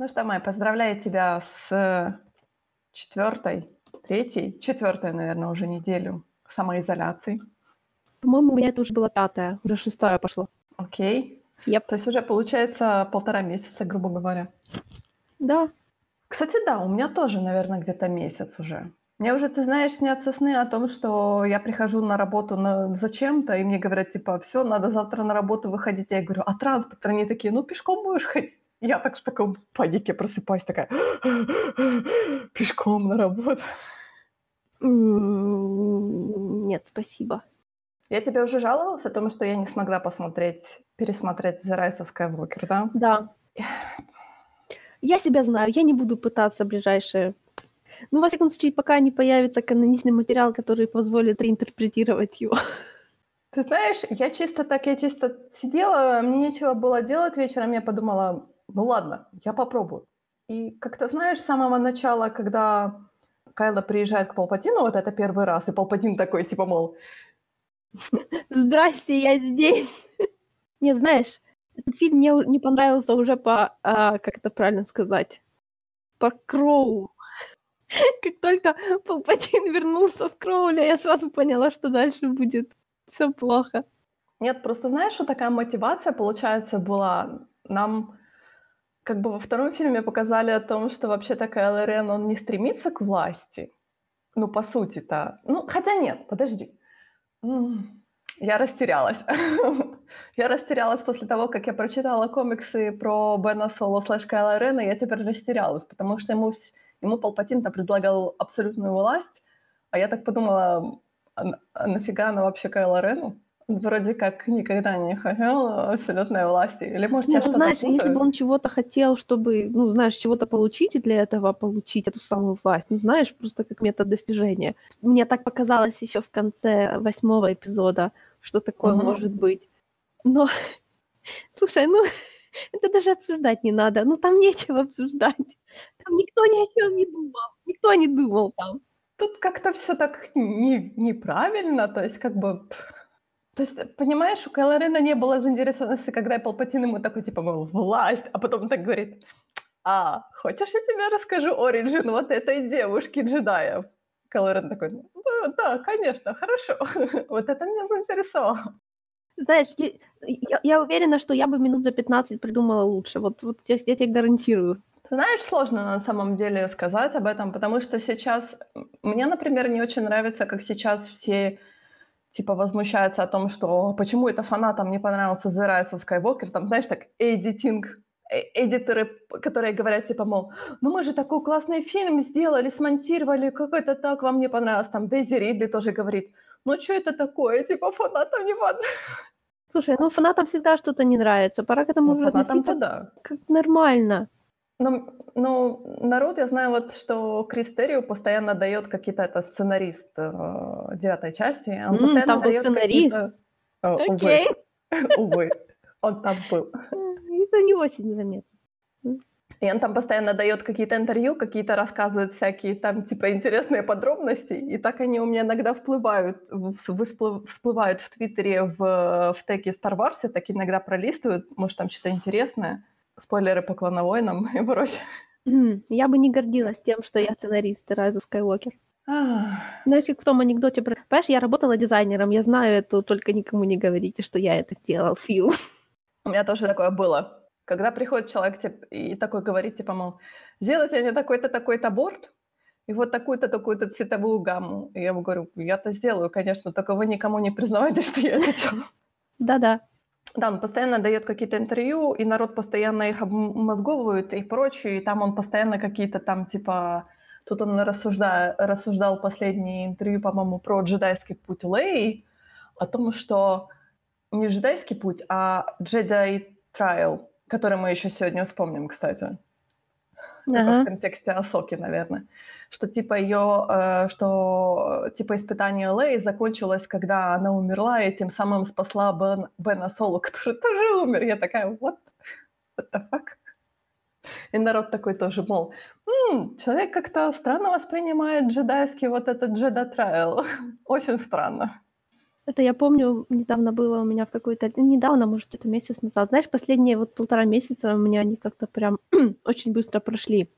Ну что, Майя, поздравляю тебя с э, четвертой, третьей, четвертой, наверное, уже неделю самоизоляции. По-моему, у меня это уже была пятая, уже шестая пошла. Окей. Yep. То есть уже получается полтора месяца, грубо говоря. Да. Кстати, да, у меня тоже, наверное, где-то месяц уже. Мне уже, ты знаешь, снятся сны о том, что я прихожу на работу на... зачем-то, и мне говорят, типа, все, надо завтра на работу выходить. Я говорю, а транспорт? Они такие, ну, пешком будешь ходить. Я так в таком панике просыпаюсь, такая, пешком на работу. Нет, спасибо. Я тебе уже жаловалась о том, что я не смогла посмотреть, пересмотреть The Rise of Skywalker, да? Да. Я себя знаю, я не буду пытаться ближайшее ну, во всяком случае, пока не появится каноничный материал, который позволит реинтерпретировать его. Ты знаешь, я чисто так, я чисто сидела, мне нечего было делать вечером, я подумала, ну ладно, я попробую. И как-то, знаешь, с самого начала, когда Кайла приезжает к Палпатину, вот это первый раз, и Палпатин такой, типа, мол... Здрасте, я здесь. Нет, знаешь, этот фильм мне не понравился уже по, а, как это правильно сказать, по Кроу. Как только Палпатин вернулся с Кроуля, я сразу поняла, что дальше будет все плохо. Нет, просто знаешь, что такая мотивация, получается, была нам как бы во втором фильме показали о том, что вообще-то Кайло Рен, он не стремится к власти. Ну, по сути-то. Ну, хотя нет, подожди. Я растерялась. я растерялась после того, как я прочитала комиксы про Бена Соло слэш Кайла Рена, я теперь растерялась, потому что ему Ему Палпатин-то предлагал абсолютную власть, а я так подумала, а, а нафига она вообще Кайла Рену? Вроде как никогда не хотел абсолютной власти. Или может, Нет, я ну, знаешь, путаю? если бы он чего-то хотел, чтобы, ну, знаешь, чего-то получить и для этого получить эту самую власть, ну, знаешь, просто как метод достижения. Мне так показалось еще в конце восьмого эпизода, что такое угу. может быть. Но, слушай, ну, это даже обсуждать не надо. Ну, там нечего обсуждать. Там никто ни о чем не думал. Никто не думал там. Тут как-то все так не, неправильно, то есть как бы... То есть, понимаешь, у Кайлорена не было заинтересованности, когда Палпатин ему такой, типа, мол, власть, а потом так говорит, а, хочешь, я тебе расскажу оригин вот этой девушки-джедая? Кайлорен такой, ну, да, конечно, хорошо. вот это меня заинтересовало. Знаешь, я, я уверена, что я бы минут за 15 придумала лучше. Вот, вот я, я тебе гарантирую. знаешь, сложно на самом деле сказать об этом, потому что сейчас... Мне, например, не очень нравится, как сейчас все типа возмущаются о том, что почему это фанатам не понравился The Rise of Skywalker, там, знаешь, так, эдитинг, э, эдиторы, которые говорят, типа, мол, ну мы же такой классный фильм сделали, смонтировали, как это так вам не понравилось, там, Дейзи Ридли тоже говорит, ну что это такое, типа, фанатам не понравилось. Слушай, ну фанатам всегда что-то не нравится. Пора к этому ну, уже относиться да. как нормально. Ну, ну, народ, я знаю, вот, что Крис Террио постоянно дает какие-то, это сценарист э, девятой части, он mm, постоянно там был сценарист? О, Окей. Увы. увы, он там был. Это не очень заметно. И он там постоянно дает какие-то интервью, какие-то рассказывает всякие там типа интересные подробности, и так они у меня иногда вплывают, всплывают в Твиттере, в, в теке Star Wars, так иногда пролистывают, может там что-то интересное, спойлеры по клоновойнам и прочее. Я бы не гордилась тем, что я сценарист of Skywalker. Знаешь, как в том анекдоте про... Понимаешь, я работала дизайнером, я знаю это, только никому не говорите, что я это сделал, Фил. У меня тоже такое было. Когда приходит человек типа, и такой говорит, типа, мол, сделайте мне такой-то, такой-то борт, и вот такую-то, такую-то цветовую гамму. И я ему говорю, я-то сделаю, конечно, только вы никому не признавайте, что я это делаю. Да-да. Да, он постоянно дает какие-то интервью, и народ постоянно их обмозговывает и прочее, и там он постоянно какие-то там, типа, тут он рассуждал, рассуждал последнее интервью, по-моему, про джедайский путь Лей, о том, что не джедайский путь, а джедай Trial, который мы еще сегодня вспомним, кстати. Ага. в контексте Асоки, наверное. Что типа ее, э, что типа испытание Лэй закончилось, когда она умерла, и тем самым спасла Бен, Бена Соло, который тоже умер. Я такая, what? What the fuck? И народ такой тоже, мол, м-м, человек как-то странно воспринимает джедайский вот этот джеда трайл. Очень странно. Это я помню, недавно было у меня в какой-то... Недавно, может, это месяц назад. Знаешь, последние вот полтора месяца у меня они как-то прям очень быстро прошли.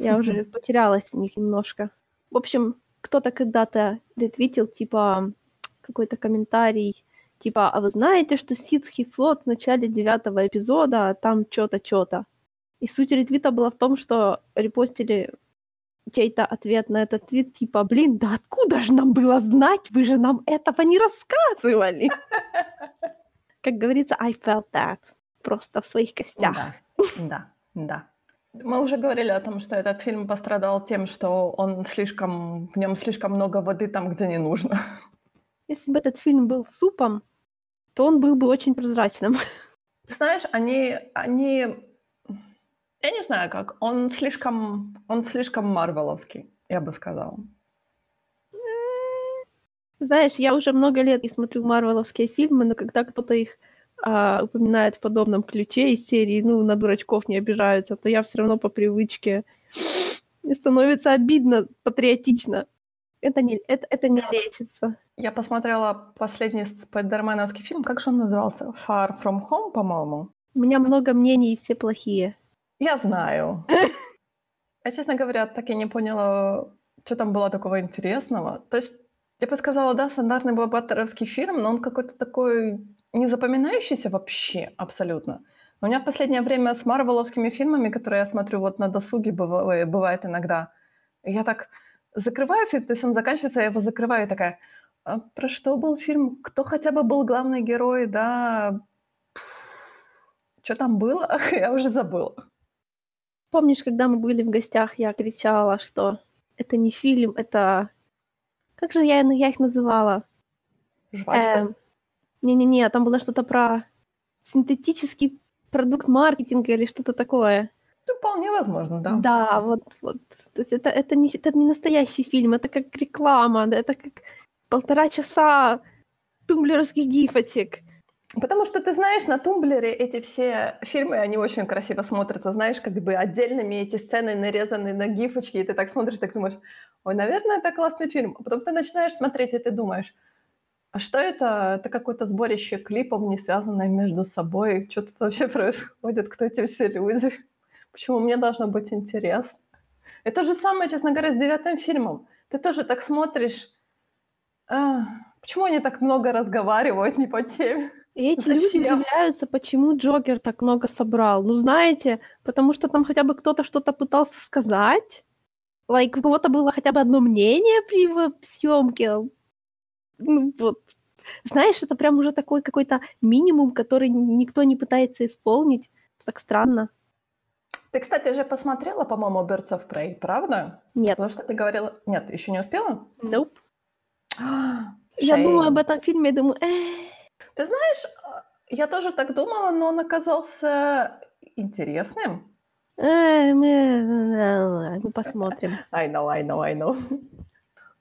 Я уже потерялась в них немножко. В общем, кто-то когда-то ретвитил, типа, какой-то комментарий, типа, а вы знаете, что Ситский флот в начале девятого эпизода, а там что-то, что-то. И суть ретвита была в том, что репостили чей-то ответ на этот твит, типа, блин, да откуда же нам было знать, вы же нам этого не рассказывали. Как говорится, I felt that. Просто в своих костях. Да, да, да. Мы уже говорили о том, что этот фильм пострадал тем, что он слишком, в нем слишком много воды там, где не нужно. Если бы этот фильм был супом, то он был бы очень прозрачным. Знаешь, они, они, я не знаю как, он слишком, он слишком марвеловский, я бы сказала. Знаешь, я уже много лет не смотрю марвеловские фильмы, но когда кто-то их а, упоминает в подобном ключе из серии, ну, на дурачков не обижаются, то я все равно по привычке становится обидно, патриотично. Это не, это, это не лечится. Я посмотрела последний спайдерменовский фильм, как же он назывался? Far From Home, по-моему. У меня много мнений, и все плохие. Я знаю. Я, честно говоря, так и не поняла, что там было такого интересного. То есть, я бы сказала, да, стандартный блокбастеровский фильм, но он какой-то такой не запоминающийся вообще абсолютно. У меня в последнее время с марвеловскими фильмами, которые я смотрю вот на досуге, бывает, бывает иногда, я так закрываю фильм, то есть он заканчивается, я его закрываю и такая, а про что был фильм? Кто хотя бы был главный герой, да? Что там было? я уже забыла. Помнишь, когда мы были в гостях, я кричала, что это не фильм, это... Как же я, я их называла? Жвачка? Эм, Не-не-не, там было что-то про синтетический продукт маркетинга или что-то такое. Ну, вполне возможно, да. Да, вот, вот. То есть это, это, не, это не настоящий фильм, это как реклама, да, это как полтора часа тумблеровских гифочек. Потому что ты знаешь, на Тумблере эти все фильмы, они очень красиво смотрятся, знаешь, как бы отдельными эти сцены нарезаны на гифочки, и ты так смотришь, так думаешь, ой, наверное, это классный фильм. А потом ты начинаешь смотреть, и ты думаешь, а что это? Это какое-то сборище клипов, не связанное между собой. Что тут вообще происходит? Кто эти все люди? Почему мне должно быть интересно? Это же самое, честно говоря, с девятым фильмом. Ты тоже так смотришь. А, почему они так много разговаривают не по теме? И эти Зачем? люди удивляются, почему Джокер так много собрал. Ну, знаете, потому что там хотя бы кто-то что-то пытался сказать. Like, у кого-то было хотя бы одно мнение при съемке. Ну, вот. Знаешь, это прям уже такой какой-то минимум, который никто не пытается исполнить. Так странно. Ты, кстати, же посмотрела, по-моему, Birds of Prey, правда? Нет. Потому что ты говорила... Нет, еще не успела? Nope. Я думаю об этом фильме, я думаю, Ты знаешь, я тоже так думала, но он оказался интересным. мы посмотрим. I know, I know, I know.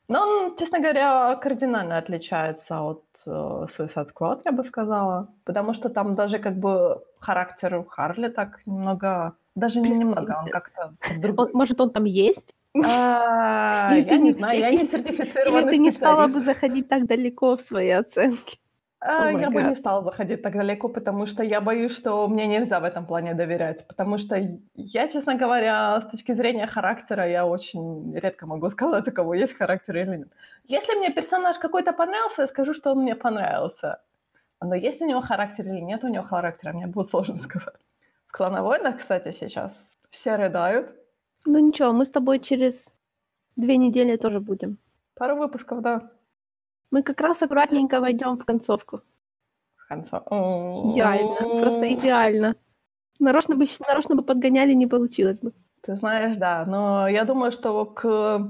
Но он, честно говоря, кардинально отличается от э, Suicide Squad, я бы сказала. Потому что там даже как бы характер Харли так немного... Даже не немного, он как-то другой. Может, он там есть? А, я не знаю, я не сертифицированный Или ты не стала бы заходить так далеко в свои оценки? А, я бы не стала заходить так далеко, потому что я боюсь, что мне нельзя в этом плане доверять. Потому что я, честно говоря, с точки зрения характера, я очень редко могу сказать, у кого есть характер или нет. Если мне персонаж какой-то понравился, я скажу, что он мне понравился. Но есть у него характер или нет у него характера, мне будет сложно сказать. В «Клановойнах», кстати, сейчас все рыдают. Ну ничего, мы с тобой через две недели тоже будем. Пару выпусков, да. Мы как раз аккуратненько войдем в концовку. Концовку. Идеально, просто идеально. Нарочно бы, нарочно бы подгоняли, не получилось бы. Ты знаешь, да, но я думаю, что к,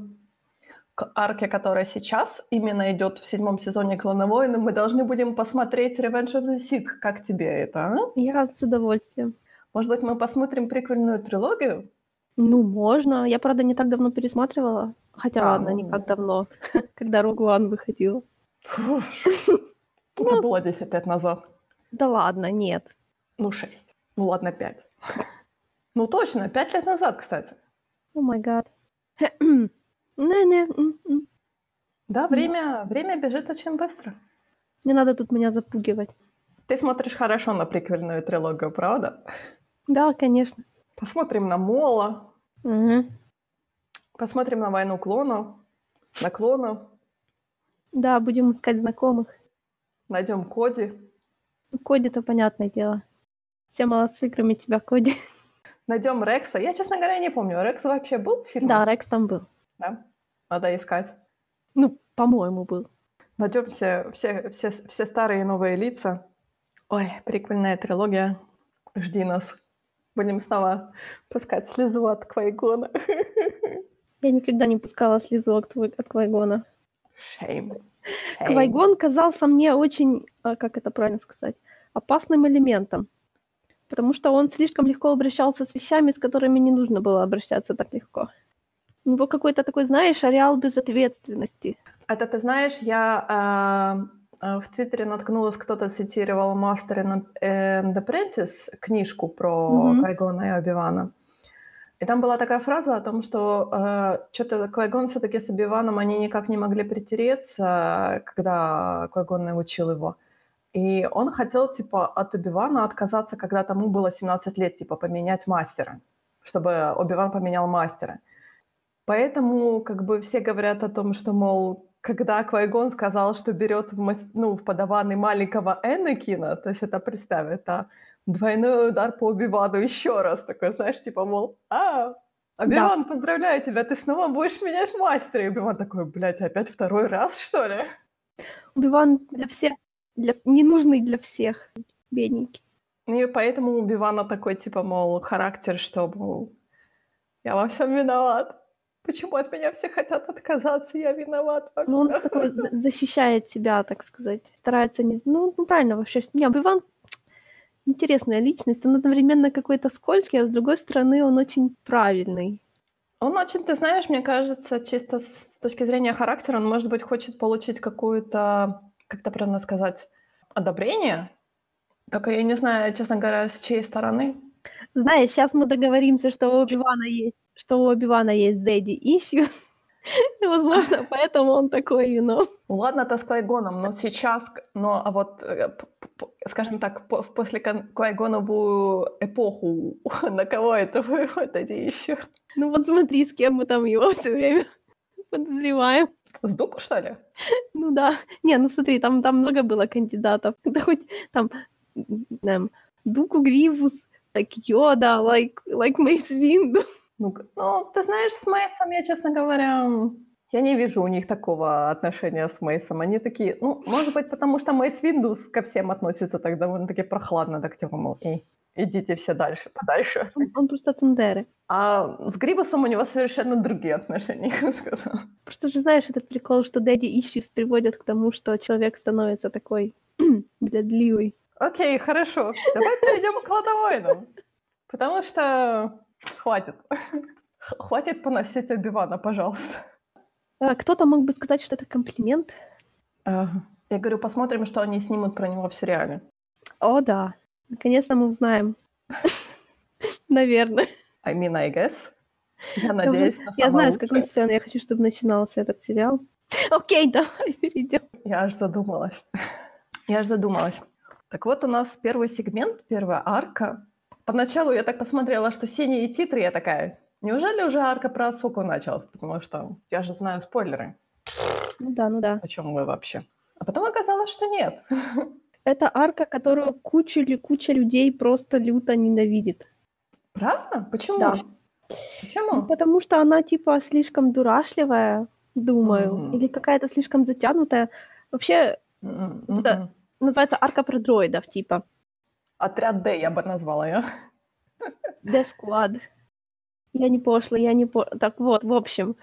к арке, которая сейчас именно идет в седьмом сезоне «Клана войны», мы должны будем посмотреть «Revenge of the Sith». Как тебе это, а? Я с удовольствием. Может быть, мы посмотрим приквельную трилогию? Ну, можно. Я, правда, не так давно пересматривала. Хотя, а, ладно, ну... не так давно, когда One выходила. Это было 10 лет назад. Да ладно, нет. Ну, 6. Ну, ладно, 5. Ну, точно, 5 лет назад, кстати. О май гад. Не-не. Да, время, время бежит очень быстро. Не надо тут меня запугивать. Ты смотришь хорошо на приквельную трилогию, правда? Да, конечно. Посмотрим на Мола, Угу. Посмотрим на Войну клонов, на клонов, Да, будем искать знакомых. найдем Коди, Коди-то понятное дело. Все молодцы, кроме тебя, Коди. найдем Рекса. Я, честно говоря, не помню, Рекс вообще был в фильме? Да, Рекс там был. Да? Надо искать. Ну, по-моему, был. Найдем все, все, все, все старые и новые лица. Ой, прикольная трилогия. Жди нас. Будем снова пускать слезу от Квайгона. Я никогда не пускала слезу от, от Квайгона. Шейм. Квайгон казался мне очень, а, как это правильно сказать, опасным элементом. Потому что он слишком легко обращался с вещами, с которыми не нужно было обращаться так легко. У него какой-то такой, знаешь, ареал безответственности. Это ты знаешь, я а, а, в Твиттере наткнулась, кто-то цитировал Master and Apprentice, книжку про Мгм. Квайгона и Оби-Вана. И там была такая фраза о том, что э, что-то Квайгон все-таки с Оби-Ваном, они никак не могли притереться, когда Квайгон научил его. И он хотел, типа, от Оби-Вана отказаться, когда тому было 17 лет, типа, поменять мастера, чтобы Оби-Ван поменял мастера. Поэтому, как бы, все говорят о том, что, мол, когда Квайгон сказал, что берет в, ну, в подаваны маленького Энакина, то есть это, представь, это двойной удар по Оби-Вану еще раз. Такой, знаешь, типа, мол, а, Оби-Ван, поздравляю тебя, ты снова будешь менять мастера. И Оби-Ван такой, блядь, опять второй раз, что ли? Убиван для всех, для, ненужный для всех, бедненький. И поэтому у такой, типа, мол, характер, что, мол, я во всем виноват. Почему от меня все хотят отказаться? Я виноват во Ну, он всём». такой за- защищает себя, так сказать. Старается не... Ну, ну, правильно вообще. Не, Убиван интересная личность. Он одновременно какой-то скользкий, а с другой стороны он очень правильный. Он очень, ты знаешь, мне кажется, чисто с точки зрения характера, он, может быть, хочет получить какую-то, как это правильно сказать, одобрение. Только я не знаю, честно говоря, с чьей стороны. Знаешь, сейчас мы договоримся, что у Убивана есть, что у Убивана есть daddy issues. И, возможно, поэтому он такой, you know. Ладно, это с Квайгоном, но сейчас, но а вот, э, скажем так, в после Квайгоновую эпоху, на кого это вывод еще? Ну вот смотри, с кем мы там его все время подозреваем. С Дуку, что ли? Ну да. Не, ну смотри, там, там много было кандидатов. Да хоть там, там Дуку Гривус, так Йода, like, like Мейс Винду. Ну, ну, ты знаешь, с Мейсом я, честно говоря, я не вижу у них такого отношения с Мейсом. Они такие, ну, может быть, потому что Мейс Виндус ко всем относится так довольно-таки прохладно, так типа, мол, «Эй, идите все дальше, подальше. Он, он просто цендеры. А с Грибусом у него совершенно другие отношения, я бы сказала. Просто же знаешь этот прикол, что daddy issues приводят к тому, что человек становится такой блядливый. Окей, хорошо, давай перейдем к Кладовойну. Потому что хватит. Хватит поносить Обивана, пожалуйста. А, кто-то мог бы сказать, что это комплимент. Ага. Я говорю, посмотрим, что они снимут про него в сериале. О, да. Наконец-то мы узнаем. Наверное. I mean, I guess. Я надеюсь, на Я знаю, с какой сцены я хочу, чтобы начинался этот сериал. Окей, давай перейдем. Я аж задумалась. Я аж задумалась. Так вот у нас первый сегмент, первая арка. Поначалу я так посмотрела, что синие титры, я такая, неужели уже арка про Асоку началась? Потому что я же знаю спойлеры, Ну да, ну да. о чем мы вообще. А потом оказалось, что нет. Это арка, которую куча или куча людей просто люто ненавидит. Правда? Почему? Да. Ну, Почему? потому что она типа слишком дурашливая, думаю, Мгм. или какая-то слишком затянутая. Вообще Да. мгм. называется арка про дроидов, типа Отряд Д я бы назвала ее. Squad. Я не пошла, я не по... Так вот, в общем.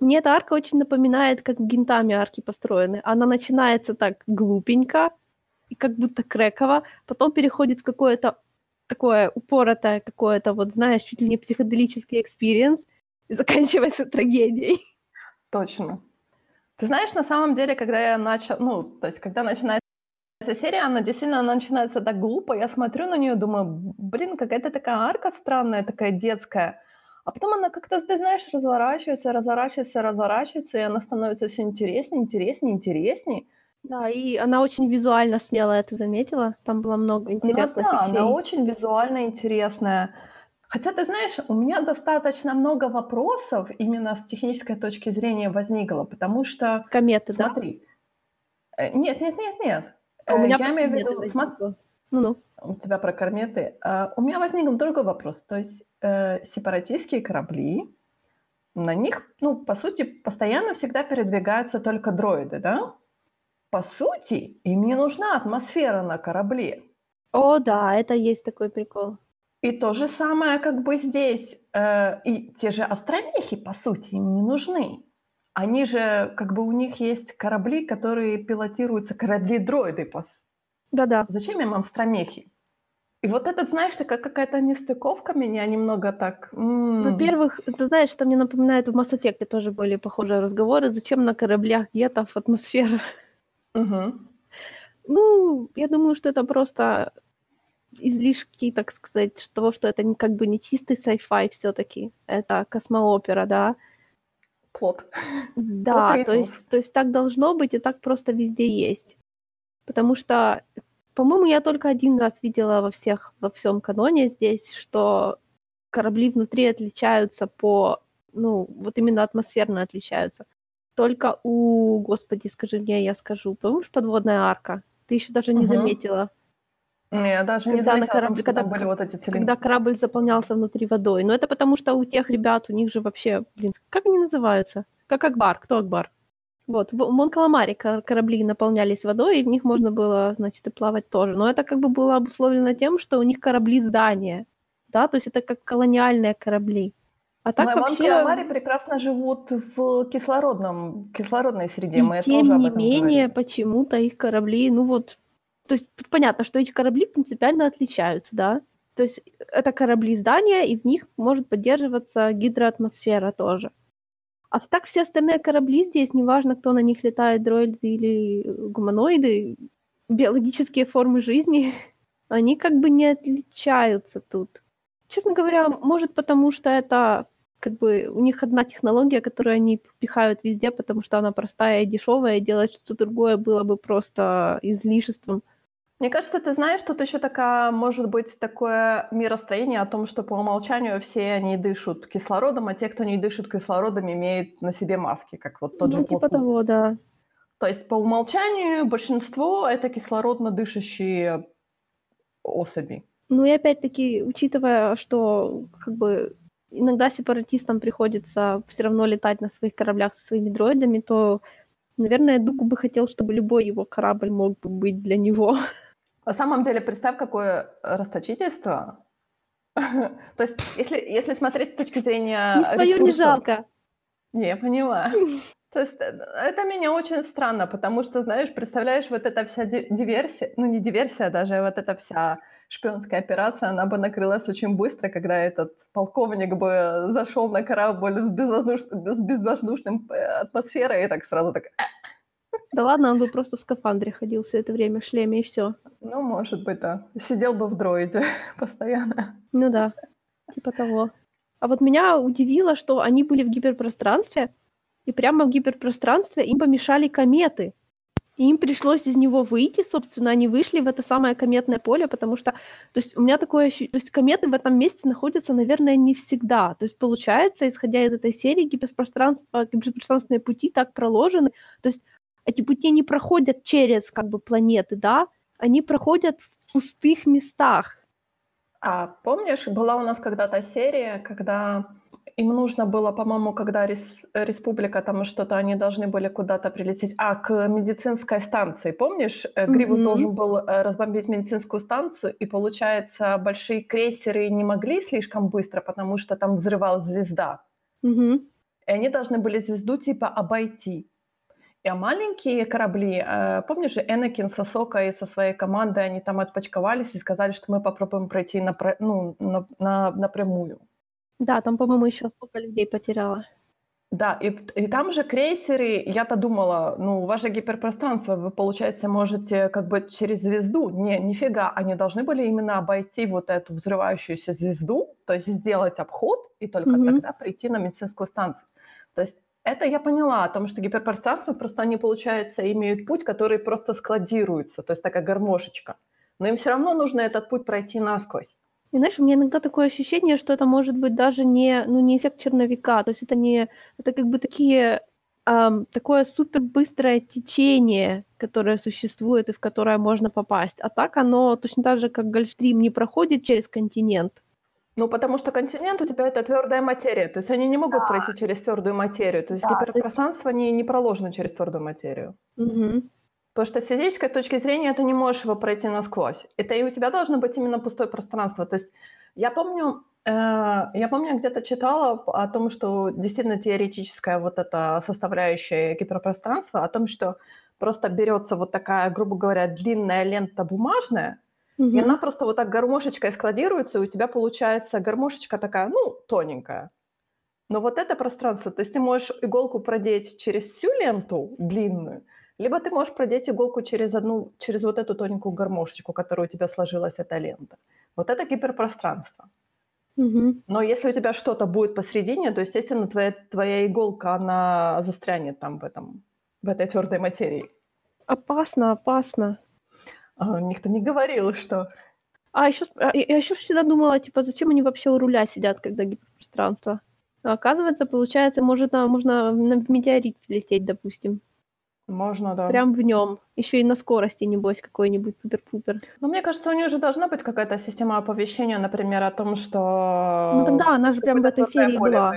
Мне эта арка очень напоминает, как гентами арки построены. Она начинается так глупенько, и как будто крэково, потом переходит в какое-то такое упоротое какое-то, вот знаешь, чуть ли не психоделический experience, и заканчивается трагедией. Точно. Ты знаешь, на самом деле, когда я начала, ну, то есть, когда начинается серия, она действительно она начинается так глупо, я смотрю на нее, думаю, блин, какая-то такая арка странная, такая детская. А потом она как-то, ты знаешь, разворачивается, разворачивается, разворачивается, и она становится все интереснее, интереснее, интереснее. Да, и она очень визуально смелая, ты заметила? Там было много интересных ну, да, вещей. она очень визуально интересная. Хотя, ты знаешь, у меня достаточно много вопросов именно с технической точки зрения возникло, потому что... Кометы, смотри, да? Э, нет, нет, нет, нет. А у меня Я имею в виду... Смотри, ну-ну. У тебя про кометы. У меня возник другой вопрос. То есть э, сепаратистские корабли, на них, ну, по сути, постоянно всегда передвигаются только дроиды, да? По сути, им не нужна атмосфера на корабле. О, да, это есть такой прикол. И то же самое как бы здесь. Э, и те же астромехи, по сути, им не нужны. Они же, как бы у них есть корабли, которые пилотируются, корабли-дроиды. Да-да. Зачем им астромехи? И вот это, знаешь, такая какая-то нестыковка меня немного так... М- Во-первых, ты знаешь, что мне напоминает, в Mass Effect тоже были похожие разговоры. Зачем на кораблях гетов атмосфера? Угу. Ну, я думаю, что это просто излишки, так сказать, того, что это как бы не чистый sci-fi все таки это космоопера, да. Плод. Да, Плод то есть, то есть так должно быть, и так просто везде есть. Потому что, по-моему, я только один раз видела во всех, во всем каноне здесь, что корабли внутри отличаются по, ну, вот именно атмосферно отличаются. Только у, господи, скажи мне, я скажу, помнишь подводная арка? Ты еще даже не угу. заметила. Я даже не знаю, на корабле, когда были вот эти цилиндры. Когда корабль заполнялся внутри водой. Но это потому, что у тех ребят, у них же вообще, блин, как они называются? Как Акбар. Кто Акбар? Вот, в Монкаламаре корабли наполнялись водой, и в них можно было, значит, и плавать тоже. Но это как бы было обусловлено тем, что у них корабли здания, да, то есть это как колониальные корабли. А так Но вообще... Монкаламаре прекрасно живут в кислородном, кислородной среде. И Мы тем тоже не менее, почему-то их корабли, ну вот, то есть понятно, что эти корабли принципиально отличаются, да? То есть это корабли здания, и в них может поддерживаться гидроатмосфера тоже. А так все остальные корабли здесь, неважно, кто на них летает, дроиды или гуманоиды, биологические формы жизни, они как бы не отличаются тут. Честно говоря, может потому, что это как бы у них одна технология, которую они пихают везде, потому что она простая и дешевая, и делать что-то другое было бы просто излишеством. Мне кажется, ты знаешь, тут еще такая, может быть, такое миростроение о том, что по умолчанию все они дышат кислородом, а те, кто не дышит кислородом, имеют на себе маски, как вот тот ну, же типа того, да. То есть по умолчанию большинство — это кислородно дышащие особи. Ну и опять-таки, учитывая, что как бы иногда сепаратистам приходится все равно летать на своих кораблях со своими дроидами, то, наверное, Дуку бы хотел, чтобы любой его корабль мог бы быть для него. На самом деле, представь, какое расточительство. То есть, если, если смотреть с точки зрения... Не свое не жалко. Не, я понимаю. То есть э, это меня очень странно, потому что, знаешь, представляешь, вот эта вся диверсия, ну не диверсия даже, а вот эта вся шпионская операция, она бы накрылась очень быстро, когда этот полковник бы зашел на корабль с, безвоздуш... с безвоздушным э, атмосферой и так сразу так... Да ладно, он бы просто в скафандре ходил все это время, в шлеме и все. Ну, может быть, да. Сидел бы в дроиде постоянно. Ну да, типа того. А вот меня удивило, что они были в гиперпространстве, и прямо в гиперпространстве им помешали кометы. И им пришлось из него выйти, собственно, они вышли в это самое кометное поле, потому что, то есть у меня такое ощущение, то есть кометы в этом месте находятся, наверное, не всегда. То есть получается, исходя из этой серии, гиперпространство, гиперпространственные пути так проложены, то есть эти пути не проходят через как бы планеты, да, они проходят в пустых местах. А помнишь, была у нас когда-то серия, когда им нужно было, по-моему, когда рес, республика, там что-то, они должны были куда-то прилететь. А, к медицинской станции, помнишь? Mm-hmm. Гривус должен был э, разбомбить медицинскую станцию, и, получается, большие крейсеры не могли слишком быстро, потому что там взрывалась звезда. Mm-hmm. И они должны были звезду типа обойти. А маленькие корабли, э, помнишь же, Энакин с Асокой со своей командой, они там отпочковались и сказали, что мы попробуем пройти на, ну, на, на, напрямую. Да, там, по-моему, еще сколько людей потеряла. Да, и, и там же крейсеры, я-то думала, ну, у вас же гиперпространство, вы, получается, можете как бы через звезду. Не, нифига, они должны были именно обойти вот эту взрывающуюся звезду, то есть сделать обход и только mm-hmm. тогда прийти на медицинскую станцию. То есть Это я поняла о том, что гиперпространство просто они, получается, имеют путь, который просто складируется, то есть такая гармошечка. Но им все равно нужно этот путь пройти насквозь. И знаешь, у меня иногда такое ощущение, что это может быть даже не, ну, не эффект черновика, то есть это не, это как бы такие, эм, такое супер быстрое течение, которое существует и в которое можно попасть. А так оно точно так же, как Гольфстрим, не проходит через континент, ну, потому что континент у тебя это твердая материя. То есть они не могут да. пройти через твердую материю. То есть да, гиперпространство не, не проложено через твердую материю. Угу. Потому что с физической точки зрения ты не можешь его пройти насквозь. Это и у тебя должно быть именно пустое пространство. То есть я помню, э, я помню, где-то читала о том, что действительно теоретическая вот эта составляющая гиперпространства, о том, что просто берется вот такая, грубо говоря, длинная лента бумажная, Угу. И она просто вот так гармошечкой складируется, и у тебя получается гармошечка такая, ну, тоненькая. Но вот это пространство, то есть ты можешь иголку продеть через всю ленту длинную, либо ты можешь продеть иголку через одну, через вот эту тоненькую гармошечку, которая у тебя сложилась, эта лента. Вот это гиперпространство. Угу. Но если у тебя что-то будет посередине, то, естественно, твоя, твоя иголка, она застрянет там в, этом, в этой твердой материи. Опасно, опасно. А, никто не говорил, что... А еще, я еще всегда думала, типа, зачем они вообще у руля сидят, когда гиперпространство? А оказывается, получается, может, на, можно на метеорит лететь, допустим. Можно, да. Прям в нем. Еще и на скорости, небось, какой-нибудь супер-пупер. Ну, мне кажется, у нее же должна быть какая-то система оповещения, например, о том, что... Ну, тогда она же прям в этой серии была.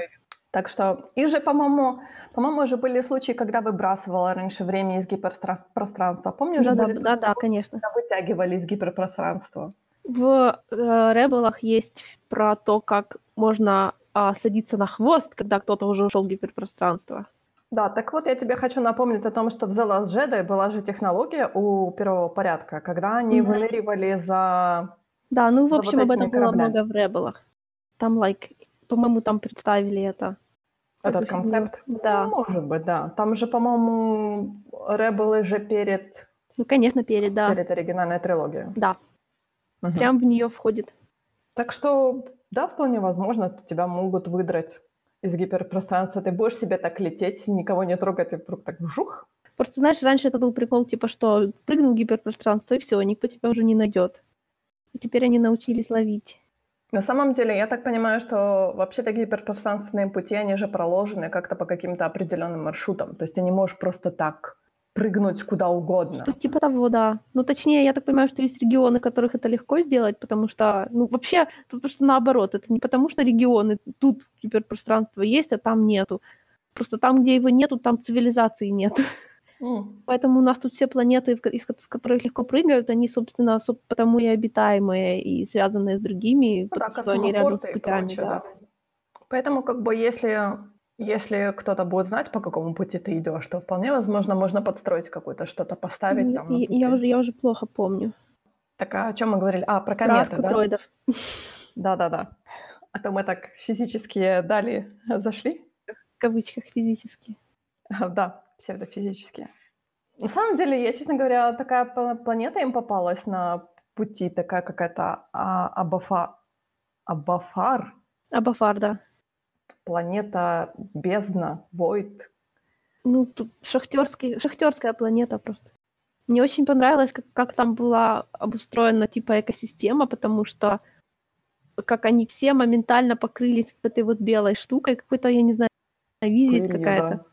Так что, и же, по-моему, по-моему, уже были случаи, когда выбрасывала раньше время из гиперпространства. Помнишь, да, да, да, да, да, конечно. Когда вытягивали из гиперпространства. В э, Ребелах есть про то, как можно э, садиться на хвост, когда кто-то уже ушел в гиперпространство. Да, так вот я тебе хочу напомнить о том, что в The Last Jedi была же технология у первого порядка, когда они mm-hmm. выныривали за... Да, ну, в общем, вот об этом кораблями. было много в Ребелах. Там, like, по-моему, там представили это. Этот концепт? Да. Ну, может быть, да. Там же, по-моему, Ребелы же перед... Ну, конечно, перед, да. Перед оригинальной трилогией. Да. Угу. Прям в нее входит. Так что, да, вполне возможно, тебя могут выдрать из гиперпространства. Ты будешь себе так лететь, никого не трогать, и вдруг так вжух. Просто, знаешь, раньше это был прикол, типа, что прыгнул в гиперпространство, и все, никто тебя уже не найдет. И теперь они научились ловить. На самом деле, я так понимаю, что вообще-то гиперпространственные пути, они же проложены как-то по каким-то определенным маршрутам. То есть ты не можешь просто так прыгнуть куда угодно. Типа, типа того, да. Ну, точнее, я так понимаю, что есть регионы, в которых это легко сделать, потому что, ну, вообще, тут просто наоборот. Это не потому, что регионы, тут гиперпространство есть, а там нету. Просто там, где его нету, там цивилизации нет. Mm. Поэтому у нас тут все планеты, из которых легко прыгают, они, собственно, потому и обитаемые, и связанные с другими, ну, потому да, что они рядом с путями. Прочее, да. да. Поэтому, как бы, если, если кто-то будет знать, по какому пути ты идешь, то вполне возможно, можно подстроить какое-то что-то, поставить я, там. Я, уже, я уже плохо помню. Так а о чем мы говорили? А, про кометы, про да? Да-да-да. А то мы так физически дали, зашли. В кавычках физически. Да, псевдофизические. На самом деле, я, честно говоря, такая планета им попалась на пути, такая какая-то а, Абафа... Абафар. Абафар, да. Планета бездна, Войд. Ну, тут шахтерский, шахтерская планета просто. Мне очень понравилось, как, как там была обустроена типа экосистема, потому что как они все моментально покрылись вот этой вот белой штукой, какой-то, я не знаю, визит какая-то. Да.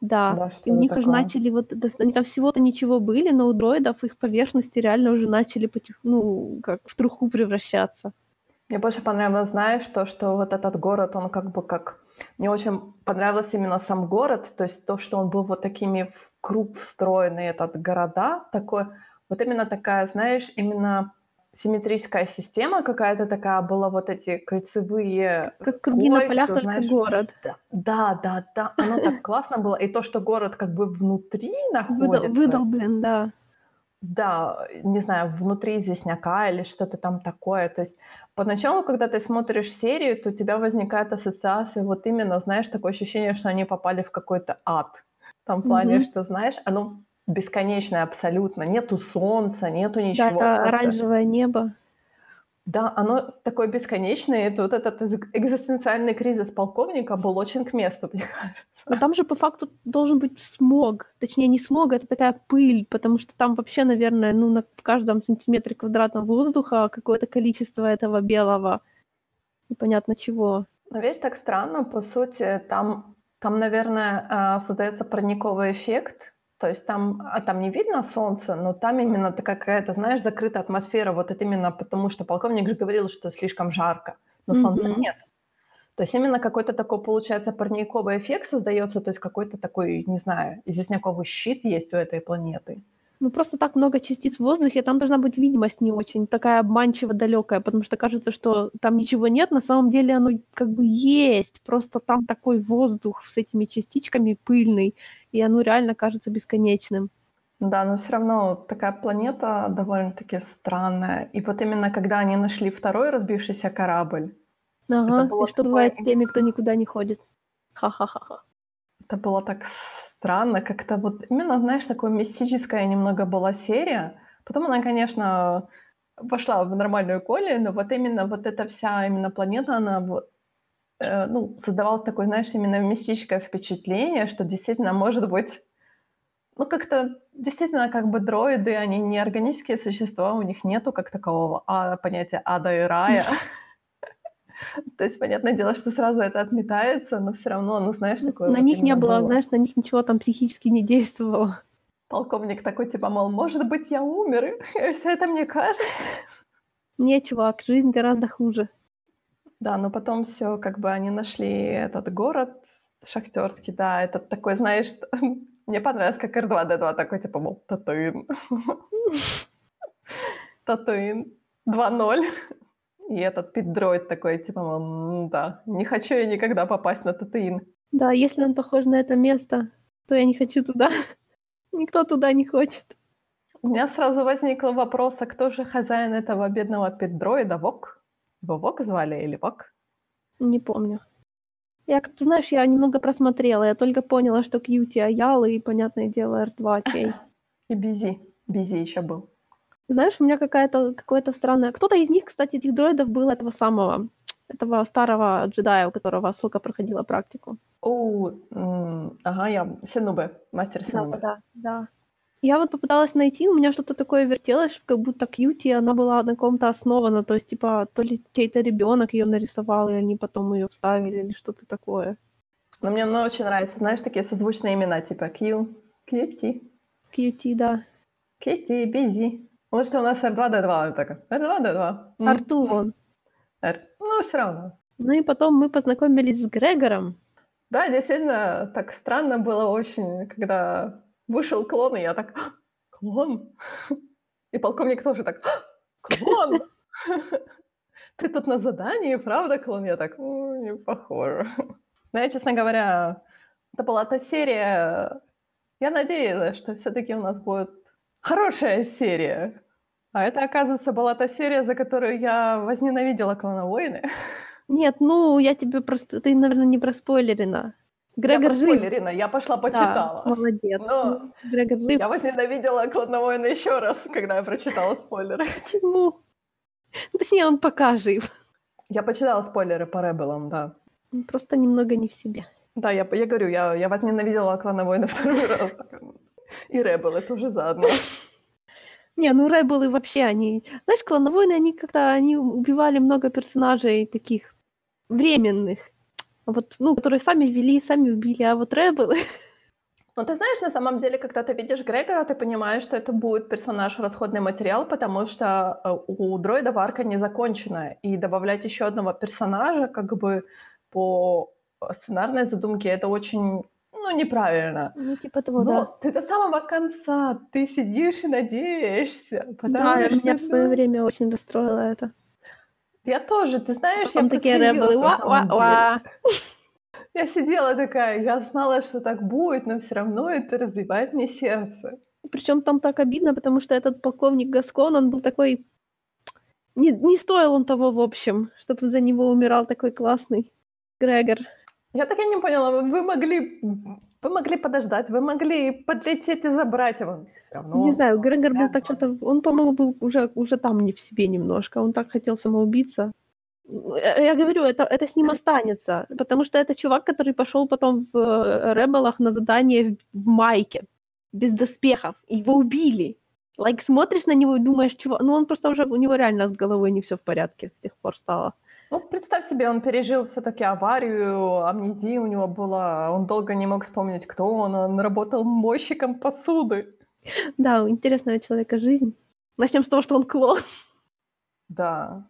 Да, Да, и у них такое? уже начали вот, они там всего-то ничего были, но у дроидов их поверхности реально уже начали потих, ну, как в труху превращаться. Мне больше понравилось, знаешь, то, что вот этот город, он как бы как... Мне очень понравился именно сам город, то есть то, что он был вот такими в круг встроенный, этот города, такой, вот именно такая, знаешь, именно симметрическая система какая-то такая была, вот эти кольцевые Как круги на полях, только знаешь. город. Да, да, да, оно так классно было. И то, что город как бы внутри находится. Выдолблен, да. Да, не знаю, внутри известняка или что-то там такое. То есть поначалу, когда ты смотришь серию, то у тебя возникает ассоциация вот именно, знаешь, такое ощущение, что они попали в какой-то ад. В том плане, mm-hmm. что, знаешь, оно бесконечное абсолютно. Нету солнца, нету ничего. Да, это просто... оранжевое небо. Да, оно такое бесконечное. Это вот этот экзистенциальный кризис полковника был очень к месту, мне кажется. Но там же по факту должен быть смог. Точнее, не смог, это такая пыль, потому что там вообще, наверное, ну, на каждом сантиметре квадратного воздуха какое-то количество этого белого непонятно чего. Но видишь, так странно, по сути, там, там наверное, а, создается парниковый эффект, то есть там, а там не видно солнце, но там именно такая какая-то, знаешь, закрытая атмосфера. Вот это именно потому, что полковник же говорил, что слишком жарко, но mm-hmm. солнца нет. То есть именно какой-то такой, получается, парниковый эффект создается, то есть какой-то такой, не знаю, известняковый щит есть у этой планеты. Ну, просто так много частиц в воздухе, там должна быть видимость не очень, такая обманчиво далекая, потому что кажется, что там ничего нет, на самом деле оно как бы есть, просто там такой воздух с этими частичками пыльный, и оно реально кажется бесконечным. Да, но все равно такая планета довольно-таки странная. И вот именно когда они нашли второй разбившийся корабль. Ага, и что такое... бывает с теми, кто никуда не ходит? Ха-ха-ха. Это было так странно, как-то вот именно, знаешь, такое мистическая немного была серия. Потом она, конечно, пошла в нормальную коле, но вот именно вот эта вся именно планета, она вот, ну, создавалось такое, знаешь, именно мистическое впечатление, что действительно может быть, ну, как-то действительно как бы дроиды, они не органические существа, у них нету как такового а, понятия ада и рая. То есть, понятное дело, что сразу это отметается, но все равно, ну, знаешь, такое... На них не было, знаешь, на них ничего там психически не действовало. Полковник такой, типа, мол, может быть, я умер, и все это мне кажется. Не, чувак, жизнь гораздо хуже. Да, но потом все, как бы они нашли этот город шахтерский, да, этот такой, знаешь, мне понравилось, как R2-D2 такой, типа, мол, Татуин. Татуин 2.0. И этот пит-дроид такой, типа, да, не хочу я никогда попасть на Татуин. Да, если он похож на это место, то я не хочу туда. Никто туда не хочет. У меня сразу возник вопрос, а кто же хозяин этого бедного pit-дроида? Вок? Его Вок звали или Вок? Не помню. Я, как ты знаешь, я немного просмотрела. Я только поняла, что QT Аялы и, понятное дело, R2 Чей. И BZ. BZ еще был. Знаешь, у меня какая-то какое-то странное... Кто-то из них, кстати, этих дроидов был этого самого, этого старого джедая, у которого Сока проходила практику. О, ага, я Сенубе, мастер Сенубе. Да, да, да. Я вот попыталась найти, у меня что-то такое вертелось, как будто Кьюти, она была на ком-то основана, то есть, типа, то ли чей-то ребенок ее нарисовал, и они потом ее вставили, или что-то такое. Но мне ну, очень нравится, знаешь, такие созвучные имена, типа Кью, Кьюти. Кьюти, да. Кьюти, Бизи. Может, у нас R2-D2 такая. R2-D2. Арту он. R. Ну, все равно. Ну и потом мы познакомились с Грегором. Да, действительно, так странно было очень, когда вышел клон, и я так, «А, клон? И полковник тоже так, «А, клон? Ты тут на задании, правда, клон? Я так, не похоже. Но я, честно говоря, это была та серия, я надеялась, что все-таки у нас будет хорошая серия. А это, оказывается, была та серия, за которую я возненавидела клоновойны. Нет, ну, я тебе просто... Ты, наверное, не проспойлерена. Грегор я жив. я пошла почитала. Да, молодец. Но Грегор жив. Я возненавидела клоновойны еще раз, когда я прочитала спойлеры. Почему? Ну, точнее, он пока жив. Я почитала спойлеры по Ребелам, да. просто немного не в себе. Да, я, я говорю, я, я возненавидела клоновойны второй раз. И Ребелы тоже заодно. Не, ну Ребелы вообще, они... Знаешь, клоновойны, они как-то, они убивали много персонажей таких временных. Вот, ну, которые сами вели, сами убили, а вот Ребелы... Ну, ты знаешь, на самом деле, когда ты видишь Грегора, ты понимаешь, что это будет персонаж расходный материал, потому что э, у дроида варка не закончена, и добавлять еще одного персонажа, как бы по сценарной задумке, это очень ну, неправильно. Ну, типа того, Но да. ты до самого конца, ты сидишь и надеешься. Да, что... меня в свое время очень расстроило это. Я тоже, ты знаешь, Потом я такие Я сидела такая, я знала, что так будет, но все равно это разбивает мне сердце. Причем там так обидно, потому что этот полковник Гаскон, он был такой... Не, не стоил он того, в общем, чтобы за него умирал такой классный Грегор. Я так и не поняла, вы могли, вы могли подождать, вы могли подлететь и забрать его. Равно. Не знаю, Грегор был так что-то... Он, по-моему, был уже, уже там не в себе немножко. Он так хотел самоубиться. Э, Я говорю, это, это с ним останется. Потому что это чувак, который пошел потом в э, Ребелах на задание в, в майке. Без доспехов. Его убили. Лайк, смотришь на него и думаешь, чувак... Ну, он просто уже... У него реально с головой не все в порядке с тех пор стало. Ну, представь себе, он пережил все-таки аварию, амнезия у него была, он долго не мог вспомнить, кто он, он работал мойщиком посуды. Да, у интересного человека жизнь. Начнем с того, что он клон. Да.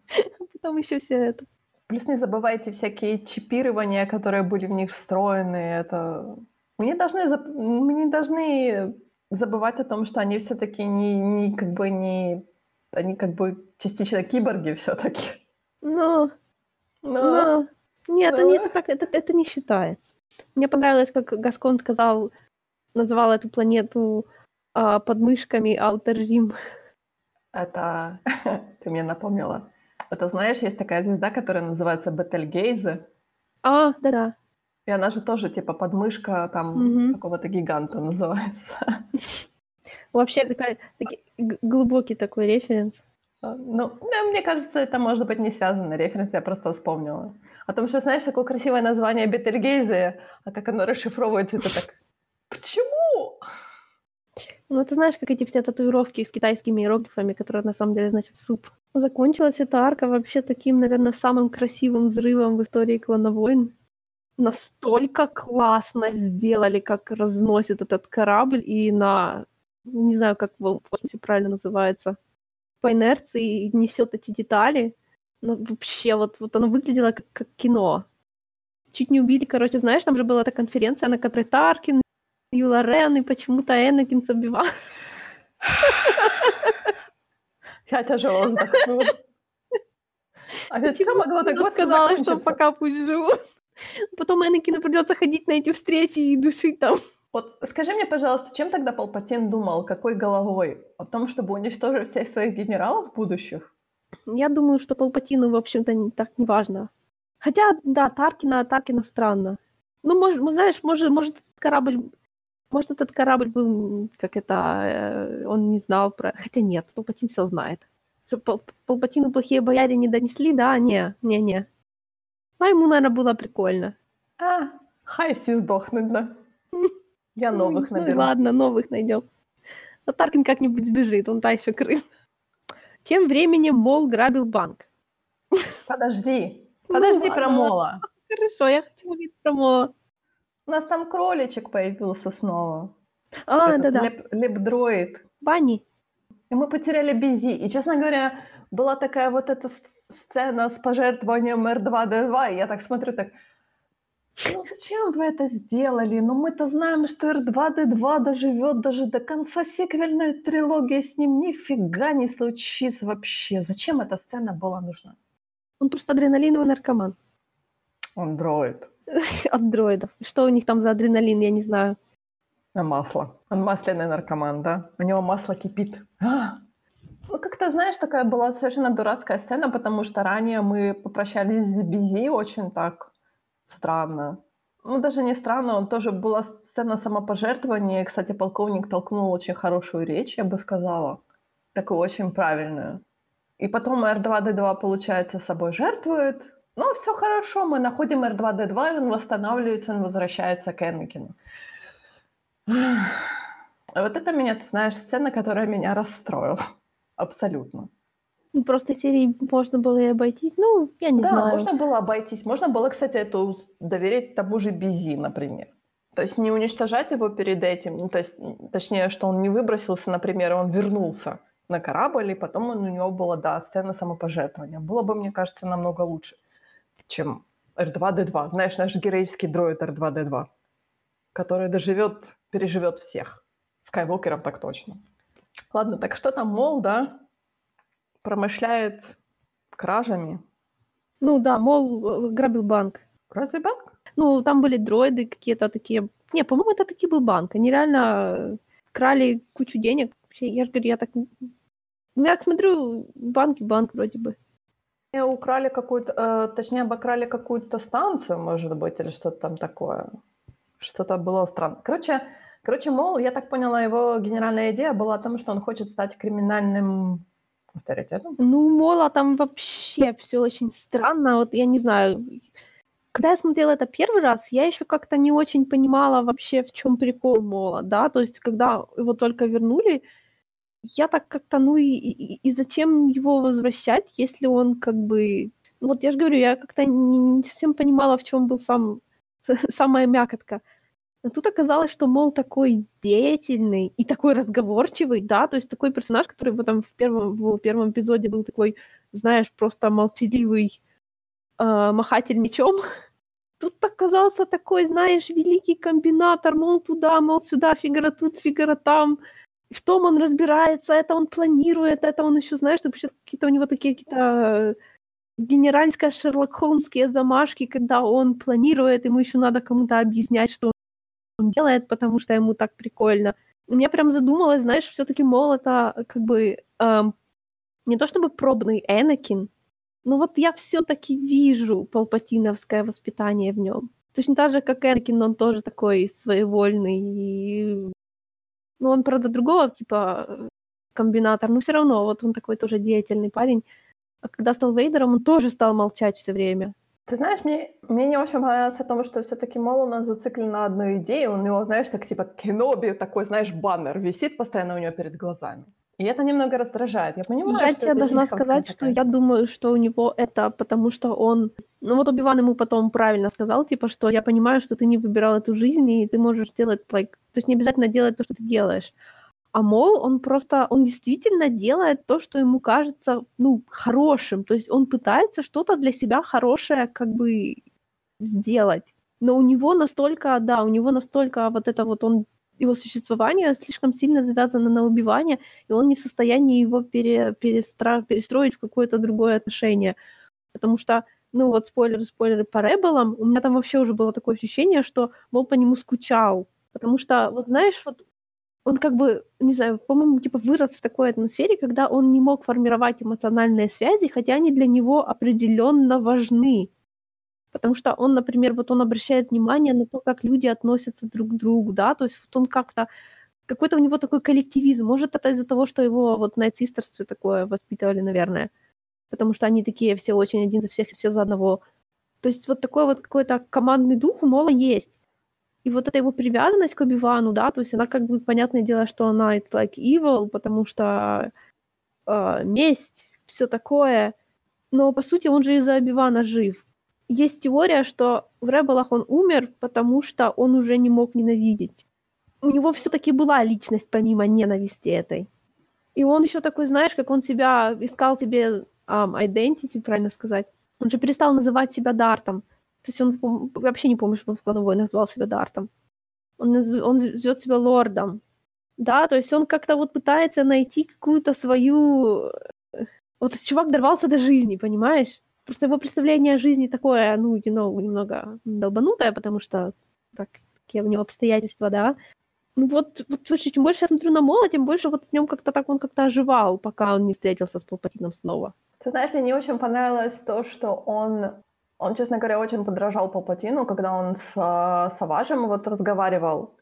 Потом еще все это. Плюс не забывайте всякие чипирования, которые были в них встроены. Это мы не должны, зап- мы не должны забывать о том, что они все-таки не, не как бы не, они как бы частично киборги все-таки. Но Но Но... Нет, Но- это, это, так, это, это не считается. Мне понравилось, как Гаскон сказал, назвал эту планету а, подмышками Outer Rim. это ты мне напомнила. Это знаешь, есть такая звезда, которая называется Бетельгейзе, А, да-да. и она же тоже типа подмышка там Мгм. какого-то гиганта называется. Вообще такая, таки- г- глубокий такой референс. А, Ну, да, мне кажется, это может быть не связано, референс я просто вспомнила. О том, что, знаешь, такое красивое название Бетельгейзе, а как оно расшифровывается, это так... Почему? Ну, ты знаешь, как эти все татуировки с китайскими иероглифами, которые на самом деле значат суп. Закончилась эта арка вообще таким, наверное, самым красивым взрывом в истории клана войн. Настолько классно сделали, как разносит этот корабль и на, не знаю, как в космосе правильно называется, по инерции несет эти детали. Ну, вообще, вот, вот оно выглядело как, как кино. Чуть не убили, короче, знаешь, там же была эта конференция, на которой Таркин, Юла Рен и почему-то Энакин с Оби-Ван. Я тяжело вздохнула. А ведь все могло так быстро сказала, что пока пусть живут. Потом Энакину придется ходить на эти встречи и душить там. Вот скажи мне, пожалуйста, чем тогда Палпатин думал, какой головой? О том, чтобы уничтожить всех своих генералов будущих? Я думаю, что Палпатину, в общем-то, не, так не важно. Хотя, да, Таркина, Таркина странно. Ну, может, ну, знаешь, может, может, этот корабль... Может, этот корабль был, как это, э, он не знал про... Хотя нет, Палпатин все знает. Палпатину плохие бояре не донесли, да? Не, не, не. Ну, ему, наверное, было прикольно. А, хай все сдохнут, да. Я новых Ну, наберу. ладно, новых найдем. Но Таркин как-нибудь сбежит, он та еще крыс. Тем временем Мол грабил банк. Подожди, Ну подожди ладно, про Мола. Хорошо, я хочу увидеть про Мола. У нас там кроличек появился снова. А, да-да. леп- лепдроид. Банни. И мы потеряли Бизи. И, честно говоря, была такая вот эта сцена с пожертвованием R2-D2, и я так смотрю, так, ну зачем вы это сделали? Ну мы-то знаем, что R2-D2 доживет даже до конца сиквельной трилогии, с ним нифига не случится вообще. Зачем эта сцена была нужна? Он просто адреналиновый наркоман. Он дроид. От дроидов. Что у них там за адреналин, я не знаю. А масло. Он масляный наркоман, да? У него масло кипит. А! Ну, как-то, знаешь, такая была совершенно дурацкая сцена, потому что ранее мы попрощались с Бизи очень так странно. Ну, даже не странно, он тоже была сцена самопожертвования. Кстати, полковник толкнул очень хорошую речь, я бы сказала. Такую очень правильную. И потом R2-D2, получается, собой жертвует. Ну, все хорошо, мы находим R2-D2, и он восстанавливается, он возвращается к Энакину. Вот это меня, ты знаешь, сцена, которая меня расстроила. Абсолютно. Ну, просто серии можно было и обойтись. Ну, я не да, знаю. можно было обойтись. Можно было, кстати, эту доверить тому же Бизи, например. То есть не уничтожать его перед этим, ну, то есть, точнее, что он не выбросился, например, он вернулся на корабль, и потом он, у него была, да, сцена самопожертвования. Было бы, мне кажется, намного лучше, чем R2-D2. Знаешь, наш героический дроид R2-D2, который доживет, переживет всех. Скайвокером так точно. Ладно, так что там, мол, да, промышляет кражами. Ну да, мол, грабил банк. Разве банк? Ну, там были дроиды какие-то такие. Не, по-моему, это таки был банк. Они реально э, крали кучу денег. Вообще, я же говорю, я так... Я так смотрю, банк и банк вроде бы. украли какую-то, э, точнее, обокрали какую-то станцию, может быть, или что-то там такое. Что-то было странно. Короче, короче, мол, я так поняла, его генеральная идея была о том, что он хочет стать криминальным авторитетом. Ну, Мола там вообще все очень странно. Вот я не знаю, когда я смотрела это первый раз, я еще как-то не очень понимала вообще, в чем прикол Мола, да, то есть когда его только вернули, я так как-то, ну и, и, и зачем его возвращать, если он как бы... Вот я же говорю, я как-то не, не совсем понимала, в чем был сам, самая мякотка. А тут оказалось, что, мол, такой деятельный и такой разговорчивый, да, то есть такой персонаж, который в этом в первом, в первом эпизоде был такой, знаешь, просто молчаливый э, махатель мечом. Тут оказался такой, знаешь, великий комбинатор, мол, туда, мол, сюда, фигура тут, фигура там в том он разбирается, это он планирует, это он еще, знаешь, что какие-то у него такие какие-то генеральские Шерлок Холмские замашки, когда он планирует, ему еще надо кому-то объяснять, что он делает, потому что ему так прикольно. Меня прям задумалось, знаешь, все-таки Мол это как бы эм, не то чтобы пробный Энакин, но вот я все-таки вижу палпатиновское воспитание в нем. Точно так же, как Энакин, он тоже такой своевольный и ну, он, правда, другого типа комбинатор, но все равно, вот он такой тоже деятельный парень. А когда стал Вейдером, он тоже стал молчать все время. Ты знаешь, мне, мне не очень понравилось о том, что все-таки Мол у нас зациклен на одной идее. У него, знаешь, так типа Кеноби, такой, знаешь, баннер висит постоянно у него перед глазами. И это немного раздражает. Я понимаю, я что тебе должна сказать, что я думаю, что у него это потому, что он... Ну вот Убиван ему потом правильно сказал, типа, что я понимаю, что ты не выбирал эту жизнь, и ты можешь делать, like... то есть не обязательно делать то, что ты делаешь. А Мол, он просто, он действительно делает то, что ему кажется, ну, хорошим. То есть он пытается что-то для себя хорошее как бы сделать. Но у него настолько, да, у него настолько вот это вот он его существование слишком сильно завязано на убивание, и он не в состоянии его пере, перестра, перестроить в какое-то другое отношение. Потому что, ну вот спойлеры, спойлеры по Ребелам, у меня там вообще уже было такое ощущение, что Мол по нему скучал. Потому что, вот знаешь, вот он как бы, не знаю, по-моему, типа вырос в такой атмосфере, когда он не мог формировать эмоциональные связи, хотя они для него определенно важны потому что он, например, вот он обращает внимание на то, как люди относятся друг к другу, да, то есть вот он как-то какой-то у него такой коллективизм. Может, это из-за того, что его вот на систерстве такое воспитывали, наверное. Потому что они такие все очень один за всех и все за одного. То есть вот такой вот какой-то командный дух у Мола есть. И вот эта его привязанность к Оби-Вану, да, то есть она как бы, понятное дело, что она it's like evil, потому что э, месть, все такое. Но, по сути, он же из-за Оби-Вана жив есть теория, что в Ребелах он умер, потому что он уже не мог ненавидеть. У него все-таки была личность помимо ненависти этой. И он еще такой, знаешь, как он себя искал себе um, identity, правильно сказать. Он же перестал называть себя Дартом. То есть он вообще не помню, что он в кладовой назвал себя Дартом. Он, он зовет себя Лордом. Да, то есть он как-то вот пытается найти какую-то свою... Вот чувак дорвался до жизни, понимаешь? Просто его представление о жизни такое, ну, you know, немного долбанутое, потому что так, такие у него обстоятельства, да. Ну вот, вот слушай, чем больше я смотрю на Мола, тем больше вот в нем как-то так он как-то оживал, пока он не встретился с Палпатином снова. Ты знаешь, мне не очень понравилось то, что он, он, честно говоря, очень подражал Палпатину, когда он с э, Саважем вот разговаривал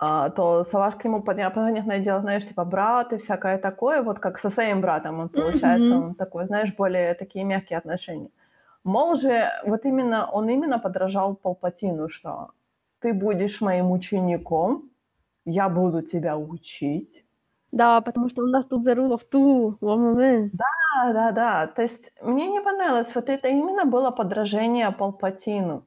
а, то Саваш к нему, понятное дело, знаешь, типа брат и всякое такое, вот как со своим братом он получается, mm-hmm. он такой, знаешь, более такие мягкие отношения. Мол же, вот именно, он именно подражал Палпатину, что ты будешь моим учеником, я буду тебя учить. Да, потому что у нас тут за рулов ту, Да, да, да. То есть мне не понравилось, вот это именно было подражение Палпатину.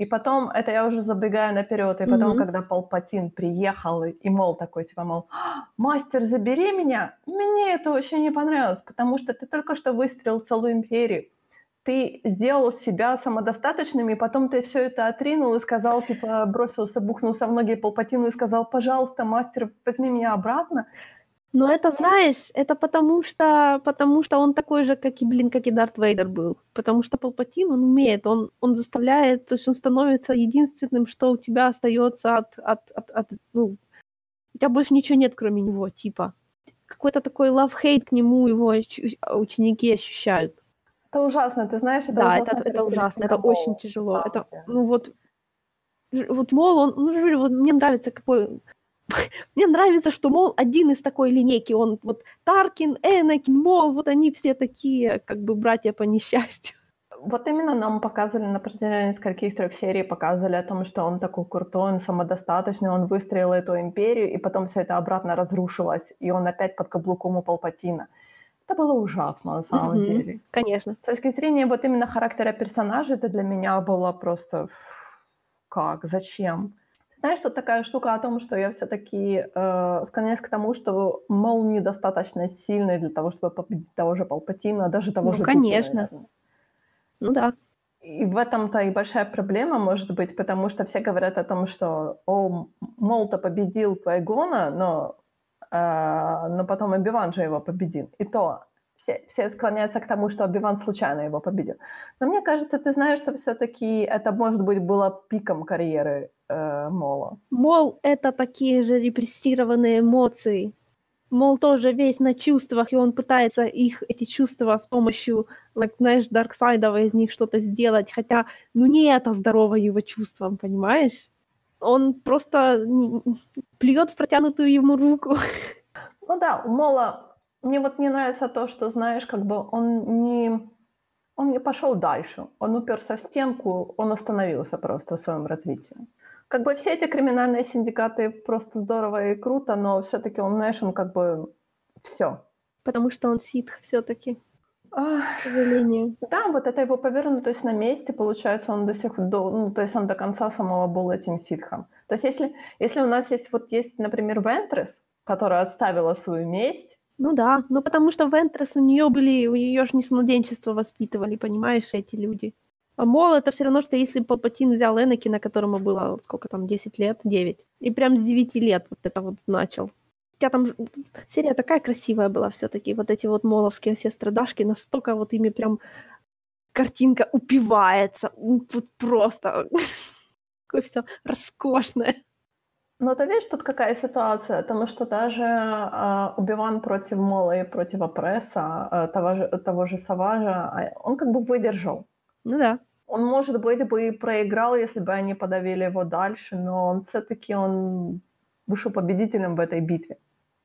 И потом, это я уже забегаю наперед, и потом, mm-hmm. когда Палпатин приехал, и, и мол такой, типа, мол, «А, мастер, забери меня, мне это очень не понравилось, потому что ты только что выстрелил целую империю, ты сделал себя самодостаточным, и потом ты все это отринул и сказал, типа, бросился, бухнулся в ноги Палпатину и сказал, пожалуйста, мастер, возьми меня обратно. Но это, знаешь, это потому что, потому что он такой же, как и, блин, как и Дарт Вейдер был. Потому что Палпатин, он умеет, он, он заставляет, то есть он становится единственным, что у тебя остается от, от, от, от ну, у тебя больше ничего нет, кроме него, типа. Какой-то такой love-hate к нему его ученики ощущают. Это ужасно, ты знаешь, это да, ужасно. это, это ужасно, это очень тяжело. Да, это, да. ну вот, вот Мол, он, ну, вот мне нравится какой... Мне нравится, что Мол один из такой линейки. Он вот Таркин, Энакин, Мол, вот они все такие, как бы братья по несчастью. Вот именно нам показывали на протяжении нескольких трех серий, показывали о том, что он такой крутой, он самодостаточный, он выстроил эту империю, и потом все это обратно разрушилось, и он опять под каблуком у Палпатина. Это было ужасно на самом Мгм. деле. Конечно. С точки зрения вот именно характера персонажа, это для меня было просто как, зачем? Знаешь, тут такая штука о том, что я все-таки э, склоняюсь к тому, что Мол недостаточно сильный для того, чтобы победить того же Палпатина, даже того Ну, же конечно. наверное. Ну да. И в этом-то и большая проблема может быть, потому что все говорят о том, что о, Мол-то победил Квайгона, но, но потом Оби-Ван же его победил. И то все, все склоняются к тому, что Оби-Ван случайно его победил. Но мне кажется, ты знаешь, что все-таки это, может быть, было пиком карьеры э, Мола. Мол, это такие же репрессированные эмоции. Мол, тоже весь на чувствах, и он пытается их, эти чувства с помощью, like, знаешь, Дарксайдова из них что-то сделать, хотя, ну, не это здорово его чувствам, понимаешь? Он просто плюет в протянутую ему руку. Ну да, у Мола... Мне вот не нравится то, что, знаешь, как бы он не... Он не пошел дальше. Он уперся в стенку, он остановился просто в своем развитии. Как бы все эти криминальные синдикаты просто здорово и круто, но все-таки он, знаешь, он как бы все. Потому что он ситх все-таки, к сожалению. Да, вот это его повернутость на месте, получается, он до сих до, ну, то есть он до конца самого был этим ситхом. То есть если, если у нас есть, вот есть, например, Вентрес, которая отставила свою месть, Ну да, ну потому что Вентрес у нее были, у нее же не с младенчества воспитывали, понимаешь, эти люди. А Мол это все равно, что если Палпатин взял Энакина, которому было сколько там, 10 лет, 9, и прям с 9 лет вот это вот начал. Хотя там серия такая красивая была все-таки, вот эти вот моловские все страдашки, настолько вот ими прям картинка упивается, вот просто такое все роскошное. Но ты видишь, тут какая ситуация, потому что даже э, Убиван против Мола и против Опресса, э, того, же, того же Саважа, а, он как бы выдержал. Ну да, Он, может быть, бы и проиграл, если бы они подавили его дальше, но он все-таки он вышел победителем в этой битве.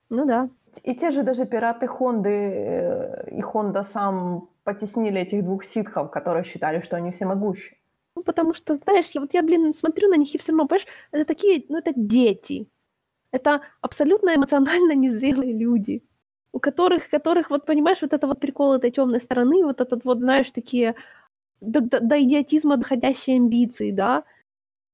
Ну да. И те же даже пираты Хонды э, и Хонда сам потеснили этих двух ситхов, которые считали, что они всемогущие. Ну, потому что, знаешь, я вот я, блин, смотрю на них и все равно, понимаешь, это такие, ну, это дети. Это абсолютно эмоционально незрелые люди, у которых, которых, вот понимаешь, вот это вот прикол этой темной стороны, вот этот вот, знаешь, такие до, до- до идиотизма доходящие амбиции, да.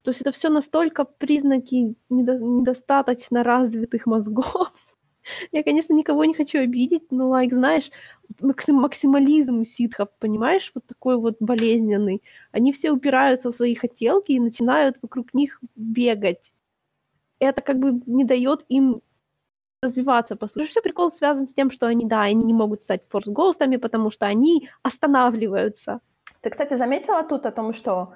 То есть это все настолько признаки недо- недостаточно развитых мозгов. Я, конечно, никого не хочу обидеть, но, like, знаешь, максим- максимализм ситхов, понимаешь, вот такой вот болезненный. Они все упираются в свои хотелки и начинают вокруг них бегать. Это как бы не дает им развиваться. Послушай, все прикол связан с тем, что они, да, они не могут стать форс-гоустами, потому что они останавливаются. Ты, кстати, заметила тут о том, что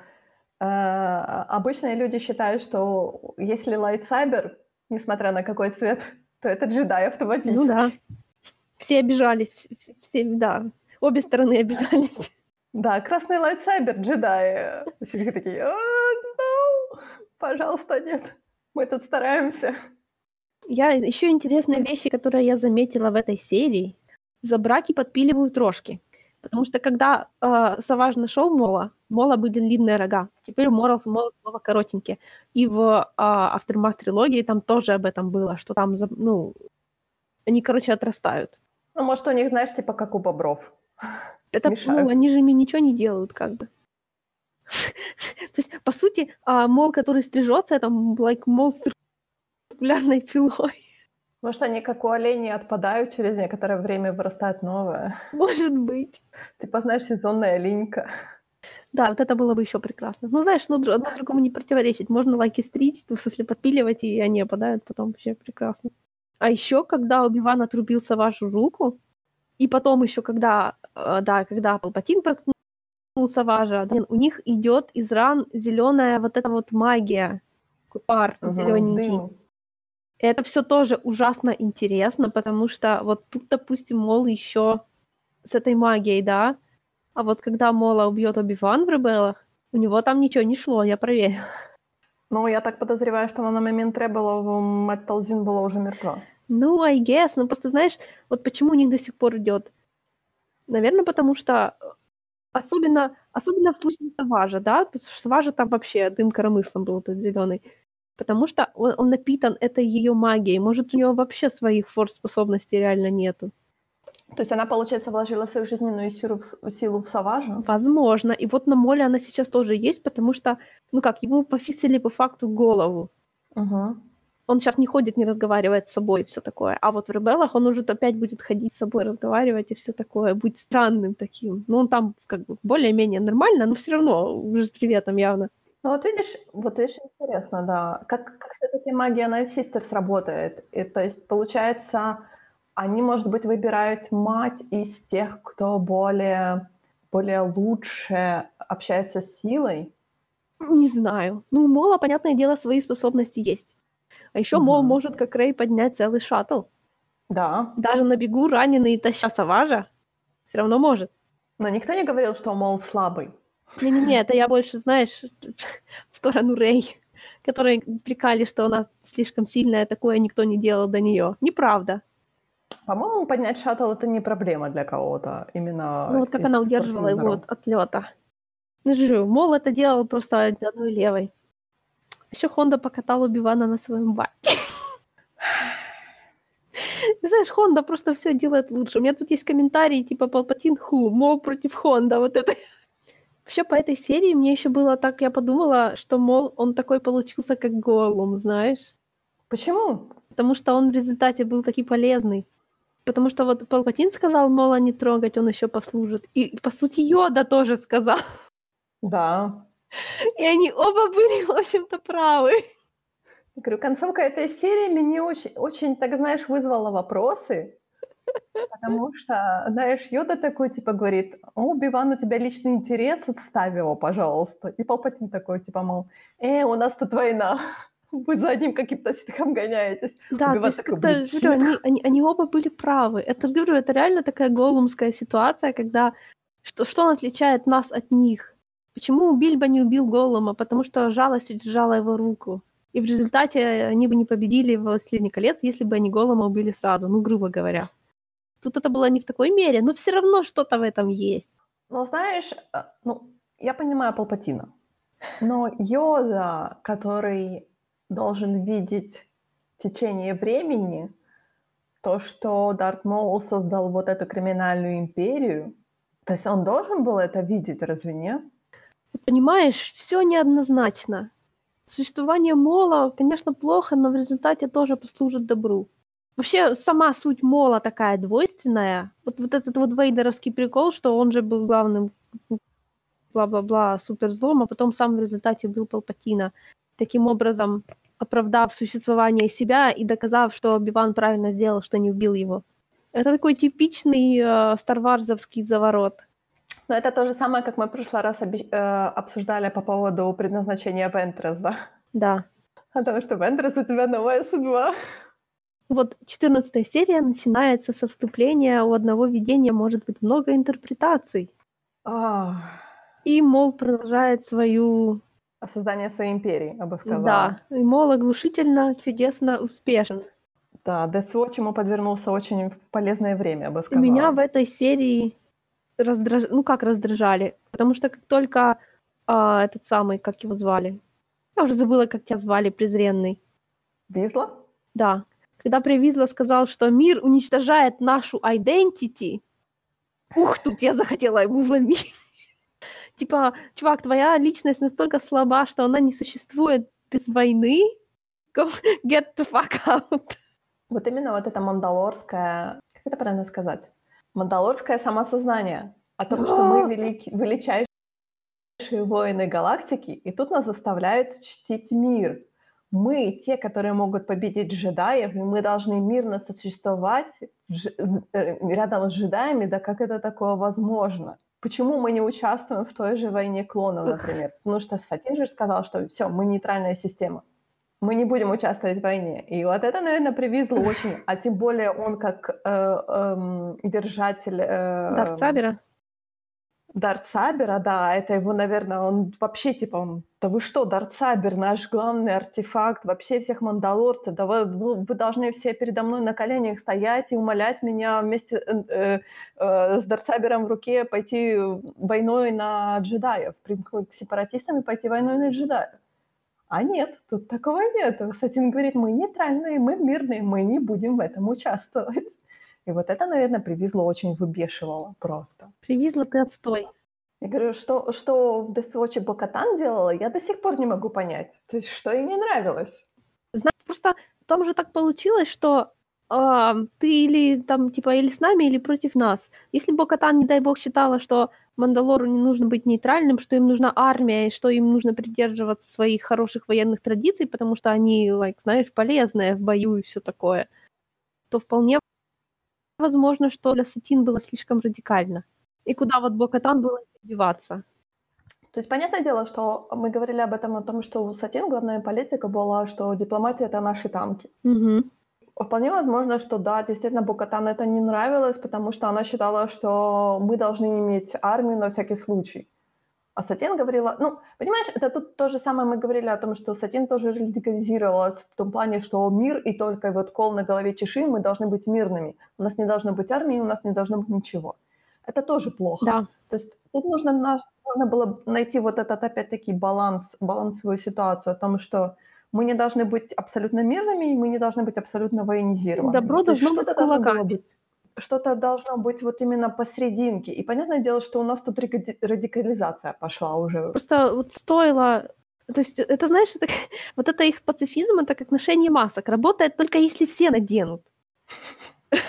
э, обычные люди считают, что если лайтсайбер, несмотря на какой цвет, то это джедай автоматически. Ну да. Все обижались, вс- вс- все, да. Обе стороны обижались. Да, красный лайтсайбер, джедаи. Все такие, «А, no, пожалуйста, нет. Мы тут стараемся. Я еще интересные вещи, которые я заметила в этой серии. За браки подпиливают рожки. Потому что когда э, Саваж нашел Мола, Мола были длинные рога. Теперь у Мола, Мола снова коротенькие. И в э, Aftermath трилогии там тоже об этом было, что там, ну, они, короче, отрастают. Ну, может, у них, знаешь, типа как у бобров. Это, Мешают. ну, они же ими ничего не делают, как бы. То есть, по сути, а, мол, который стрижется, это like, мол с циркулярной пилой. Может, они как у оленей отпадают, через некоторое время вырастает новое. Может быть. Типа, знаешь, сезонная линька. Да, вот это было бы еще прекрасно. Ну, знаешь, ну, одно другому не противоречит. Можно лайки стричь, в смысле подпиливать, и они опадают потом вообще прекрасно. А еще, когда Убиван отрубился вашу руку, и потом еще, когда, э, да, когда Палпатин проткнул Саважа, да, у них идет из ран зеленая вот эта вот магия, пар Мгм, зелененький. дым. Это все тоже ужасно интересно, потому что вот тут, допустим, мол, еще с этой магией, да, А вот когда Мола убьет Оби-Ван в Ребелах, у него там ничего не шло, я проверила. Ну, я так подозреваю, что на момент Ребелов Мэтт Талзин была уже мертва. Ну, I guess. Ну, просто знаешь, вот почему у них до сих пор идет? Наверное, потому что особенно, особенно в случае Саважа, да, потому что Саважа там вообще дым коромыслом был этот зеленый. Потому что он, он напитан этой ее магией. Может, у него вообще своих форс-способностей реально нету. То есть она, получается, вложила свою жизненную силу в, силу в Саважа? Возможно. И вот на Моле она сейчас тоже есть, потому что, ну как, ему пофиксили по факту голову. Угу. Он сейчас не ходит, не разговаривает с собой и все такое. А вот в Ребелах он уже опять будет ходить с собой, разговаривать и все такое, быть странным таким. Ну, он там как бы более-менее нормально, но все равно уже с приветом явно. Ну вот видишь, вот видишь, интересно, да, как, как все-таки магия Night Sisters работает. И, то есть, получается, они, может быть, выбирают мать из тех, кто более, более лучше общается с силой? Не знаю. Ну, у Мола, понятное дело, свои способности есть. А еще угу. Мол может, как Рэй, поднять целый шаттл. Да. Даже на бегу раненый, таща Саважа, все равно может. Но никто не говорил, что Мол слабый. Не-не-не, это я больше, знаешь, в сторону Рэй, которые прикали, что она слишком сильная, такое никто не делал до нее. Неправда. По-моему, поднять шаттл это не проблема для кого-то. Именно. Ну вот как она удерживала его от отлета. Ну, же, мол, это делал просто одной левой. Еще Хонда покатала Бивана на своем баке. Знаешь, Хонда просто все делает лучше. У меня тут есть комментарии типа Палпатин ху, мол против Хонда, вот это. Вообще по этой серии мне еще было так, я подумала, что, мол, он такой получился, как Голум, знаешь? Почему? Потому что он в результате был таки полезный. Потому что вот Палпатин сказал, мол, а не трогать, он еще послужит. И, по сути, Йода тоже сказал. Да. И они оба были, в общем-то, правы. Я говорю, концовка этой серии меня очень, очень, так знаешь, вызвала вопросы. Потому что, знаешь, Йода такой, типа, говорит, о, Биван, у тебя личный интерес, отставь его, пожалуйста. И Палпатин такой, типа, мол, э, у нас тут война. Вы за одним каким-то стихом гоняетесь. Да, то есть как-то, говорю, они, они, они оба были правы. Это, говорю, это реально такая голумская ситуация, когда что, что отличает нас от них? Почему Бильбо не убил Голума? Потому что жалость удержала его руку. И в результате они бы не победили в «Властелине колец», если бы они Голума убили сразу, ну, грубо говоря. Тут это было не в такой мере, но все равно что-то в этом есть. Ну, знаешь, э, ну, я понимаю Палпатина, но Йода, который должен видеть течение времени, то, что Дарт Моул создал вот эту криминальную империю, то есть он должен был это видеть, разве нет? Понимаешь, все неоднозначно. Существование Мола, конечно, плохо, но в результате тоже послужит добру. Вообще, сама суть Мола такая двойственная. Вот, вот этот вот вейдеровский прикол, что он же был главным бла-бла-бла суперзлом, а потом сам в результате убил Палпатина таким образом оправдав существование себя и доказав, что Биван правильно сделал, что не убил его. Это такой типичный э, старварзовский заворот. Но это то же самое, как мы в прошлый раз оби- э, обсуждали по поводу предназначения Вентрес, да? Да. Потому что Вентрес у тебя новая судьба. Вот 14 серия начинается со вступления «У одного видения может быть много интерпретаций». Oh. И, мол, продолжает свою создание своей империи, я бы сказала. Да, и Мол оглушительно, чудесно успешен. Да, Death Watch ему подвернулся очень в полезное время, я бы сказала. Меня в этой серии раздраж... ну как раздражали, потому что как только а, этот самый, как его звали, я уже забыла, как тебя звали, презренный. Визла? Да. Когда Привизла сказал, что мир уничтожает нашу identity, ух, тут я захотела ему вломить типа, чувак, твоя личность настолько слаба, что она не существует без войны. Get the fuck out. Вот именно вот это мандалорское, как это правильно сказать? Мандалорское самосознание о том, что мы велики, величайшие воины галактики, и тут нас заставляют чтить мир. Мы те, которые могут победить джедаев, и мы должны мирно существовать э, рядом с джедаями, да как это такое возможно? Почему мы не участвуем в той же войне клонов, например? Потому что Сатин же сказал, что все, мы нейтральная система. Мы не будем участвовать в войне. И вот это, наверное, привезло очень. А тем более он как э, э, держатель... Э, Дарт Сабера? Дарт Сабера, да, это его, наверное, он вообще типа, он, да вы что, Дарт Сабер, наш главный артефакт вообще всех мандалорцев, да вы, вы, вы должны все передо мной на коленях стоять и умолять меня вместе э, э, э, с Дарт Сабером в руке пойти войной на джедаев, примкнуть к сепаратистам и пойти войной на джедаев. А нет, тут такого нет. Сатин говорит, мы нейтральные, мы мирные, мы не будем в этом участвовать. И вот это, наверное, привезло очень выбешивало просто. Привезло ты отстой. Я говорю, что, что в Десвоче Бокатан делала, я до сих пор не могу понять. То есть, что ей не нравилось. Знаешь, просто там же так получилось, что э, ты или там, типа, или с нами, или против нас. Если Бокатан, не дай бог, считала, что Мандалору не нужно быть нейтральным, что им нужна армия, и что им нужно придерживаться своих хороших военных традиций, потому что они, like, знаешь, полезные в бою и все такое, то вполне возможно, что для Сатин было слишком радикально. И куда вот Бокатан было деваться. То есть, понятное дело, что мы говорили об этом, о том, что у Сатин главная политика была, что дипломатия — это наши танки. Угу. Вполне возможно, что да, действительно, Бокатан это не нравилось, потому что она считала, что мы должны иметь армию на всякий случай. А Сатин говорила, ну, понимаешь, это тут то же самое мы говорили о том, что Сатин тоже радикализировалась в том плане, что мир и только вот кол на голове чеши, мы должны быть мирными. У нас не должно быть армии, у нас не должно быть ничего. Это тоже плохо. Да. То есть тут нужно, нужно было найти вот этот, опять-таки, баланс, балансовую ситуацию о том, что мы не должны быть абсолютно мирными, и мы не должны быть абсолютно военизированы. Добро должно быть кулаками. Что-то должно быть вот именно посерединке. И понятное дело, что у нас тут радикализация пошла уже. Просто вот стоило то есть это, знаешь, это, вот это их пацифизм, это как ношение масок. Работает только если все наденут.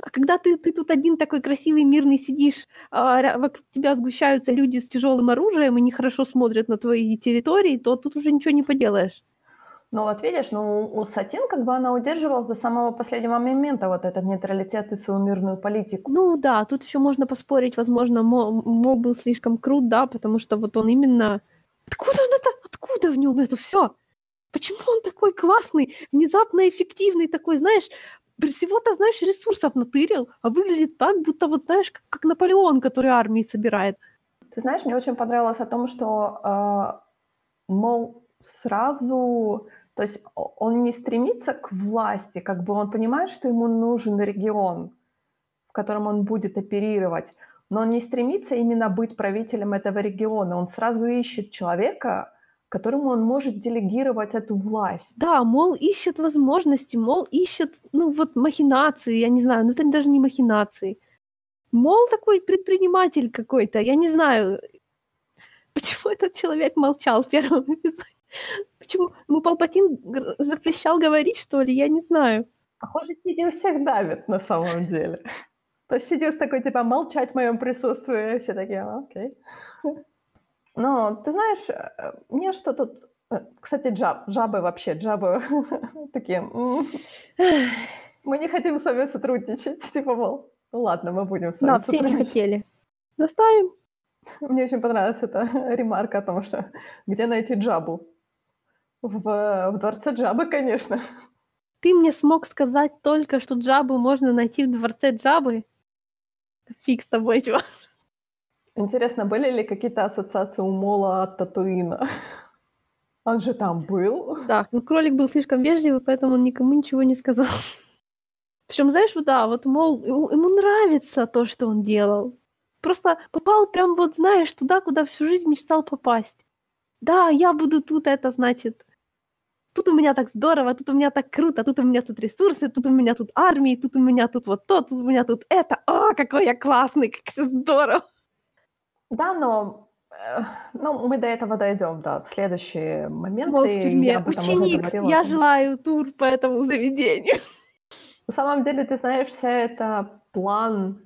А когда ты, ты тут один такой красивый, мирный сидишь, а вокруг тебя сгущаются люди с тяжелым оружием и нехорошо смотрят на твои территории, то тут уже ничего не поделаешь. Ну вот видишь, ну у Сатин как бы она удерживалась до самого последнего момента вот этот нейтралитет и свою мирную политику. Ну да, тут еще можно поспорить, возможно, Мо, Мо был слишком крут, да, потому что вот он именно... Откуда он это? Откуда в нем это все? Почему он такой классный, внезапно эффективный такой, знаешь, всего-то, знаешь, ресурсов натырил, а выглядит так, будто вот, знаешь, как, как Наполеон, который армии собирает. Ты знаешь, мне очень понравилось о том, что, э, мол, сразу то есть он не стремится к власти, как бы он понимает, что ему нужен регион, в котором он будет оперировать, но он не стремится именно быть правителем этого региона. Он сразу ищет человека, которому он может делегировать эту власть. Да, мол, ищет возможности, мол, ищет, ну вот, махинации, я не знаю, ну это даже не махинации. Мол, такой предприниматель какой-то, я не знаю, почему этот человек молчал в первом эпизоде. Почему? Ну, Палпатин запрещал говорить, что ли? Я не знаю. Похоже, Сидиус всех давит на самом деле. То есть Сидиус такой, типа, молчать в моем присутствии. Все такие, окей. Но, ты знаешь, э, мне что тут... Э, кстати, джаб, жабы вообще, джабы такие... Мы не хотим с вами сотрудничать. Типа, мол, ну ладно, мы будем с вами Да, все не хотели. Заставим. Мне очень понравилась эта ремарка о том, что где найти джабу. В, в дворце Джабы, конечно. Ты мне смог сказать только, что Джабу можно найти в дворце Джабы? Фиг с тобой, чувак. Интересно, были ли какие-то ассоциации у Мола от Татуина? Он же там был. Да, ну кролик был слишком вежливый, поэтому он никому ничего не сказал. Причем, знаешь, да, вот, мол, ему, ему нравится то, что он делал. Просто попал прям вот, знаешь, туда, куда всю жизнь мечтал попасть. Да, я буду тут, это значит, тут у меня так здорово, тут у меня так круто, тут у меня тут ресурсы, тут у меня тут армии, тут у меня тут вот то, тут у меня тут это. О, какой я классный, как все здорово. Да, но э, ну, мы до этого дойдем, да, в следующие моменты. Вот в тюрьме. Я Ученик, я желаю тур по этому заведению. На самом деле, ты знаешь, вся это план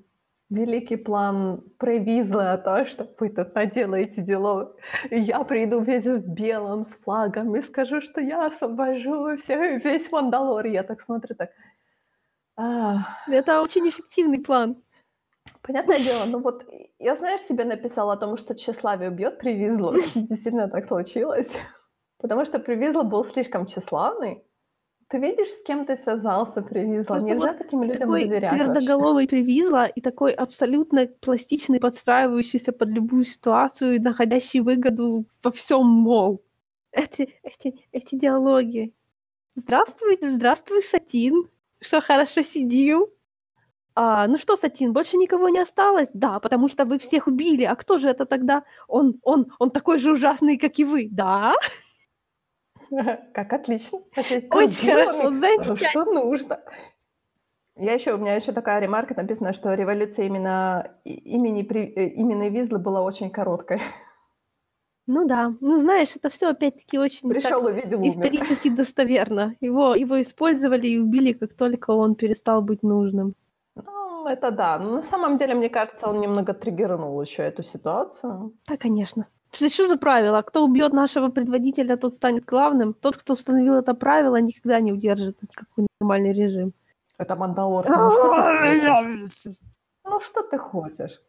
великий план провизла, то, что вы тут наделаете дело. Я приду весь в белом с флагом и скажу, что я освобожу все, весь Мандалор. Я так смотрю, так... А... Это очень эффективный план. Понятное дело, ну вот я, знаешь, себе написала о том, что тщеславие убьет Привизло. Действительно так случилось. Потому что Привизло был слишком тщеславный, Ты видишь, с кем ты связался, привезла? Просто Нельзя вот таким людям такой доверять вообще. твердоголовый привезла и такой абсолютно пластичный, подстраивающийся под любую ситуацию и находящий выгоду во всем, мол. Эти, эти, эти диалоги. Здравствуй, здравствуй, Сатин. Что, хорошо сидим? А, ну что, Сатин, больше никого не осталось? Да, потому что вы всех убили. А кто же это тогда? Он, он, он такой же ужасный, как и вы. Да? Как отлично. Очень хорошо. Что нужно? Я еще, у меня еще такая ремарка написана, что революция именно имени, э, имени Визлы была очень короткой. Ну да, ну знаешь, это все опять-таки очень так Пришел, увидел, умер. исторически достоверно. Его, его использовали и убили, как только он перестал быть нужным. Ну, это да. Но на самом деле, мне кажется, он немного триггернул еще эту ситуацию. Да, конечно. Что, за правило? Кто убьет нашего предводителя, тот станет главным. Тот, кто установил это правило, никогда не удержит какой нормальный режим. Это мандалорцы. Ну, что ты хочешь? Ну, что ты хочешь?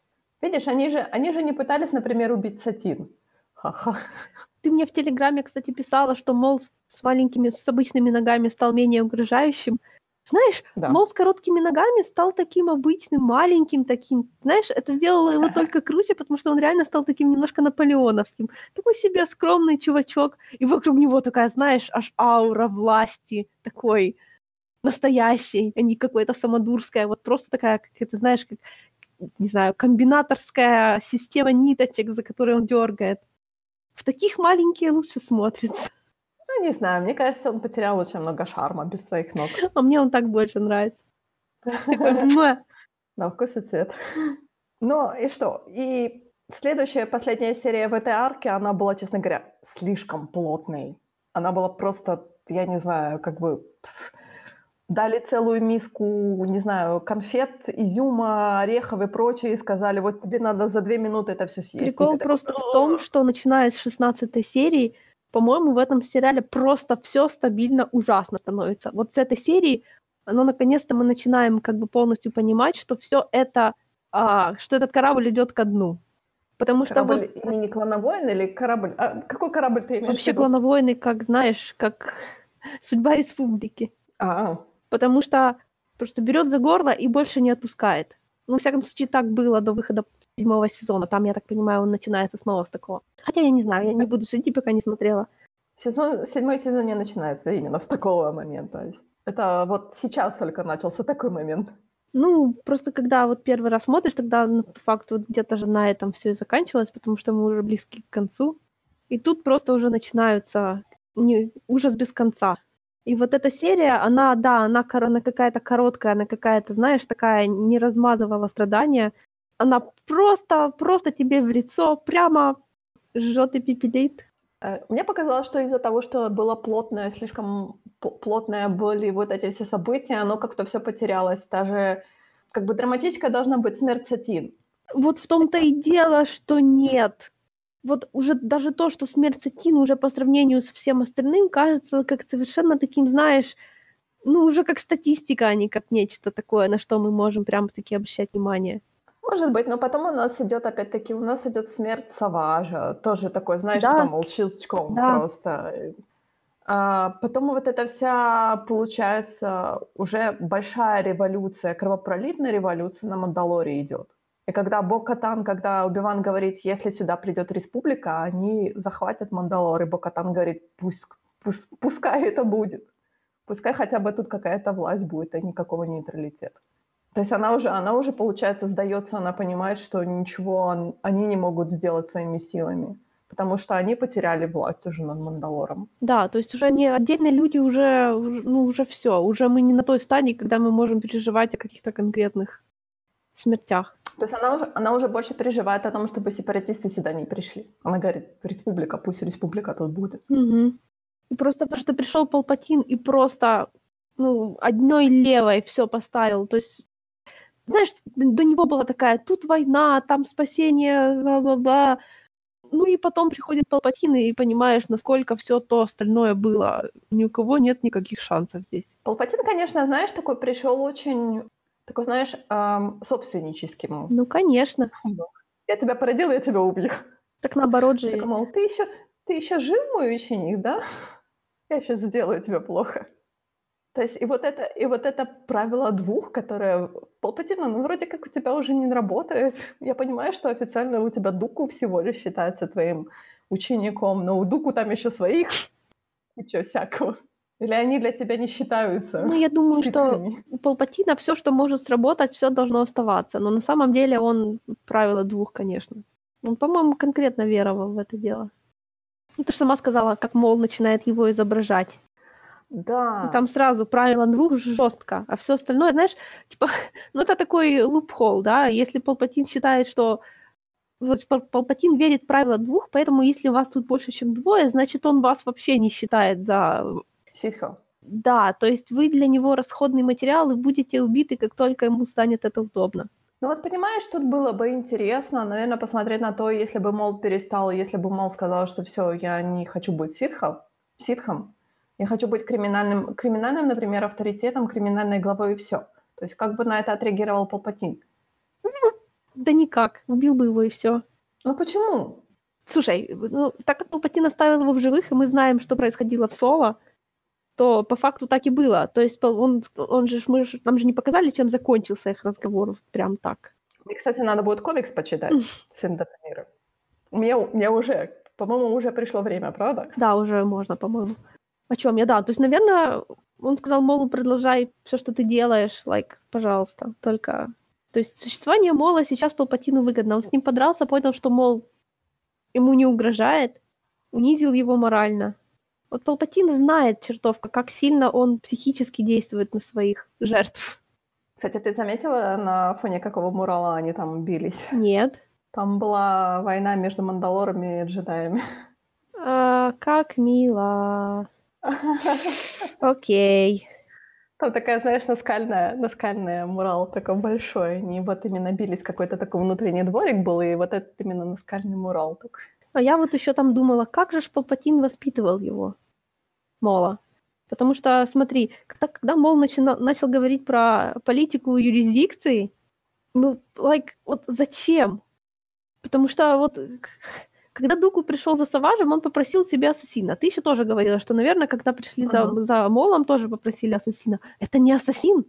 Видишь, они же, они же не пытались, например, убить Сатин. Ха-ха. Ты мне в Телеграме, кстати, писала, что, мол, с маленькими, с обычными ногами стал менее угрожающим. Знаешь, Да. мол, с короткими ногами стал таким обычным, маленьким таким. Знаешь, это сделало его только круче, потому что он реально стал таким немножко наполеоновским. Такой себе скромный чувачок. И вокруг него такая, знаешь, аж аура власти такой настоящей, а не какой-то самодурская. Вот просто такая, как это, знаешь, как, не знаю, комбинаторская система ниточек, за которые он дергает. В таких маленькие лучше смотрится. Ну, не знаю, мне кажется, он потерял очень много шарма без своих ног. А мне он так больше нравится. На вкус и цвет. Ну и что? И следующая, последняя серия в этой арке, она была, честно говоря, слишком плотной. Она была просто, я не знаю, как бы дали целую миску, не знаю, конфет, изюма, орехов и прочее, и сказали, вот тебе надо за две минуты это все съесть. Прикол просто в том, что начиная с 16 серии, по-моему, в этом сериале просто все стабильно ужасно становится. Вот с этой серии, оно наконец-то мы начинаем как бы полностью понимать, что все это, а, что этот корабль идет ко дну. Потому что Корабль вот имени Клановоин или корабль? А, какой корабль ты имеешь вообще клановойны, как знаешь, как судьба республики. А, потому что просто берет за горло и больше не отпускает. Ну, во всяком случае, так было до выхода седьмого сезона. Там, я так понимаю, он начинается снова с такого. Хотя я не знаю, я не буду судить, пока не смотрела. сезон, седьмой сезон не начинается именно с такого момента. Это вот сейчас только начался такой момент. Ну, просто когда вот первый раз смотришь, тогда ну, по факту вот где-то же на этом все и заканчивалось, потому что мы уже близки к концу. И тут просто уже начинаются не, ужас без конца. И вот эта серия, она, да, она, она какая-то короткая, она какая-то, знаешь, такая не размазывала страдания. Она просто, просто тебе в лицо прямо жжет и пепелит. Э, Мне показалось, что из-за того, что было плотное, слишком пл- плотное были вот эти все события, оно как-то все потерялось. Даже как бы драматическая должна быть смерть Сатин. Вот в том-то и дело, что нет. Вот уже даже то, что смерть Сатины уже по сравнению с всем остальным кажется как совершенно таким, знаешь, ну уже как статистика, а не как нечто такое, на что мы можем прямо-таки обращать внимание. Может быть, но потом у нас идет опять-таки, у нас идет смерть Саважа, тоже такой, знаешь, Да. мол, щелчком Да. просто. А потом вот эта вся, получается, уже большая революция, кровопролитная революция на Мандалоре идет. И когда Бокатан, когда Убиван говорит, если сюда придет республика, они захватят Мандалор, и Бокатан говорит, пусть, пусть, пускай это будет. Пускай хотя бы тут какая-то власть будет, а никакого нейтралитета. То есть она уже, она уже, получается, сдается, она понимает, что ничего он- они не могут сделать своими силами, потому что они потеряли власть уже над Мандалором. Да, то есть уже не отдельные люди уже- ну уже все, уже мы не на той стадии, когда мы можем переживать о каких-то конкретных смертях. То есть она уже, она уже больше переживает о том, чтобы сепаратисты сюда не пришли. Она говорит, республика, пусть республика тут будет. Мгм. И просто потому что пришел Палпатин и просто, ну, одной левой все поставил. То есть, знаешь, до него была такая, тут война, там спасение, бла-бла-бла. Ну и потом приходит Палпатин, и понимаешь, насколько все то остальное было. Ни у кого нет никаких шансов здесь. Палпатин, конечно, знаешь, такой пришел очень, такой, знаешь, эм, собственническим. Ну, конечно. Я тебя породила, я тебя убью. Так наоборот же. Так, мол, ты еще, ты еще жив, мой ученик, да? Я сейчас сделаю тебе плохо. То есть и вот это, и вот это правило двух, которое Палпатина, ну вроде как у тебя уже не работает. Я понимаю, что официально у тебя Дуку всего лишь считается твоим учеником, но у Дуку там еще своих куча всякого. Или они для тебя не считаются? Ну, я думаю, что у Палпатина все, что может сработать, все должно оставаться. Но на самом деле он правило двух, конечно. Он, по-моему, конкретно веровал в это дело. Ну, ты же сама сказала, как Мол начинает его изображать. Да. И там сразу правило двух жестко, а все остальное, знаешь, типа, ну это такой лупхол, да, если Палпатин считает, что вот Палпатин верит в правило двух, поэтому если у вас тут больше, чем двое, значит, он вас вообще не считает за... Ситхо. Да, то есть вы для него расходный материал и будете убиты, как только ему станет это удобно. Ну вот понимаешь, тут было бы интересно, наверное, посмотреть на то, если бы Мол перестал, если бы Мол сказал, что все, я не хочу быть ситхом, ситхом, я хочу быть криминальным, криминальным, например, авторитетом, криминальной главой и все. То есть как бы на это отреагировал Палпатин? Да никак, убил бы его и все. Ну почему? Слушай, ну, так как Палпатин оставил его в живых, и мы знаем, что происходило в Соло, то по факту так и было. То есть он, он же, мы же, нам же не показали, чем закончился их разговор прям так. Мне, кстати, надо будет комикс почитать «Сын Датамира». Мне, мне уже, по-моему, уже пришло время, правда? Да, уже можно, по-моему. О чем я, да. То есть, наверное, он сказал, мол, продолжай все, что ты делаешь, like, пожалуйста, только... То есть существование Мола сейчас Палпатину выгодно. Он с ним подрался, понял, что, мол, ему не угрожает, унизил его морально. Вот Палпатин знает, чертовка, как сильно он психически действует на своих жертв. Кстати, ты заметила, на фоне какого мурала они там бились? Нет. Там была война между мандалорами и джедаями. А, как мило. Окей. Там такая, знаешь, наскальная, наскальная мурал такой большой. Они вот именно бились, какой-то такой внутренний дворик был, и вот этот именно наскальный мурал такой. А я вот еще там думала, как же Палпатин воспитывал его, Мола. Потому что, смотри, когда, когда Мол начинал, начал говорить про политику юрисдикции, ну, like, вот зачем? Потому что вот когда Дуку пришел за Саважем, он попросил себе ассасина. Ты еще тоже говорила, что, наверное, когда пришли uh-huh. за, за Молом, тоже попросили ассасина. Это не ассасин.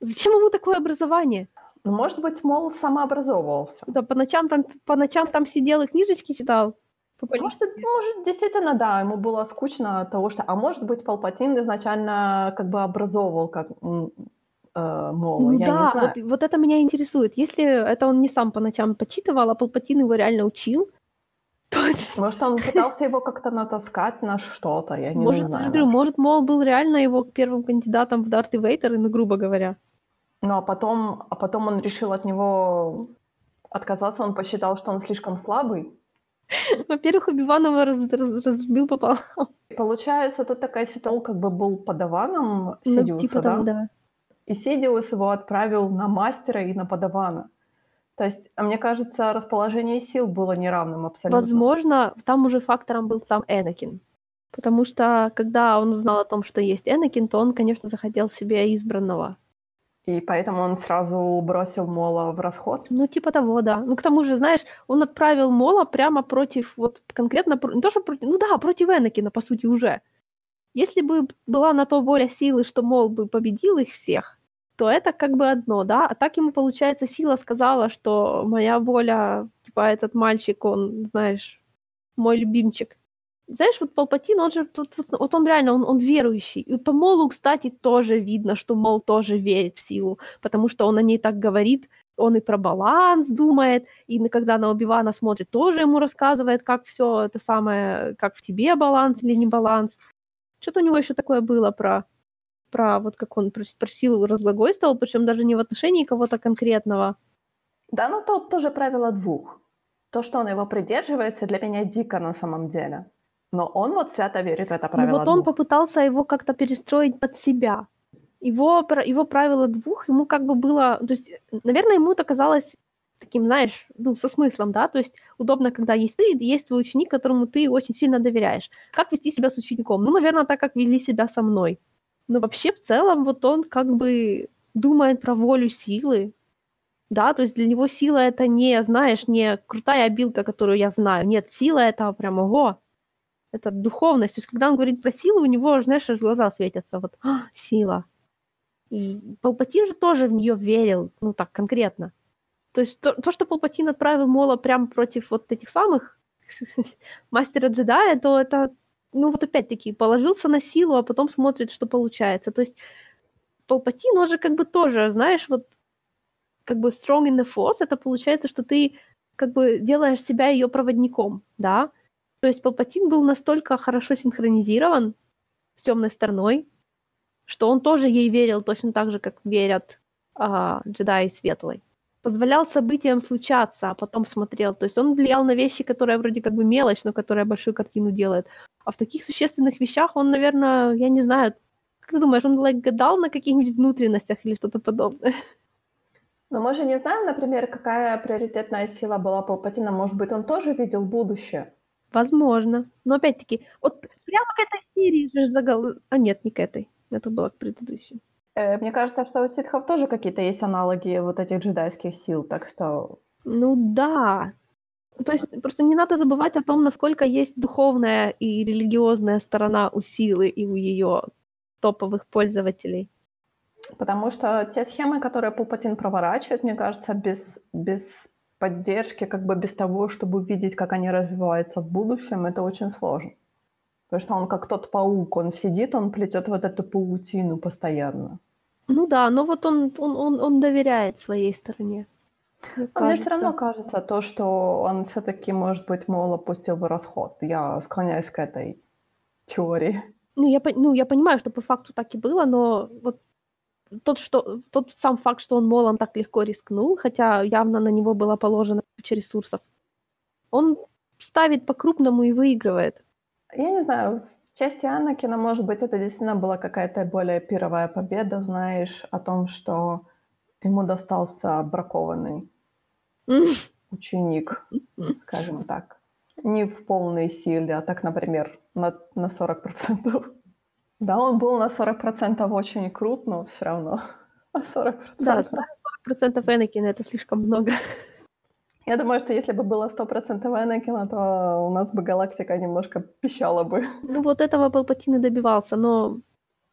Зачем ему такое образование? Ну, может быть, Мол самообразовывался. Да, по ночам там, по ночам там сидел и книжечки читал. Может, может, действительно, да, ему было скучно от того, что... А может быть, Палпатин изначально как бы образовывал как э, Мола, я да, не знаю. Вот, вот это меня интересует. Если это он не сам по ночам почитывал, а Палпатин его реально учил, может, он пытался его как-то натаскать на что-то, я не может, знаю. Говорю, может, Мол был реально его первым кандидатом в Дарт и Вейдер, ну, грубо говоря. Ну, а потом, а потом он решил от него отказаться, он посчитал, что он слишком слабый. Во-первых, Убиван его раз, раз, разбил пополам. Получается, тут такая ситуация, как бы был подаваном Сидиуса, ну, типа да? Того, да? И Сидиус его отправил на мастера и на подавана. То есть, а мне кажется, расположение сил было неравным абсолютно. Возможно, там уже фактором был сам Энакин. Потому что, когда он узнал о том, что есть Энакин, то он, конечно, захотел себе избранного. И поэтому он сразу бросил Мола в расход? Ну, типа того, да. Ну, к тому же, знаешь, он отправил Мола прямо против, вот конкретно, не то, что против, ну да, против Энакина, по сути, уже. Если бы была на то воля силы, что Мол бы победил их всех, то это как бы одно, да, а так ему, получается, сила сказала, что моя воля, типа, этот мальчик, он, знаешь, мой любимчик. Знаешь, вот Палпатин, он же, вот, вот он реально, он, он верующий. И по Молу, кстати, тоже видно, что Мол тоже верит в силу, потому что он о ней так говорит, он и про баланс думает, и когда на Убивана смотрит, тоже ему рассказывает, как все это самое, как в тебе баланс или не баланс. Что-то у него еще такое было про про вот как он про силу разглагольствовал, причем даже не в отношении кого-то конкретного. Да, ну то тоже правило двух. То, что он его придерживается, для меня дико на самом деле. Но он вот свято верит в это правило Ну вот двух. он попытался его как-то перестроить под себя. Его, его правило двух, ему как бы было... То есть, наверное, ему это казалось таким, знаешь, ну, со смыслом, да, то есть удобно, когда есть ты, есть твой ученик, которому ты очень сильно доверяешь. Как вести себя с учеником? Ну, наверное, так, как вели себя со мной. Но вообще в целом вот он как бы думает про волю силы, да, то есть для него сила это не, знаешь, не крутая обилка, которую я знаю, нет, сила это прям ого, это духовность. То есть, когда он говорит про силу, у него, знаешь, глаза светятся. Вот, а, сила. И Палпатин же тоже в нее верил, ну так, конкретно. То есть то, то что Палпатин отправил Мола прямо против вот этих самых мастера джедая, то это, ну вот опять-таки, положился на силу, а потом смотрит, что получается. То есть Палпатин, он же как бы тоже, знаешь, вот как бы strong in the force, это получается, что ты как бы делаешь себя ее проводником, да. То есть Палпатин был настолько хорошо синхронизирован с темной стороной, что он тоже ей верил точно так же, как верят а, джедаи светлой. Позволял событиям случаться, а потом смотрел. То есть он влиял на вещи, которые вроде как бы мелочь, но которая большую картину делает. А в таких существенных вещах он, наверное, я не знаю, как ты думаешь, он like, гадал на каких-нибудь внутренностях или что-то подобное? Но мы же не знаем, например, какая приоритетная сила была Палпатина. Может быть, он тоже видел будущее? Возможно. Но опять-таки, вот прямо к этой серии же загал... А нет, не к этой. Это было к предыдущей. Э, мне кажется, что у ситхов тоже какие-то есть аналоги вот этих джедайских сил, так что... Ну да. То есть просто не надо забывать о том, насколько есть духовная и религиозная сторона у силы и у ее топовых пользователей. Потому что те схемы, которые Пупатин проворачивает, мне кажется, без, без поддержки, как бы без того, чтобы увидеть, как они развиваются в будущем, это очень сложно. Потому что он как тот паук, он сидит, он плетет вот эту паутину постоянно. Ну да, но вот он, он, он, он доверяет своей стороне. Мне, а мне все равно кажется то, что он все-таки, может быть, мол, опустил в расход. Я склоняюсь к этой теории. Ну я, ну, я понимаю, что по факту так и было, но вот тот, что, тот сам факт, что он, мол, он так легко рискнул, хотя явно на него было положено куча ресурсов, он ставит по-крупному и выигрывает. Я не знаю, в части Анакина, может быть, это действительно была какая-то более первая победа, знаешь, о том, что ему достался бракованный ученик, скажем так. Не в полной силе, а так, например, на, на 40%. Да, он был на 40% очень крут, но все равно 40%. Да, 40% Энакина — это слишком много. Я думаю, что если бы было 100% Энакина, то у нас бы галактика немножко пищала бы. Ну вот этого Палпатин и добивался, но...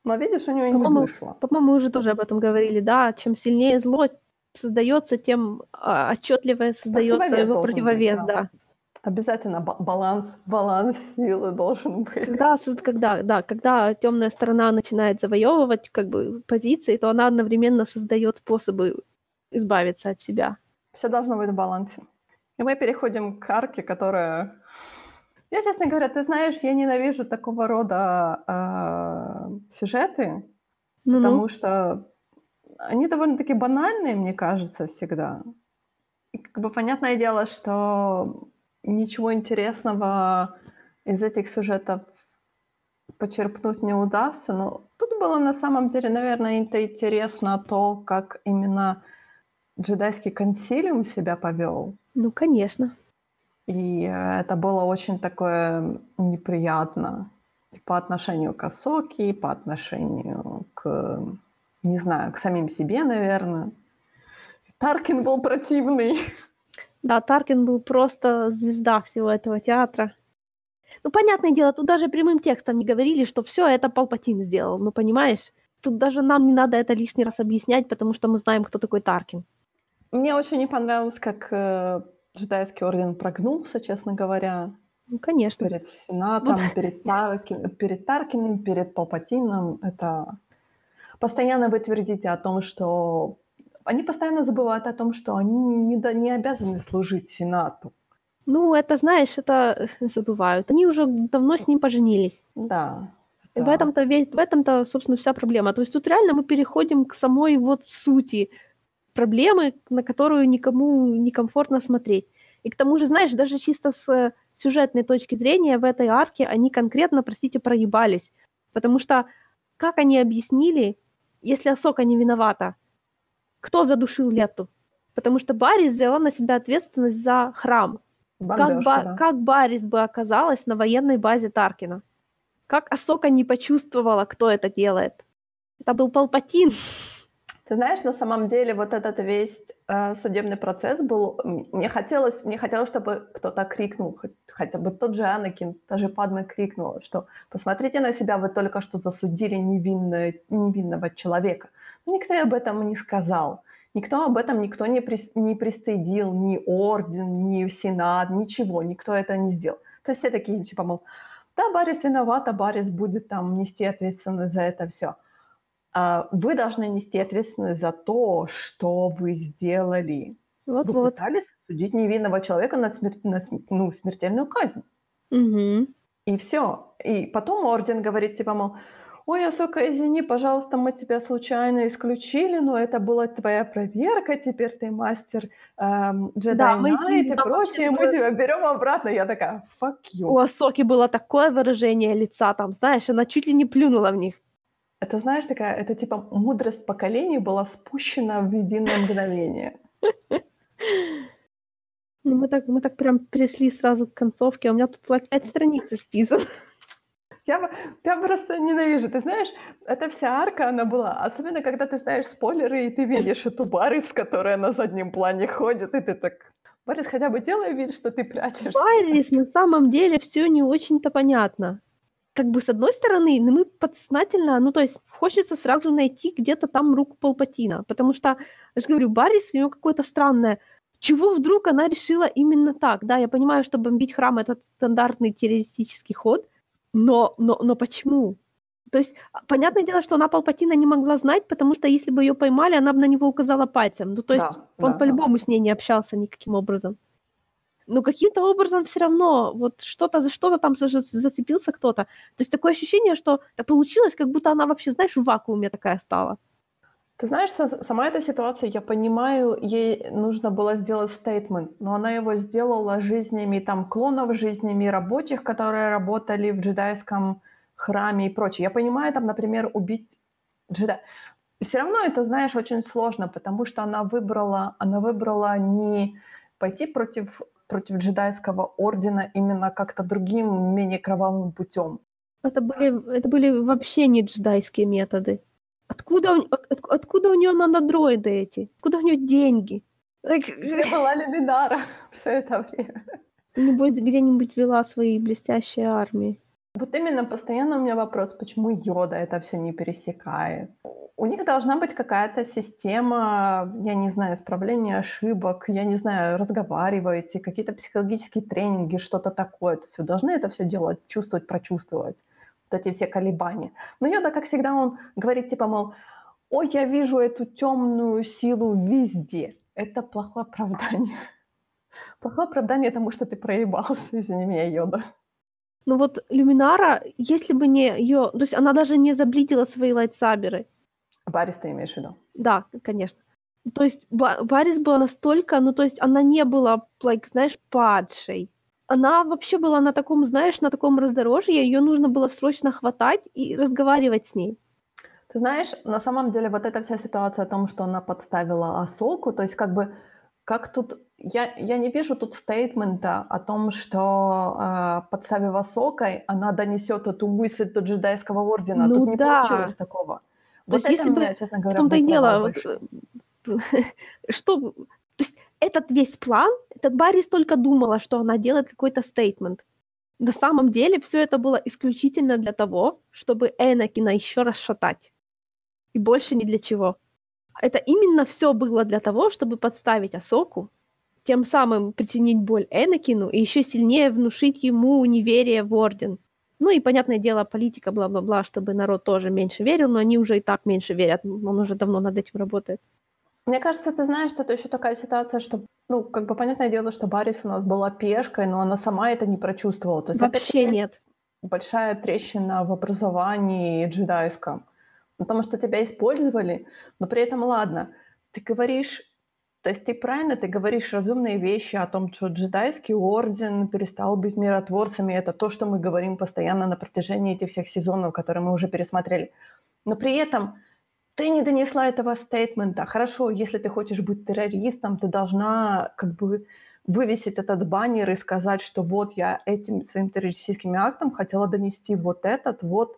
Но видишь, у него и не вышло. По-моему, мы уже тоже об этом говорили, да. Чем сильнее зло создается, тем а, отчетливее создается его противовес, быть, да. да. Обязательно баланс, баланс силы должен быть. Когда, когда, да, когда темная сторона начинает завоевывать как бы позиции, то она одновременно создает способы избавиться от себя. Все должно быть в балансе. И мы переходим к арке, которая... Я, честно говоря, ты знаешь, я ненавижу такого рода э, сюжеты, ну-ну. потому что они довольно-таки банальные, мне кажется, всегда. И как бы понятное дело, что ничего интересного из этих сюжетов почерпнуть не удастся, но тут было на самом деле, наверное, интересно то, как именно джедайский консилиум себя повел. Ну, конечно. И э, это было очень такое неприятно и по отношению к Асоке, и по отношению к, не знаю, к самим себе, наверное. Таркин был противный. Да, Таркин был просто звезда всего этого театра. Ну, понятное дело, тут даже прямым текстом не говорили, что все это Палпатин сделал, ну, понимаешь? Тут даже нам не надо это лишний раз объяснять, потому что мы знаем, кто такой Таркин. Мне очень не понравилось, как э, джедайский орден прогнулся, честно говоря. Ну, конечно. Перед Сенатом, вот. перед, Таркин, перед Таркиным, перед Палпатином. Это постоянно вы твердите о том, что... Они постоянно забывают о том, что они не, не обязаны служить Сенату. Ну, это, знаешь, это забывают. Они уже давно с ним поженились. Да. И да. в этом-то, в этом-то, собственно, вся проблема. То есть тут реально мы переходим к самой вот сути проблемы, на которую никому некомфортно смотреть. И к тому же, знаешь, даже чисто с сюжетной точки зрения в этой арке они конкретно, простите, проебались. Потому что как они объяснили, если Асока не виновата, кто задушил Лету? Потому что Барис взяла на себя ответственность за храм. как, ба- да. как Барис бы оказалась на военной базе Таркина? Как Асока не почувствовала, кто это делает? Это был Палпатин. Ты знаешь, на самом деле вот этот весь э, судебный процесс был... Мне хотелось, мне хотелось, чтобы кто-то крикнул, хоть, хотя бы тот же Анакин, та же Падме крикнула, что посмотрите на себя, вы только что засудили невинное, невинного человека. Но никто об этом не сказал. Никто об этом, никто не, при, не пристыдил, ни орден, ни сенат, ничего, никто это не сделал. То есть все такие, типа, мол, да, Барис виноват, а Барис будет там нести ответственность за это все. А вы должны нести ответственность за то, что вы сделали. Вот, вы вот. пытались судить невинного человека на, смер... на ну, смертельную казнь. Угу. И все. И потом орден говорит, типа, мол, ой, Асока, извини, пожалуйста, мы тебя случайно исключили, но это была твоя проверка, теперь ты мастер эм, Jedi да, Knight и прочее, мы тебя берем обратно. Я такая, fuck you. У Асоки было такое выражение лица там, знаешь, она чуть ли не плюнула в них. Это, знаешь, такая, это типа мудрость поколений была спущена в единое мгновение. Ну, мы так, мы так прям перешли сразу к концовке, а у меня тут пять страниц исписано. Я, я просто ненавижу. Ты знаешь, эта вся арка, она была. Особенно, когда ты знаешь спойлеры, и ты видишь эту Барис, которая на заднем плане ходит, и ты так... Барис, хотя бы делай вид, что ты прячешься. Барис, на самом деле, все не очень-то понятно. Как бы, с одной стороны, ну, мы подсознательно, ну, то есть, хочется сразу найти где-то там руку Палпатина, потому что, я же говорю, Барис, у него какое-то странное чего вдруг она решила именно так? Да, я понимаю, что бомбить храм — это стандартный террористический ход, но, но, но почему? То есть, а, понятное дело, что она Палпатина не могла знать, потому что если бы ее поймали, она бы на него указала пальцем. Ну, то есть, да, он да, по-любому да. с ней не общался никаким образом. Но каким-то образом все равно вот что-то за что-то там зацепился кто-то. То есть такое ощущение, что получилось, как будто она вообще, знаешь, в вакууме такая стала. Ты знаешь, сама эта ситуация, я понимаю, ей нужно было сделать стейтмент, но она его сделала жизнями там клонов, жизнями рабочих, которые работали в джедайском храме и прочее. Я понимаю, там, например, убить джеда. Все равно это, знаешь, очень сложно, потому что она выбрала, она выбрала не пойти против, против джедайского ордена именно как-то другим, менее кровавым путем. Это были, это были вообще не джедайские методы. Откуда, от, откуда у нее нанодроиды эти? Откуда у нее деньги? Где была Люминара все это время? Небось, где-нибудь вела свои блестящие армии. Вот именно постоянно у меня вопрос, почему Йода это все не пересекает. У них должна быть какая-то система, я не знаю, исправления ошибок, я не знаю, разговариваете, какие-то психологические тренинги, что-то такое. То есть вы должны это все делать, чувствовать, прочувствовать вот эти все колебания. Но Йода, как всегда, он говорит типа, мол, ой, я вижу эту темную силу везде. Это плохое оправдание. Плохое оправдание тому, что ты проебался, извини меня, Йода. Ну вот Люминара, если бы не ее... То есть она даже не заблидила свои лайтсаберы. Барис ты имеешь в виду? Да, конечно. То есть Барис была настолько... Ну то есть она не была, like, знаешь, падшей она вообще была на таком, знаешь, на таком раздорожье, ее нужно было срочно хватать и разговаривать с ней. Ты знаешь, на самом деле вот эта вся ситуация о том, что она подставила Асоку, то есть как бы как тут... Я, я не вижу тут стейтмента о том, что э, подставив Асокой, она донесет эту мысль до джедайского ордена. Ну, тут не да. получилось такого. То вот есть если бы... честно говоря, в том-то и дело, вот, что... То есть этот весь план, этот Баррис только думала, что она делает какой-то стейтмент. На самом деле все это было исключительно для того, чтобы Энакина еще расшатать. И больше ни для чего. Это именно все было для того, чтобы подставить Асоку, тем самым причинить боль Энакину и еще сильнее внушить ему неверие в Орден. Ну и, понятное дело, политика, бла-бла-бла, чтобы народ тоже меньше верил, но они уже и так меньше верят, он уже давно над этим работает. Мне кажется, ты знаешь, что это еще такая ситуация, что, ну, как бы понятное дело, что Барис у нас была пешкой, но она сама это не прочувствовала. То есть, Вообще нет. Большая трещина в образовании джедайском. Потому что тебя использовали, но при этом, ладно, ты говоришь, то есть ты правильно, ты говоришь разумные вещи о том, что джедайский орден перестал быть миротворцами. Это то, что мы говорим постоянно на протяжении этих всех сезонов, которые мы уже пересмотрели. Но при этом ты не донесла этого стейтмента. Хорошо, если ты хочешь быть террористом, ты должна как бы вывесить этот баннер и сказать, что вот я этим своим террористическим актом хотела донести вот этот вот,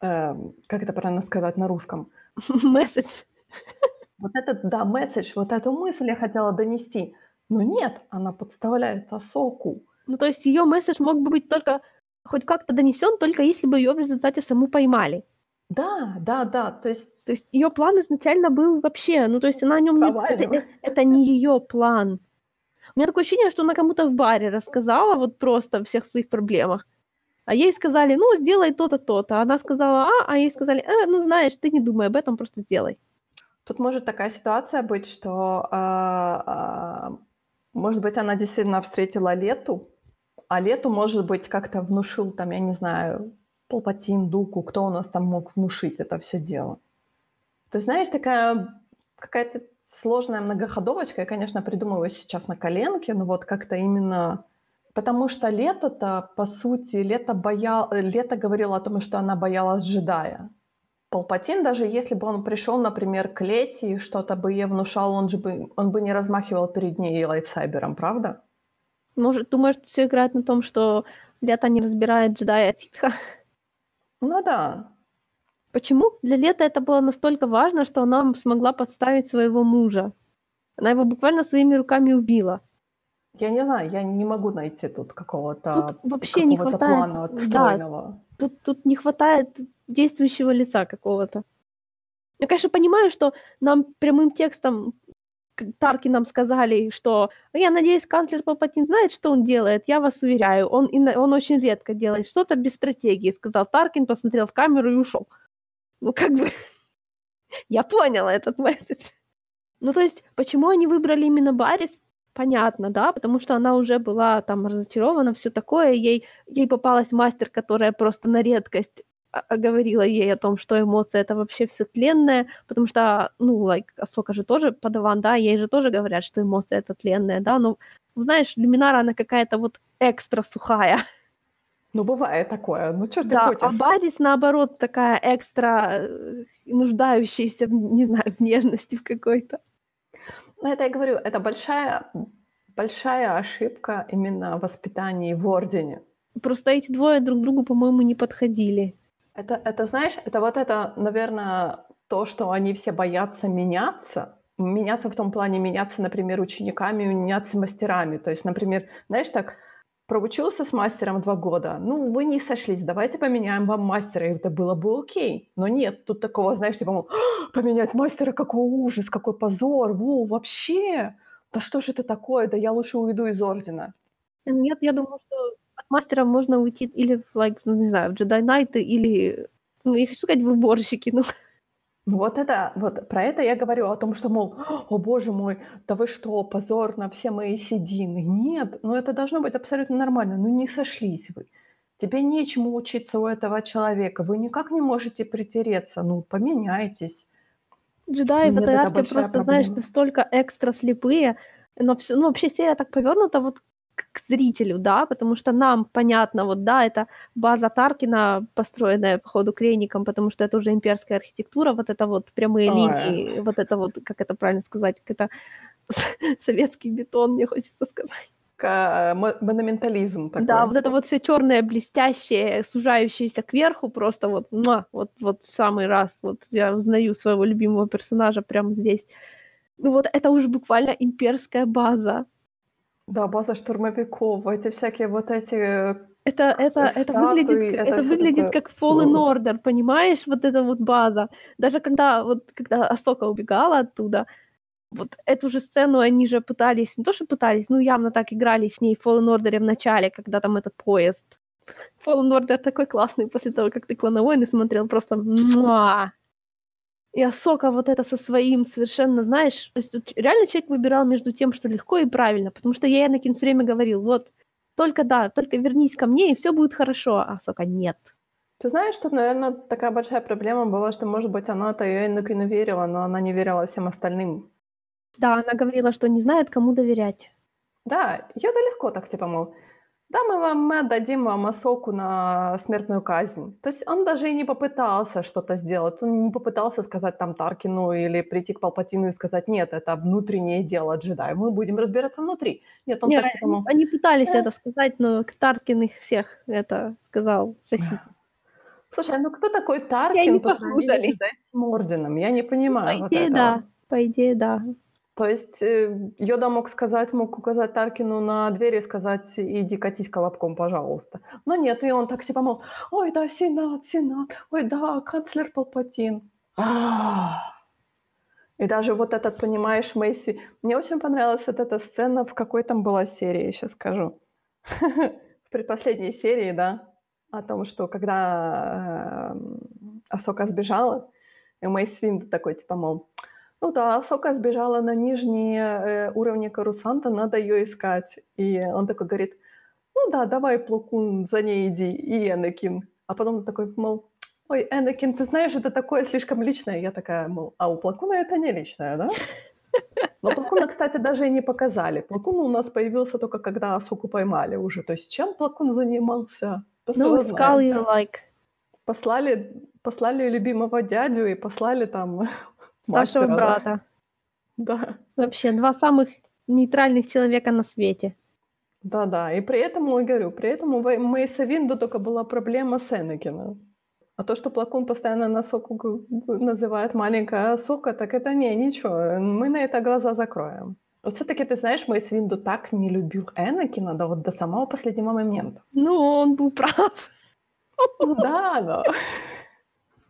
э, как это правильно сказать на русском? Месседж. Вот этот, да, месседж, вот эту мысль я хотела донести. Но нет, она подставляет Асоку. Ну, то есть ее месседж мог бы быть только хоть как-то донесен, только если бы ее в результате саму поймали. Да, да, да, то есть... То есть ее план изначально был вообще, ну, то есть она о нем не... Это, это не ее план. У меня такое ощущение, что она кому-то в баре рассказала вот просто о всех своих проблемах. А ей сказали, ну, сделай то-то, то-то. А она сказала, а, а ей сказали, э, ну, знаешь, ты не думай об этом, просто сделай. Тут может такая ситуация быть, что, э, э, может быть, она действительно встретила Лету, а Лету, может быть, как-то внушил, там, я не знаю, Палпатин, Дуку, кто у нас там мог внушить это все дело. То есть, знаешь, такая какая-то сложная многоходовочка. Я, конечно, придумываю сейчас на коленке, но вот как-то именно... Потому что Лето-то, по сути, Лето, боял... Лето говорила о том, что она боялась джедая. Палпатин, даже если бы он пришел, например, к Лете и что-то бы ей внушал, он же бы, он бы не размахивал перед ней лайтсайбером, правда? Может, думаешь, все играет на том, что Лето не разбирает джедая от ситха? Ну да. Почему для Лета это было настолько важно, что она смогла подставить своего мужа? Она его буквально своими руками убила. Я не знаю, я не могу найти тут какого-то тут вообще не хватает плана отстойного. Да, тут, тут не хватает действующего лица какого-то. Я, конечно, понимаю, что нам прямым текстом Тарки нам сказали, что я надеюсь, канцлер Палпатин знает, что он делает. Я вас уверяю, он, он очень редко делает что-то без стратегии, сказал Таркин, посмотрел в камеру и ушел. Ну, как бы, я поняла этот месседж. Ну, то есть, почему они выбрали именно Барис, понятно, да, потому что она уже была там разочарована, все такое, ей, ей попалась мастер, которая просто на редкость говорила ей о том, что эмоции это вообще все тленное, потому что, ну, like, Асока же тоже подаван, да, ей же тоже говорят, что эмоции это тленное, да, но, знаешь, Люминара, она какая-то вот экстра сухая. Ну, бывает такое, ну, что да, ты хочешь? а Барис, наоборот, такая экстра э, нуждающаяся, не знаю, в нежности в какой-то. Ну, это я говорю, это большая, большая ошибка именно воспитания в Ордене. Просто эти двое друг другу, по-моему, не подходили. Это, это, знаешь, это вот это, наверное, то, что они все боятся меняться, меняться в том плане, меняться, например, учениками, меняться мастерами. То есть, например, знаешь, так, проучился с мастером два года, ну, вы не сошлись, давайте поменяем вам мастера, и это было бы окей. Но нет, тут такого, знаешь, типа, поменять мастера, какой ужас, какой позор, во, вообще, да что же это такое, да я лучше уйду из Ордена. Нет, я думаю, что мастера можно уйти или в, like, ну, не знаю, в Jedi Knight, или, ну, я хочу сказать, в уборщики, ну. Вот это, вот про это я говорю о том, что, мол, о боже мой, да вы что, позор на все мои седины. Нет, ну это должно быть абсолютно нормально, ну не сошлись вы. Тебе нечему учиться у этого человека, вы никак не можете притереться, ну поменяйтесь. Джедаи в этой арке просто, проблема. знаешь, настолько экстра слепые, но все, ну вообще серия так повернута, вот к зрителю, да, потому что нам понятно, вот, да, это база Таркина, построенная, по ходу крейником, потому что это уже имперская архитектура, вот это вот прямые Ой. линии, вот это вот, как это правильно сказать, это советский бетон, мне хочется сказать. К, монументализм такой. Да, вот это вот все черное, блестящее, сужающееся кверху, просто вот, муа, вот, вот в самый раз, вот я узнаю своего любимого персонажа прямо здесь. Ну вот это уже буквально имперская база. Да, база штурмовиков, эти всякие вот эти э, это, это, это выглядит, это, это выглядит такое... как Fallen Order, понимаешь, вот эта вот база. Даже когда, вот, когда Асока убегала оттуда, вот эту же сцену они же пытались, не то что пытались, ну явно так играли с ней в Fallen Order в начале, когда там этот поезд. Fallen Order такой классный после того, как ты Клона Войны смотрел, просто муа! И Асока вот это со своим совершенно, знаешь, то есть вот реально человек выбирал между тем, что легко и правильно, потому что я Энакин все время говорил, вот, только да, только вернись ко мне, и все будет хорошо, а Асока нет. Ты знаешь, что, наверное, такая большая проблема была, что, может быть, она-то и Энакину верила, но она не верила всем остальным. Да, она говорила, что не знает, кому доверять. Да, Йода легко так, типа, мол, да, мы вам мы отдадим вам Асоку на смертную казнь. То есть он даже и не попытался что-то сделать. Он не попытался сказать там Таркину или прийти к Палпатину и сказать, нет, это внутреннее дело джедаев, мы будем разбираться внутри. Нет, он нет, так, типа, они, пытались э... это сказать, но Таркин их всех это сказал, сосите. Слушай, ну кто такой Таркин Я не послушали. с этим орденом? Я не понимаю. Вот идее, да. По идее, да. То есть э, Йода мог сказать, мог указать Таркину на дверь и сказать, иди катись колобком, пожалуйста. Но нет, и он так типа, мол, ой, да, Сенат, Сенат, ой, да, канцлер Палпатин. И даже вот этот, понимаешь, Мэйси... Мне очень понравилась вот эта сцена, в какой там была серии, сейчас скажу. В предпоследней серии, да, о том, что когда эм, Асока сбежала, и Мэйс Винду такой, типа, мол, ну да, Сока сбежала на нижние э, уровни Карусанта, надо ее искать. И он такой говорит, ну да, давай, Плакун, за ней иди, и Энакин. А потом он такой, мол, ой, Энакин, ты знаешь, это такое слишком личное. Я такая, мол, а у Плакуна это не личное, да? Но Плакуна, кстати, даже и не показали. Плакун у нас появился только когда Асуку поймали уже. То есть чем Плакун занимался? Ну, искал ее, like. Послали, послали любимого дядю и послали там Старшего мастера, брата. Да. Вообще, два самых нейтральных человека на свете. Да-да, и при этом, я говорю, при этом у Мейса Винду только была проблема с Энакином. А то, что Плакун постоянно на Соку называет маленькая Сока, так это не, ничего, мы на это глаза закроем. Вот все-таки, ты знаешь, Мейс Винду так не любил Энакина да вот до самого последнего момента. Ну, он был прав. Ну да, но...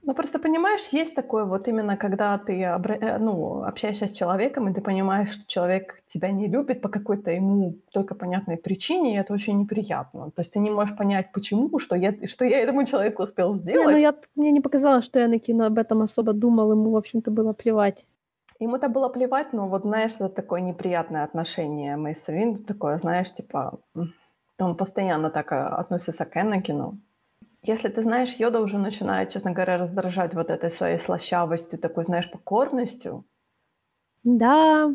Ну, просто понимаешь, есть такое вот именно, когда ты э, ну, общаешься с человеком, и ты понимаешь, что человек тебя не любит по какой-то ему только понятной причине, и это очень неприятно. То есть ты не можешь понять, почему, что я, что я этому человеку успел сделать. Не, ну я, мне не показалось, что Энакин об этом особо думал, ему, в общем-то, было плевать. Ему это было плевать, но вот, знаешь, это такое неприятное отношение Мейса Винда, такое, знаешь, типа, он постоянно так э, относится к Энакину, если ты знаешь, Йода уже начинает, честно говоря, раздражать вот этой своей слащавостью, такой, знаешь, покорностью. Да.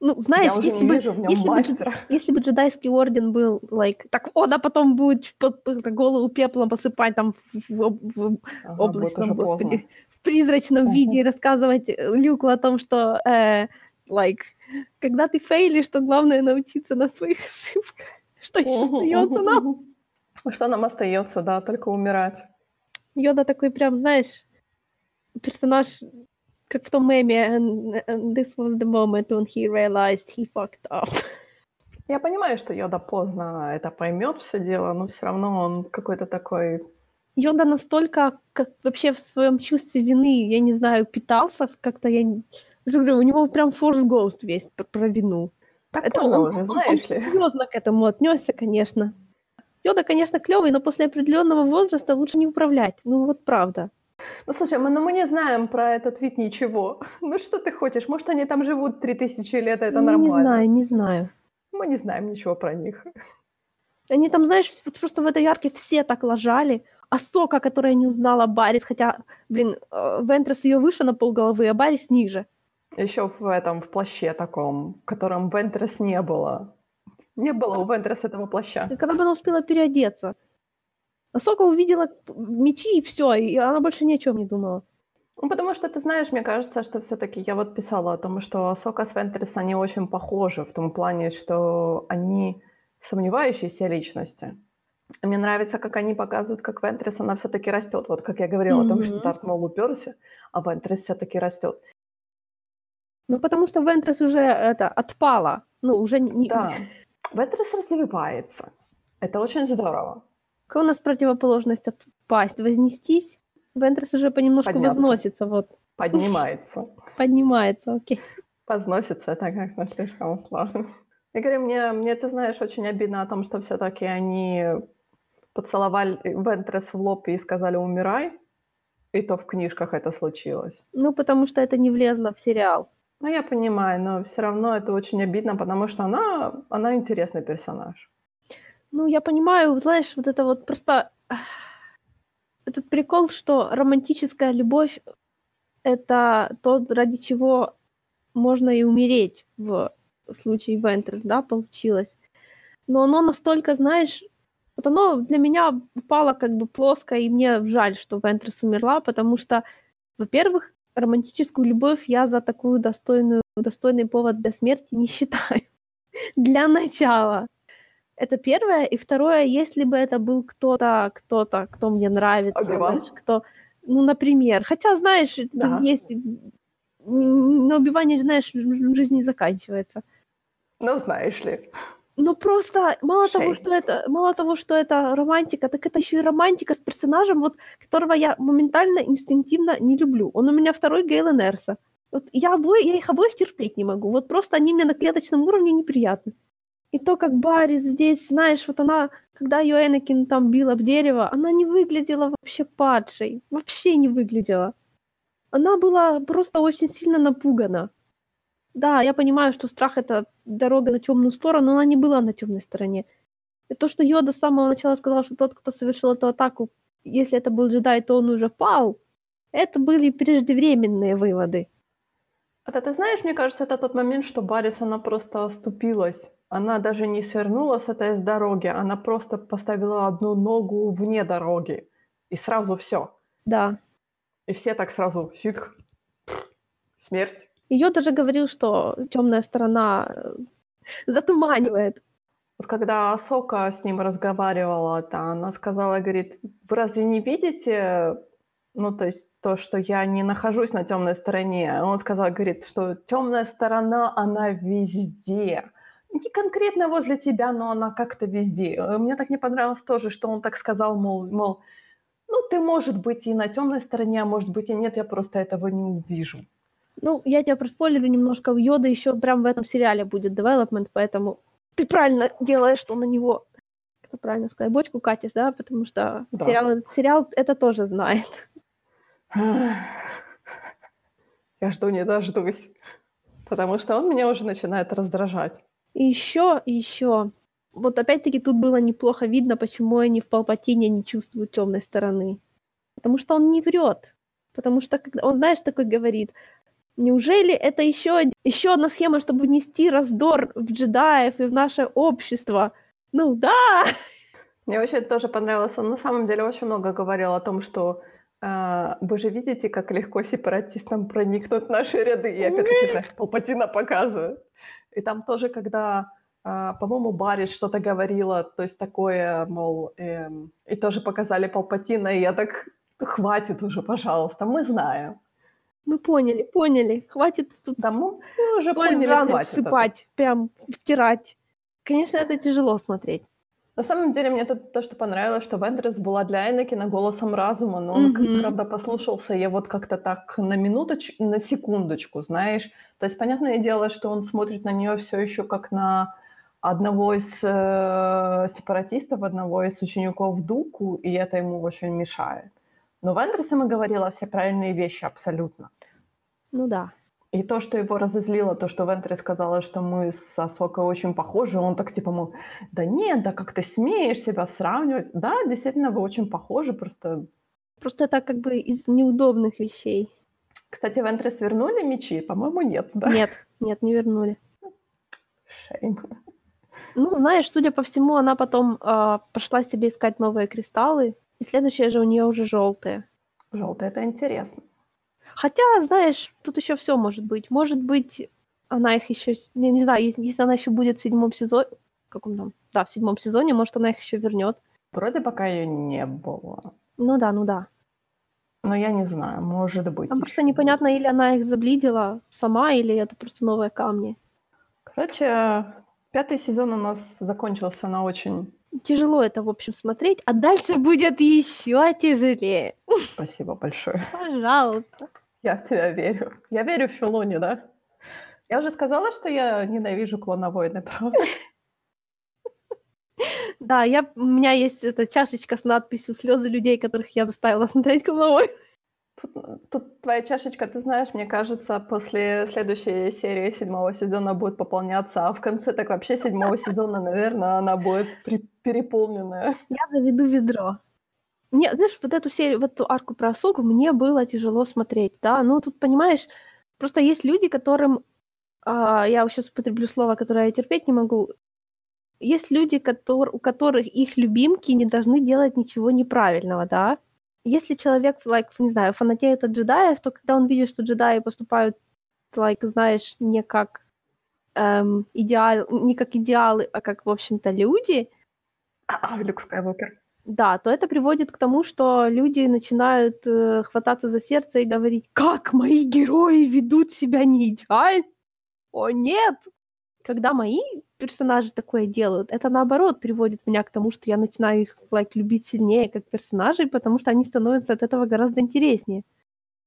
Ну, знаешь, Я если, бы, если, бы, если бы джедайский орден был, like, так он, а потом будет голову пеплом посыпать там в, в, ага, облачном, господи, поздно. в призрачном uh-huh. виде и рассказывать э, Люку о том, что, э, like, когда ты фейлишь, то главное научиться на своих ошибках. Что еще остается нам? Что нам остается, да, только умирать. Йода такой прям, знаешь, персонаж, как в том меме, and, and this was the moment when he realized he fucked up. Я понимаю, что Йода поздно это поймет все дело, но все равно он какой-то такой... Йода настолько как вообще в своем чувстве вины, я не знаю, питался как-то, я говорю, у него прям Force Ghost весь про, про вину. Так это он, уже, знаешь он, ли. Серьезно к этому отнесся, конечно. Йода, конечно, клевый, но после определенного возраста лучше не управлять. Ну вот правда. Ну слушай, мы, ну, мы не знаем про этот вид ничего. Ну что ты хочешь? Может, они там живут 3000 лет, а это ну, нормально? Не знаю, не знаю. Мы не знаем ничего про них. Они там, знаешь, вот просто в этой арке все так лажали. А Сока, которая не узнала Барис, хотя, блин, э, Вентрес ее выше на полголовы, а Барис ниже. Еще в этом, в плаще таком, в котором Вентрес не было. Не было у Вентрес этого плаща. И когда бы она успела переодеться. А Сока увидела мечи и все, и она больше ни о чем не думала. Ну, потому что, ты знаешь, мне кажется, что все таки я вот писала о том, что Сока с Вентрес, они очень похожи в том плане, что они сомневающиеся личности. Мне нравится, как они показывают, как Вентрес, она все таки растет. Вот как я говорила mm-hmm. о том, что Дарт Мол уперся, а Вентрес все таки растет. Ну, потому что Вентрес уже это отпала. Ну, уже не... Да. Вентрес развивается. Это очень здорово. Какая у нас противоположность отпасть? Вознестись? Вентрес уже понемножку Подняться. возносится. Вот. Поднимается. Поднимается, окей. Позносится, это как-то слишком сложно. Игорь, мне, мне, ты знаешь, очень обидно о том, что все-таки они поцеловали Вентрес в лоб и сказали «умирай», и то в книжках это случилось. Ну, потому что это не влезло в сериал. Ну, я понимаю, но все равно это очень обидно, потому что она, она интересный персонаж. Ну, я понимаю, знаешь, вот это вот просто... Этот прикол, что романтическая любовь — это то, ради чего можно и умереть в случае Вентрес, да, получилось. Но оно настолько, знаешь, вот оно для меня упало как бы плоско, и мне жаль, что Вентрес умерла, потому что, во-первых, романтическую любовь я за такую достойную, достойный повод для смерти не считаю. для начала. Это первое. И второе, если бы это был кто-то, кто-то, кто мне нравится, знаешь, кто, ну, например. Хотя, знаешь, да. есть на убивание, знаешь, в жизни не заканчивается. Ну, знаешь ли. Ну просто мало Шей. того, что это мало того, что это романтика, так это еще и романтика с персонажем, вот которого я моментально инстинктивно не люблю. Он у меня второй Гейлен Эрса. Вот я, обои, я их обоих терпеть не могу. Вот просто они мне на клеточном уровне неприятны. И то, как Барри здесь, знаешь, вот она, когда ее Энакин там бил об дерево, она не выглядела вообще падшей. Вообще не выглядела. Она была просто очень сильно напугана. Да, я понимаю, что страх это дорога на темную сторону, но она не была на темной стороне. И то, что Йода с самого начала сказал, что тот, кто совершил эту атаку, если это был джедай, то он уже пал, это были преждевременные выводы. Это ты знаешь, мне кажется, это тот момент, что Барис, она просто оступилась. Она даже не свернула с этой с дороги, она просто поставила одну ногу вне дороги. И сразу все. Да. И все так сразу, ситх, смерть. Ее даже говорил, что темная сторона э, затуманивает. Вот когда Сока с ним разговаривала, то она сказала, говорит, вы разве не видите, ну, то есть то, что я не нахожусь на темной стороне? Он сказал, говорит, что темная сторона, она везде. Не конкретно возле тебя, но она как-то везде. Э, мне так не понравилось тоже, что он так сказал, мол, мол, ну, ты, может быть, и на темной стороне, а может быть, и нет, я просто этого не увижу. Ну, я тебя проспойлерю немножко. Йода еще прям в этом сериале будет development, поэтому ты правильно делаешь, что на него, как правильно сказать, бочку катишь, да, потому что да. сериал, сериал это тоже знает. Я жду не дождусь, потому что он меня уже начинает раздражать. И еще, и еще. Вот опять-таки тут было неплохо видно, почему они в Палпатине не чувствуют темной стороны. Потому что он не врет. Потому что он, знаешь, такой говорит, Неужели это еще, еще одна схема, чтобы внести раздор в джедаев и в наше общество? Ну да! Мне очень тоже понравилось. Он на самом деле очень много говорил о том, что э, вы же видите, как легко сепаратистам проникнуть в наши ряды. И опять-таки, знаешь, Палпатина показывает. И там тоже, когда, э, по-моему, Барри что-то говорила, то есть такое, мол, э, и тоже показали Палпатина, и я так, хватит уже, пожалуйста, мы знаем. Мы поняли, поняли. Хватит тут да, мы, уже поняли, всыпать, прям втирать. Конечно, это тяжело смотреть. На самом деле, мне тут то, что понравилось, что Вендрес была для Энакина голосом разума, но он, mm-hmm. правда, послушался я вот как-то так на минуточку, на секундочку, знаешь. То есть, понятное дело, что он смотрит на нее все еще как на одного из э, сепаратистов, одного из учеников Дуку, и это ему очень мешает. Но в Андерсе мы говорила все правильные вещи абсолютно. Ну да. И то, что его разозлило, то, что Вентри сказала, что мы с Асокой очень похожи, он так типа, мол, да нет, да как ты смеешь себя сравнивать? Да, действительно, вы очень похожи, просто... Просто это как бы из неудобных вещей. Кстати, Вентри свернули мечи? По-моему, нет, да? Нет, нет, не вернули. Шейм. Ну, знаешь, судя по всему, она потом э, пошла себе искать новые кристаллы, и следующая же у нее уже желтая. Желтая это интересно. Хотя, знаешь, тут еще все может быть. Может быть, она их еще, я не знаю, если, если она еще будет в седьмом сезоне, каком там, да, в седьмом сезоне, может, она их еще вернет. Вроде пока ее не было. Ну да, ну да. Но я не знаю, может быть. Там просто непонятно, или она их заблидила сама, или это просто новые камни. Короче, пятый сезон у нас закончился на очень тяжело это, в общем, смотреть, а дальше будет еще тяжелее. Спасибо большое. Пожалуйста. Я в тебя верю. Я верю в Филони, да? Я уже сказала, что я ненавижу клоновойны, правда? Да, я, у меня есть эта чашечка с надписью «Слезы людей, которых я заставила смотреть клоновойны». Тут, тут твоя чашечка, ты знаешь, мне кажется, после следующей серии седьмого сезона будет пополняться, а в конце так вообще седьмого сезона, наверное, она будет переполненная. Я заведу ведро. Мне, знаешь, вот эту серию, вот эту арку про Асуку мне было тяжело смотреть, да, ну тут, понимаешь, просто есть люди, которым, а, я сейчас употреблю слово, которое я терпеть не могу, есть люди, который, у которых их любимки не должны делать ничего неправильного, да, если человек, like, не знаю, фанатеет от джедаев, то когда он видит, что джедаи поступают, like, знаешь, не как эм, идеал, не как идеалы, а как, в общем-то, люди. А, а Люк Скайуокер. да, то это приводит к тому, что люди начинают э, хвататься за сердце и говорить, как мои герои ведут себя не идеально. О, нет! Когда мои персонажи такое делают, это наоборот приводит меня к тому, что я начинаю их like, любить сильнее как персонажей, потому что они становятся от этого гораздо интереснее.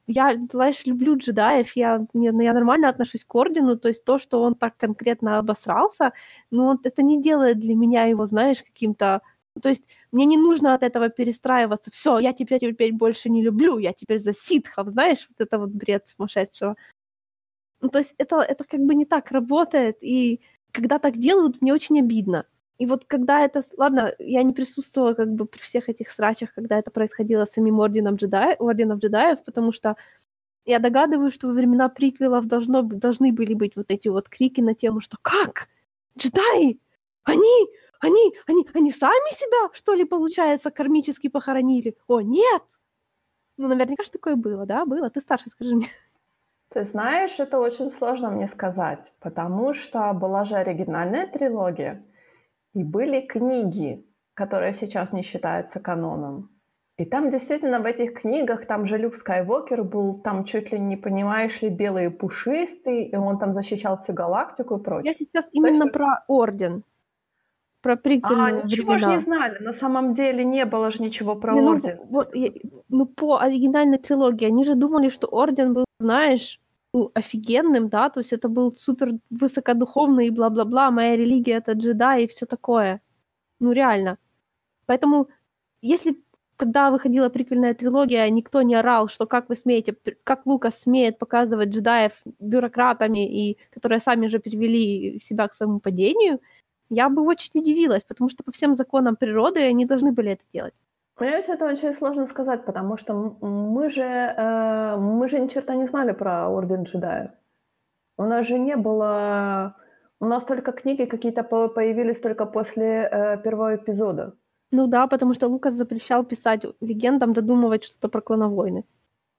Я, знаешь, люблю джедаев, я, я нормально отношусь к Ордену, то есть то, что он так конкретно обосрался, ну, это не делает для меня его, знаешь, каким-то то есть мне не нужно от этого перестраиваться. Все, я теперь, теперь больше не люблю, я теперь за ситхов, знаешь, вот это вот бред сумасшедшего. Ну, то есть это, это как бы не так работает, и когда так делают, мне очень обидно. И вот когда это... Ладно, я не присутствовала как бы при всех этих срачах, когда это происходило с самим Орденом, джедай, Орденом джедаев, потому что я догадываюсь, что во времена приквелов должно, должны были быть вот эти вот крики на тему, что «Как? Джедаи? Они они, они, они сами себя, что ли, получается, кармически похоронили? О, нет! Ну, наверняка же такое было, да? Было? Ты старше, скажи мне. Ты знаешь, это очень сложно мне сказать, потому что была же оригинальная трилогия, и были книги, которые сейчас не считаются каноном. И там действительно в этих книгах, там же Люк Скайуокер был, там чуть ли не, понимаешь ли, белый и пушистый, и он там защищал всю галактику и прочее. Я сейчас именно есть... про Орден про приквельные А, ничего же не знали. На самом деле не было же ничего про Не, ну, Орден. вот, я- ну, по оригинальной трилогии, они же думали, что Орден был, знаешь, ну, офигенным, да, то есть это был супер высокодуховный и бла-бла-бла, моя религия это джедай и все такое. Ну, реально. Поэтому, если когда выходила приквельная трилогия, никто не орал, что как вы смеете, как Лукас смеет показывать джедаев бюрократами, и которые сами же привели себя к своему падению – я бы очень удивилась, потому что по всем законам природы они должны были это делать. Понимаешь, это очень сложно сказать, потому что мы же, э, мы же ни черта не знали про Орден джедаев. У нас же не было... У нас только книги какие-то появились только после э, первого эпизода. Ну да, потому что Лукас запрещал писать легендам, додумывать что-то про клоновойны.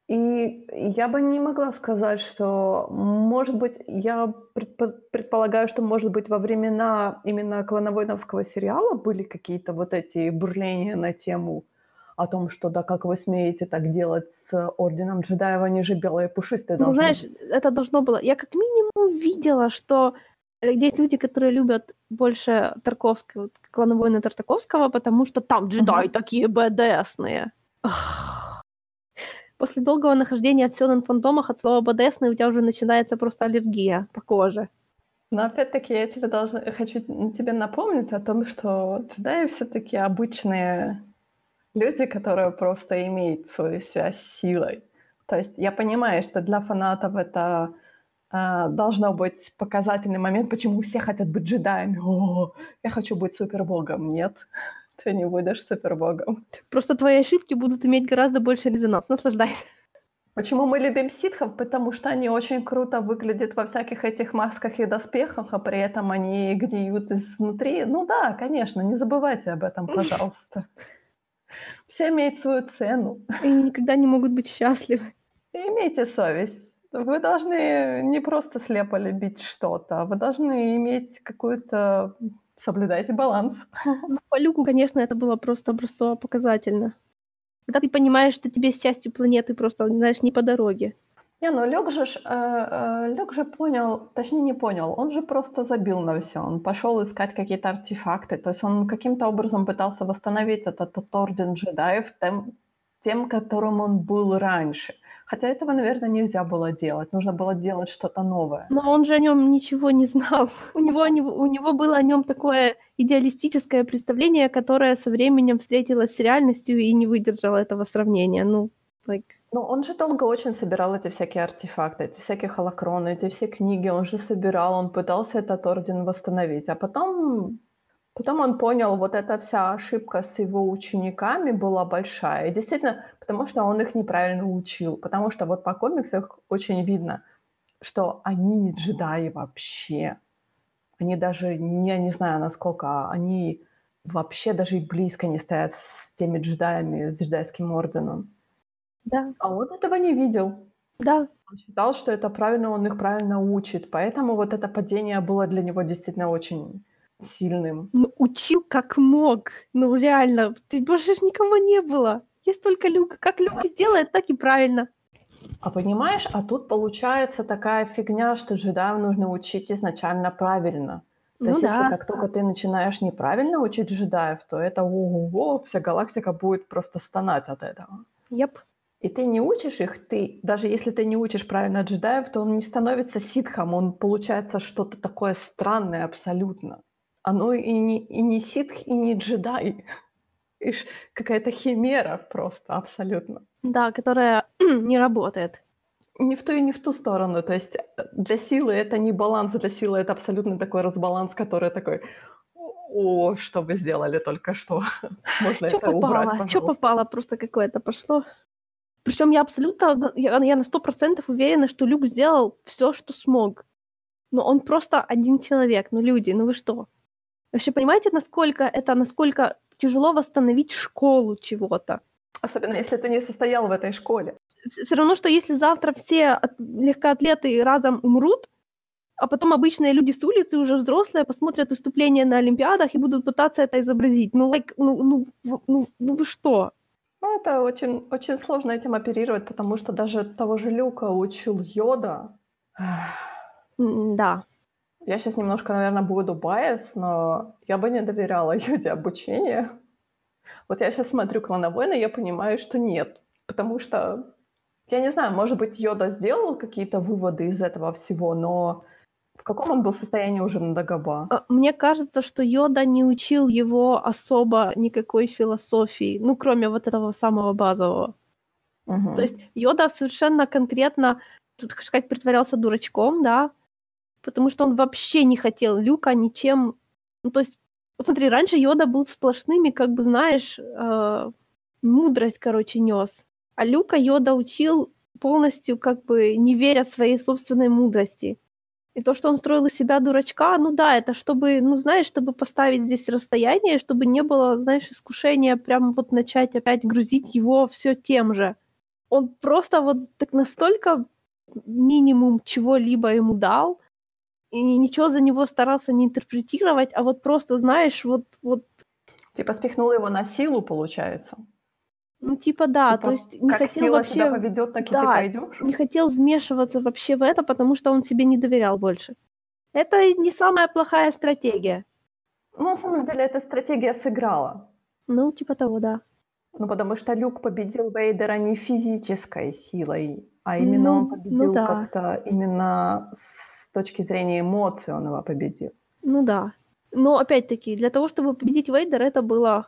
И я бы не могла сказать, что, может быть, я предполагаю, что, может быть, во времена именно клановойновского сериала были какие-то вот эти бурления на тему о том, что да, как вы смеете так делать с Орденом Джедаева, они же белые пушистые Ну, знаешь, быть. это должно было... Я как минимум видела, что есть люди, которые любят больше Тарковского, клановойны Тартаковского, потому что там джедаи uh-huh. такие БДСные. После долгого нахождения в Сёнэн фантомах от слова «бодесный» у тебя уже начинается просто аллергия по коже. Но опять-таки я тебе должна, хочу тебе напомнить о том, что джедаи все таки обычные люди, которые просто имеют свою связь с силой. То есть я понимаю, что для фанатов это э, должно быть показательный момент, почему все хотят быть джедаями. О, я хочу быть супербогом. Нет ты не будешь супербогом. Просто твои ошибки будут иметь гораздо больше резонанс. Наслаждайся. Почему мы любим ситхов? Потому что они очень круто выглядят во всяких этих масках и доспехах, а при этом они гниют изнутри. Ну да, конечно, не забывайте об этом, пожалуйста. Все имеют свою цену. И никогда не могут быть счастливы. И имейте совесть. Вы должны не просто слепо любить что-то, вы должны иметь какую-то соблюдайте баланс. Ну, по Люку, конечно, это было просто образцово показательно. Когда ты понимаешь, что тебе с частью планеты просто, знаешь, не по дороге. Не, ну Люк же, э, э, Люк же понял, точнее не понял, он же просто забил на все. Он пошел искать какие-то артефакты. То есть он каким-то образом пытался восстановить этот, этот орден джедаев тем, тем, которым он был раньше. Хотя этого, наверное, нельзя было делать. Нужно было делать что-то новое. Но он же о нем ничего не знал. У него, у него было о нем такое идеалистическое представление, которое со временем встретилось с реальностью и не выдержало этого сравнения. Ну, like... Ну, он же долго очень собирал эти всякие артефакты, эти всякие холокроны, эти все книги. Он же собирал, он пытался этот орден восстановить. А потом Потом он понял, вот эта вся ошибка с его учениками была большая. И действительно, потому что он их неправильно учил. Потому что вот по комиксах очень видно, что они не джедаи вообще. Они даже, я не знаю, насколько они вообще даже и близко не стоят с теми джедаями, с джедайским орденом. Да. А он этого не видел. Да. Он считал, что это правильно, он их правильно учит. Поэтому вот это падение было для него действительно очень сильным. Ну, учил как мог. Ну, реально, ты больше ж никого не было. Есть только Люк. Как Люк сделает, так и правильно. А понимаешь, а тут получается такая фигня, что джедаев нужно учить изначально правильно. То Ну есть, если да. как только ты начинаешь неправильно учить джедаев, то это ого-го, вся галактика будет просто стонать от этого. Еп. И ты не учишь их, ты, даже если ты не учишь правильно джедаев, то он не становится ситхом, он получается что-то такое странное абсолютно. Оно и не, и не ситх, и не джедай. Какая-то химера просто абсолютно. Да, которая не работает. Ни в ту и не в ту сторону. То есть э, для силы это не баланс, для силы это абсолютно такой разбаланс, который такой, о, что вы сделали только что. Можно Что это убрать, попало? Что пожалуйста. попало? Просто какое-то пошло. Причем я абсолютно, я, я на сто процентов уверена, что Люк сделал все, что смог. Но он просто один человек. Ну, люди, ну вы что? Вообще понимаете, насколько это, насколько тяжело восстановить школу чего-то? Особенно если ты не состоял в этой школе. Все равно, что если завтра все легкоатлеты разом умрут, а потом обычные люди с улицы, уже взрослые, посмотрят выступления на Олимпиадах и будут пытаться это изобразить. Ну, like, ну, ну, ну, ну вы что? Ну, это очень, очень сложно этим оперировать, потому что даже того же Люка учил Йода. Да. Я сейчас немножко, наверное, буду байс, но я бы не доверяла Йоде обучение. Вот я сейчас смотрю «Клоновойны», и я понимаю, что нет. Потому что, я не знаю, может быть, Йода сделал какие-то выводы из этого всего, но в каком он был состоянии уже на Дагоба? А, Мне кажется, что Йода не учил его особо никакой философии, ну, кроме вот этого самого базового. Мгм. То есть Йода совершенно конкретно, так сказать, притворялся дурачком, да, потому что он вообще не хотел Люка ничем... Ну, то есть, вот смотри, раньше Йода был сплошными, как бы, знаешь, э, мудрость, короче, нес. А Люка Йода учил полностью, как бы, не веря своей собственной мудрости. И то, что он строил из себя дурачка, ну да, это чтобы, ну знаешь, чтобы поставить здесь расстояние, чтобы не было, знаешь, искушения прямо вот начать опять грузить его все тем же. Он просто вот так настолько минимум чего-либо ему дал, и ничего за него старался не интерпретировать, а вот просто, знаешь, вот, вот Типа спихнул его на силу, получается. ну типа да, Типа, то есть не как хотел сила вообще... тебя поведет, так и да, ты пойдешь. не хотел вмешиваться вообще в это, потому что он себе не доверял больше. Это не самая плохая стратегия. Ну, на самом деле, эта стратегия сыграла. Ну, типа того, да. Ну, потому что Люк победил Вейдера не физической силой, а именно Ну, он ну победил да. как-то именно с точки зрения эмоций он его победил. Ну да. Но опять-таки, для того, чтобы победить Вейдера, это было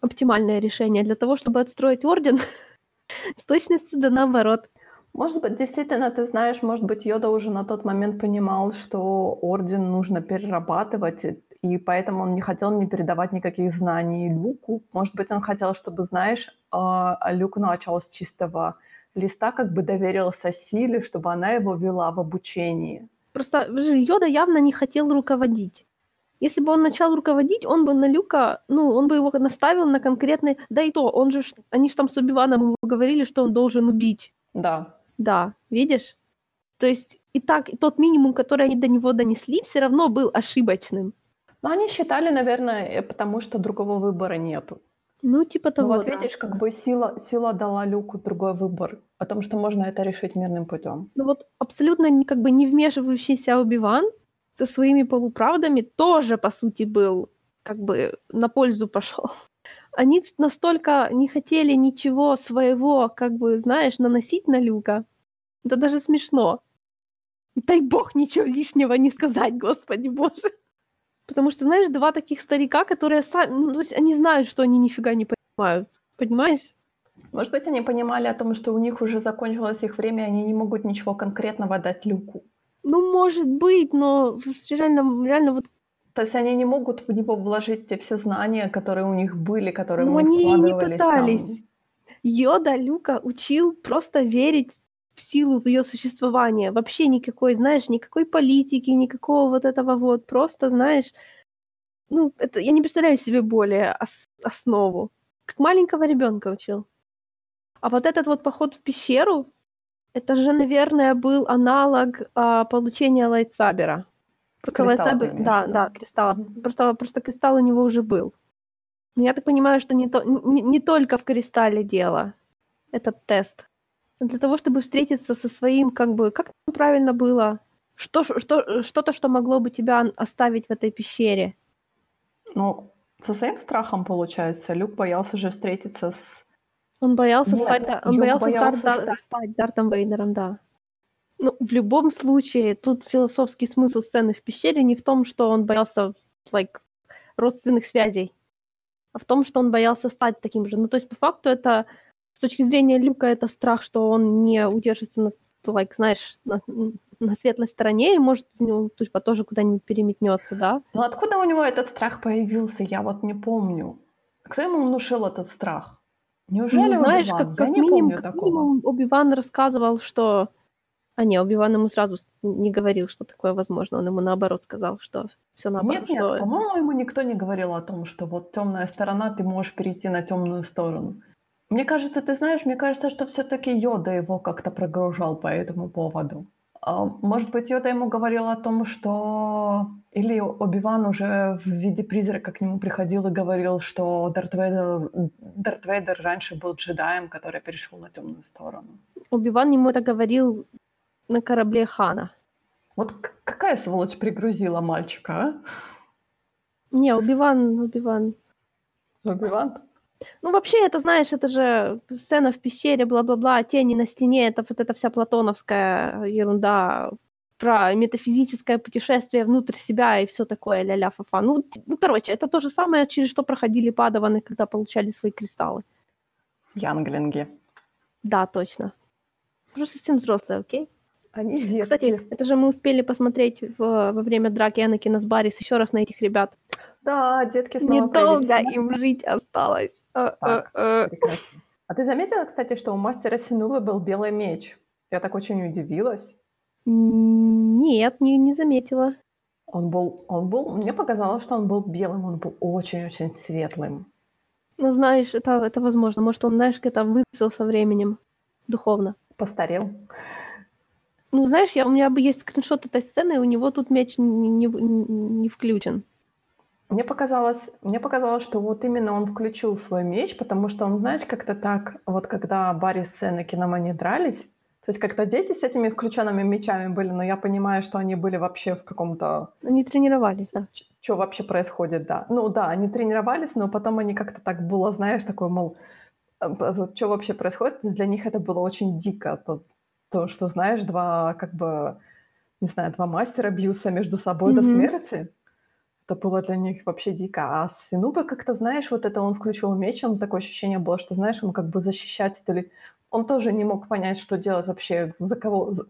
оптимальное решение. Для того, чтобы отстроить орден, с точностью да наоборот. Может быть, действительно, ты знаешь, может быть, Йода уже на тот момент понимал, что Орден нужно перерабатывать, и- и поэтому он не хотел не передавать никаких знаний Люку. Может быть, он хотел, чтобы, знаешь, а, а Люк начал с чистого листа, как бы доверился силе, чтобы она его вела в обучении. Просто Йода явно не хотел руководить. Если бы он начал руководить, он бы на Люка, ну, он бы его наставил на конкретный... Да и то, он же, они же там с Убиваном ему говорили, что он должен убить. Да. Да, видишь? То есть и так, и тот минимум, который они до него донесли, все равно был ошибочным. Но они считали, наверное, э, потому что другого выбора нету. Ну, типа Ну того, вот да. видишь, как бы сила, сила дала Люку другой выбор о том, что можно это решить мирным путем. Ну вот абсолютно не, как бы не вмешивающийся Убиван со своими полуправдами тоже, по сути, был как бы на пользу пошел. Они настолько не хотели ничего своего, как бы, знаешь, наносить на Люка. Это даже смешно. Дай бог ничего лишнего не сказать, господи боже. Потому что, знаешь, два таких старика, которые сами, ну, то есть они знают, что они нифига не понимают. Понимаешь? Может быть, они понимали о том, что у них уже закончилось их время, и они не могут ничего конкретного дать Люку. Ну, может быть, но реально, реально вот То есть они не могут в него вложить те все знания, которые у них были, которые Ну, у них они не вкладывались там. пытались. Йода Люка учил просто верить в силу ее существования. Вообще никакой, знаешь, никакой политики, никакого вот этого вот. Просто, знаешь, ну, это я не представляю себе более ос- основу. Как маленького ребенка учил. А вот этот вот поход в пещеру, это же, наверное, был аналог а, получения lightsaber а. Просто lightsaber, да, виду? да, кристалл. Просто, просто кристалл у него уже был. Но я так понимаю, что не, то, не, не только в кристалле дело, этот тест. Для того, чтобы встретиться со своим, как бы, как правильно было, что, что, что-то, что могло бы тебя оставить в этой пещере. Ну, со своим страхом, получается, Люк боялся же встретиться с... Он боялся Нет, стать, он Люк боялся, боялся стать, стать- стать Дартом Вейдером, да. Ну, в любом случае, тут философский смысл сцены в пещере не в том, что он боялся, like, родственных связей, а в том, что он боялся стать таким же. Ну, то есть, по факту, это с точки зрения Люка, это страх, что он не удержится на, like, знаешь, на, на светлой стороне и может из него типа, тоже куда-нибудь переметнется, да? Ну, откуда у него этот страх появился, я вот не помню. Кто ему внушил этот страх? Неужели ну, знаешь, Оби-Ван? как, как я не минимум, помню как такого. минимум Оби-Ван рассказывал, что... А не, Оби-Ван ему сразу не говорил, что такое возможно. Он ему наоборот сказал, что все наоборот. Нет, нет, что... по-моему, ему никто не говорил о том, что вот темная сторона, ты можешь перейти на темную сторону. Мне кажется, ты знаешь, мне кажется, что все-таки Йода его как-то прогружал по этому поводу. А, Может быть, Йода ему говорил о том, что... Или Оби-Ван уже в виде призрака к нему приходил и говорил, что Дарт Вейдер, Дарт Вейдер раньше был джедаем, который перешел на темную сторону. Оби-Ван ему это говорил на корабле Хана. Вот какая сволочь пригрузила мальчика, а? Не, Оби-Ван, Оби-Ван. Оби-Ван? Ну, вообще, это, знаешь, это же сцена в пещере, бла-бла-бла, тени на стене, это вот эта вся платоновская ерунда про метафизическое путешествие внутрь себя и все такое, ля-ля фа Ну, ну, короче, это то же самое, через что проходили падаваны, когда получали свои кристаллы. Янглинги. Да, точно. Уже совсем взрослые, окей? Они детки. Кстати, это же мы успели посмотреть в- во время драки Энакина с Баррис еще раз на этих ребят. Да, детки снова Недолго появились. им жить осталось. А, Так. а, а. Прекрасно. А ты заметила, кстати, что у мастера Синувы был белый меч? Я так очень удивилась. Нет, не, не заметила. Он был, он был, мне показалось, что он был белым, он был очень-очень светлым. Ну, знаешь, это, это возможно. Может, он, знаешь, это выцвел со временем духовно. Постарел. Ну, знаешь, я, у меня есть скриншот этой сцены, и у него тут меч не, не, не включен. Мне показалось, мне показалось, что вот именно он включил свой меч, потому что он, знаешь, как-то так, вот когда Барри с Энакином они дрались, то есть как-то дети с этими включенными мечами были, но я понимаю, что они были вообще в каком-то Они тренировались, да. что вообще происходит, да. Ну да, они тренировались, но потом они как-то так было, знаешь, такое, мол, что вообще происходит. То есть Для них это было очень дико. То, то, что, знаешь, два, как бы, не знаю, два мастера бьются между собой до Мгм. смерти. Это было для них вообще дико. А Синуба как-то, знаешь, вот это он включил меч, он такое ощущение было, что, знаешь, он как бы защищать или... Он тоже не мог понять, что делать вообще, за кого, за-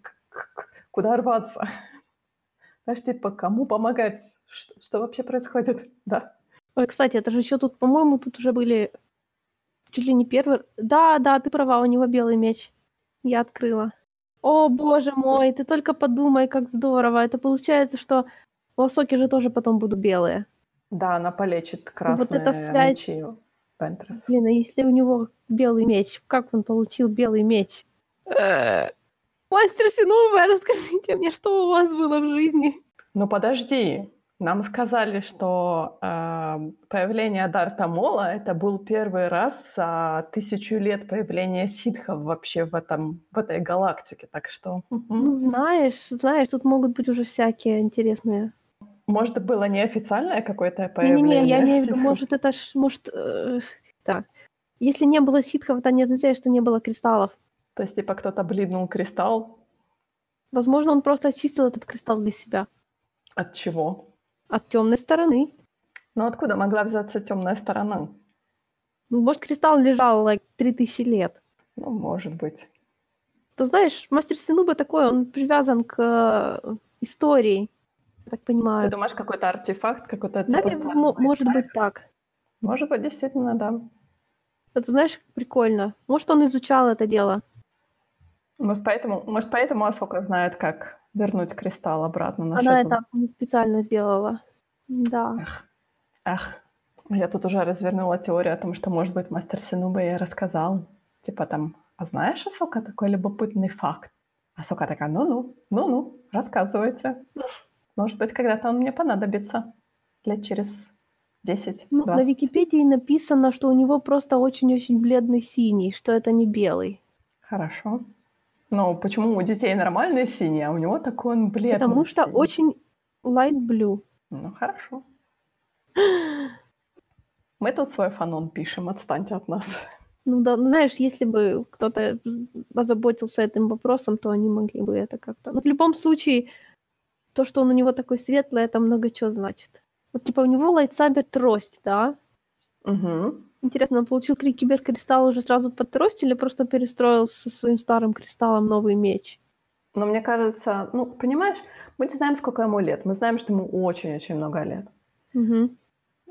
куда рваться. Знаешь, типа, кому помогать? Что, что вообще происходит? Да. Ой, кстати, это же еще тут, по-моему, тут уже были чуть ли не первый... Да, да, ты права, у него белый меч. Я открыла. О, боже мой, ты только подумай, как здорово. Это получается, что у Асоки же тоже потом будут белые. Да, она полечит Вот красные эта связь. мечи Пентрес. Блин, а если у него белый меч, как он получил белый меч? Э, Мастер Синува, расскажите мне, что у вас было в жизни? Ну подожди, нам сказали, что э, появление Дарта Мола это был первый раз за тысячу лет появления ситхов вообще в, этом, в этой галактике. Так что. Ну, знаешь, знаешь, тут могут быть уже всякие интересные. Может, было неофициальное какое-то появление Не-не-не, я имею в виду, может, это ж, может, э, так. Если не было ситхов, это не означает, что не было кристаллов. То есть, типа, кто-то блиднул кристалл. Возможно, он просто очистил этот кристалл для себя. От чего? От темной стороны. Ну, откуда могла взяться темная сторона? Ну, может, кристалл лежал, like, 3000 лет. Ну, может быть. То знаешь, мастер Синуба такой, он привязан к э, истории, я так Ты понимаю. думаешь, какой-то артефакт, какой-то Да, типа, может быть так. Может быть, действительно, да. Это, знаешь, прикольно. Может, он изучал это дело. Может, поэтому, может, поэтому Асока знает, как вернуть кристалл обратно на Она это специально сделала. Да. Эх, эх. Я тут уже развернула теорию о том, что, может быть, мастер Синуба ей рассказал. Типа там, а знаешь, Асока, такой любопытный факт? Асока такая, ну-ну, ну-ну, рассказывайте. Может быть, когда-то он мне понадобится. Лет через 10. Ну, на Википедии написано, что у него просто очень-очень бледный синий, что это не белый. Хорошо. Но почему у детей нормальный синий, а у него такой он бледный? Потому что синий? очень light blue. Ну, хорошо. Мы тут свой фанон пишем, отстаньте от нас. Ну да, ну, знаешь, если бы кто-то озаботился этим вопросом, то они могли бы это как-то... Но в любом случае, то, что он у него такой светлый, это много чего значит. Вот типа у него лайтсабер трость, да? Угу. Интересно, он получил киберкристалл уже сразу под трость или просто перестроил со своим старым кристаллом новый меч? Но мне кажется, ну, понимаешь, мы не знаем, сколько ему лет. Мы знаем, что ему очень-очень много лет. Угу.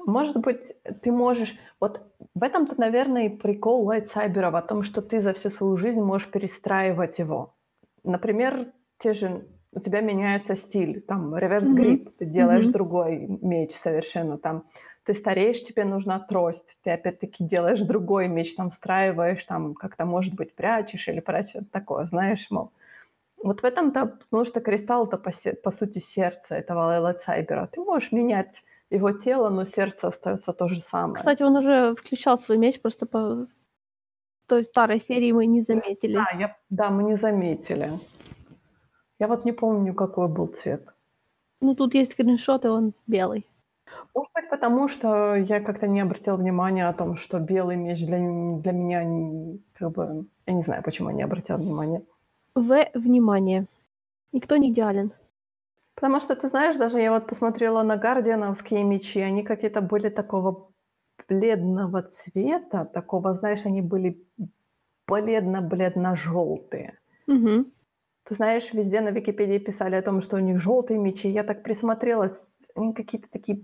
Может быть, ты можешь... Вот в этом-то, наверное, и прикол лайтсайберов о том, что ты за всю свою жизнь можешь перестраивать его. Например, те же у тебя меняется стиль, там, реверс-грип, mm-hmm. ты делаешь mm-hmm. другой меч совершенно, там, ты стареешь, тебе нужна трость, ты опять-таки делаешь другой меч, там, встраиваешь, там, как-то, может быть, прячешь или прячешь, такое, знаешь, мол. Вот в этом-то, потому что кристалл-то, по, по сути, сердце этого лайтсайбера. Ты можешь менять его тело, но сердце остается то же самое. Кстати, он уже включал свой меч, просто по той старой серии мы не заметили. Да, я, да, мы не заметили. Я вот не помню, какой был цвет. Ну, тут есть скриншот, и он белый. Может быть, потому что я как-то не обратила внимания о том, что белый меч для, для меня, как бы, я не знаю, почему я не обратила внимания. В внимание. Никто не идеален. Потому что, ты знаешь, даже я вот посмотрела на гардиановские мечи, они какие-то были такого бледного цвета, такого, знаешь, они были бледно-бледно-желтые. Угу. Ты знаешь, везде на Википедии писали о том, что у них желтые мечи. Я так присмотрелась, они какие-то такие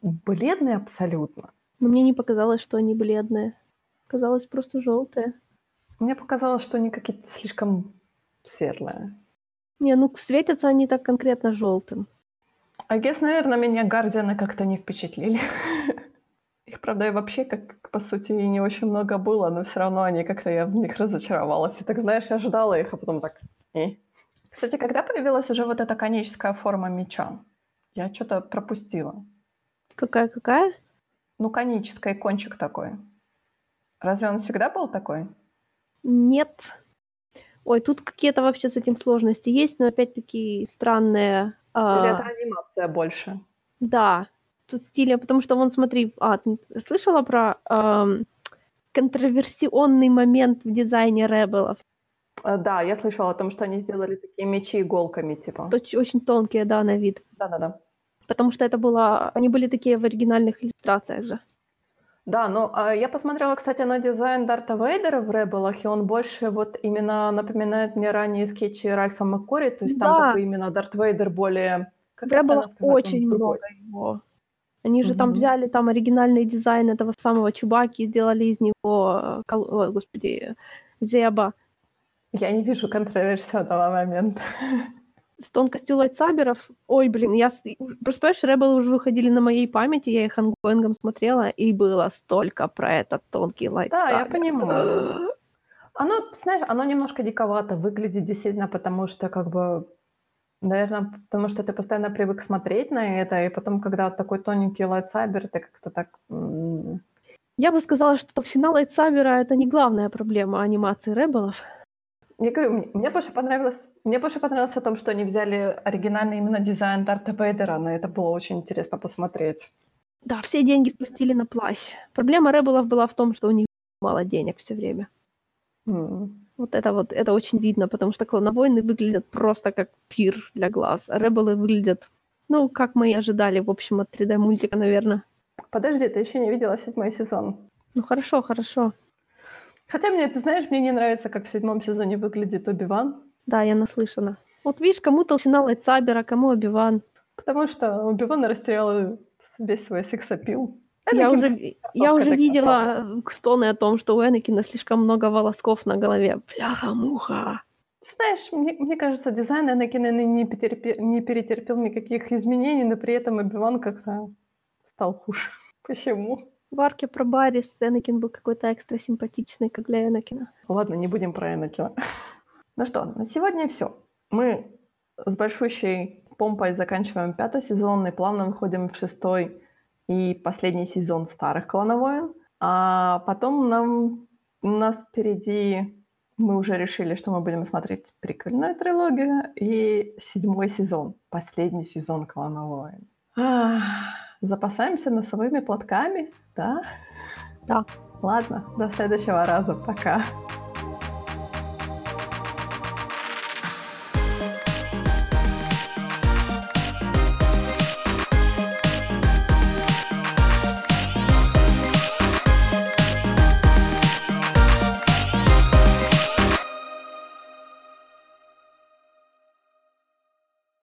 бледные абсолютно. Но мне не показалось, что они бледные. Казалось просто желтые. Мне показалось, что они какие-то слишком светлые. Не, ну светятся они так конкретно желтым. А guess, наверное, меня Гардианы как-то не впечатлили. Их, правда, и вообще, как по сути, и не очень много было, но все равно они как-то я в них разочаровалась. И так, знаешь, я ждала их, а потом так... И. Кстати, когда появилась уже вот эта коническая форма меча? Я что-то пропустила. Какая-какая? Ну, конический кончик такой. Разве он всегда был такой? Нет. Ой, тут какие-то вообще с этим сложности есть, но опять-таки странные... А... Или это анимация больше? Да, тут стиля, потому что вон, смотри, а, ты слышала про эм, контроверсионный момент в дизайне Ребелов? Э, да, я слышала о том, что они сделали такие мечи иголками, типа. Очень, очень тонкие, да, на вид. Да-да-да. Потому что это было... Они были такие в оригинальных иллюстрациях же. Да, но а, я посмотрела, кстати, на дизайн Дарта Вейдера в Rebels ах, и он больше вот именно напоминает мне ранние скетчи Ральфа Маккуорри, то есть да. там такой именно Дарт Вейдер более... Как в Rebels ах очень много его. Они же mm-hmm. там взяли там оригинальный дизайн этого самого Чубаки и сделали из него, э, о, господи, Зеба. Я не вижу контроверсионного момента. С тонкостью lightsaber ов, ой, блин, я... Просто, понимаешь, Rebel ы уже выходили на моей памяти, я их ongoing ом смотрела, и было столько про этот тонкий lightsaber. Да, я понимаю. Оно, знаешь, оно немножко диковато выглядит действительно, потому что как бы Наверное, потому что ты постоянно привык смотреть на это, и потом, когда такой тоненький lightsaber, ты как-то так... Я бы сказала, что толщина лайтсабера — это не главная проблема анимации Rebel ов. Я говорю, мне, мне больше понравилось... Мне больше понравилось о том, что они взяли оригинальный именно дизайн Дарта Вейдера, на это было очень интересно посмотреть. Да, все деньги спустили на плащ. Проблема Ребелов была в том, что у них мало денег все время. Mm. Вот это вот, это очень видно, потому что клоновойны выглядят просто как пир для глаз, а ребелы выглядят, ну, как мы и ожидали, в общем, от 3D-мультика, наверное. Подожди, ты еще не видела седьмой сезон. Ну, хорошо, хорошо. Хотя мне, ты знаешь, мне не нравится, как в седьмом сезоне выглядит Оби-Ван. Да, я наслышана. Вот видишь, кому толщина lightsaber а, кому Оби-Ван. Потому что Оби-Ван растерял весь свой сексапил. Я уже, я уже видела стоны о том, что у Энакина слишком много волосков на голове. Бляха-муха. Знаешь, мне, мне кажется, дизайн Энакина не, перетерпел, не перетерпел никаких изменений, но при этом Оби-Ван как-то стал хуже. Почему? В арке про Баррис Энакин был какой-то экстра симпатичный, как для Энакина. Ладно, не будем про Энакина. Ну что, на сегодня все. Мы с большущей помпой заканчиваем пятый сезон и плавно выходим в шестой и последний сезон старых «Клана войн». А потом нам, у нас впереди мы уже решили, что мы будем смотреть прикольную трилогию и седьмой сезон, последний сезон «Клана войн». Ах, запасаемся носовыми платками, да? Да. Ладно, до следующего раза. Пока.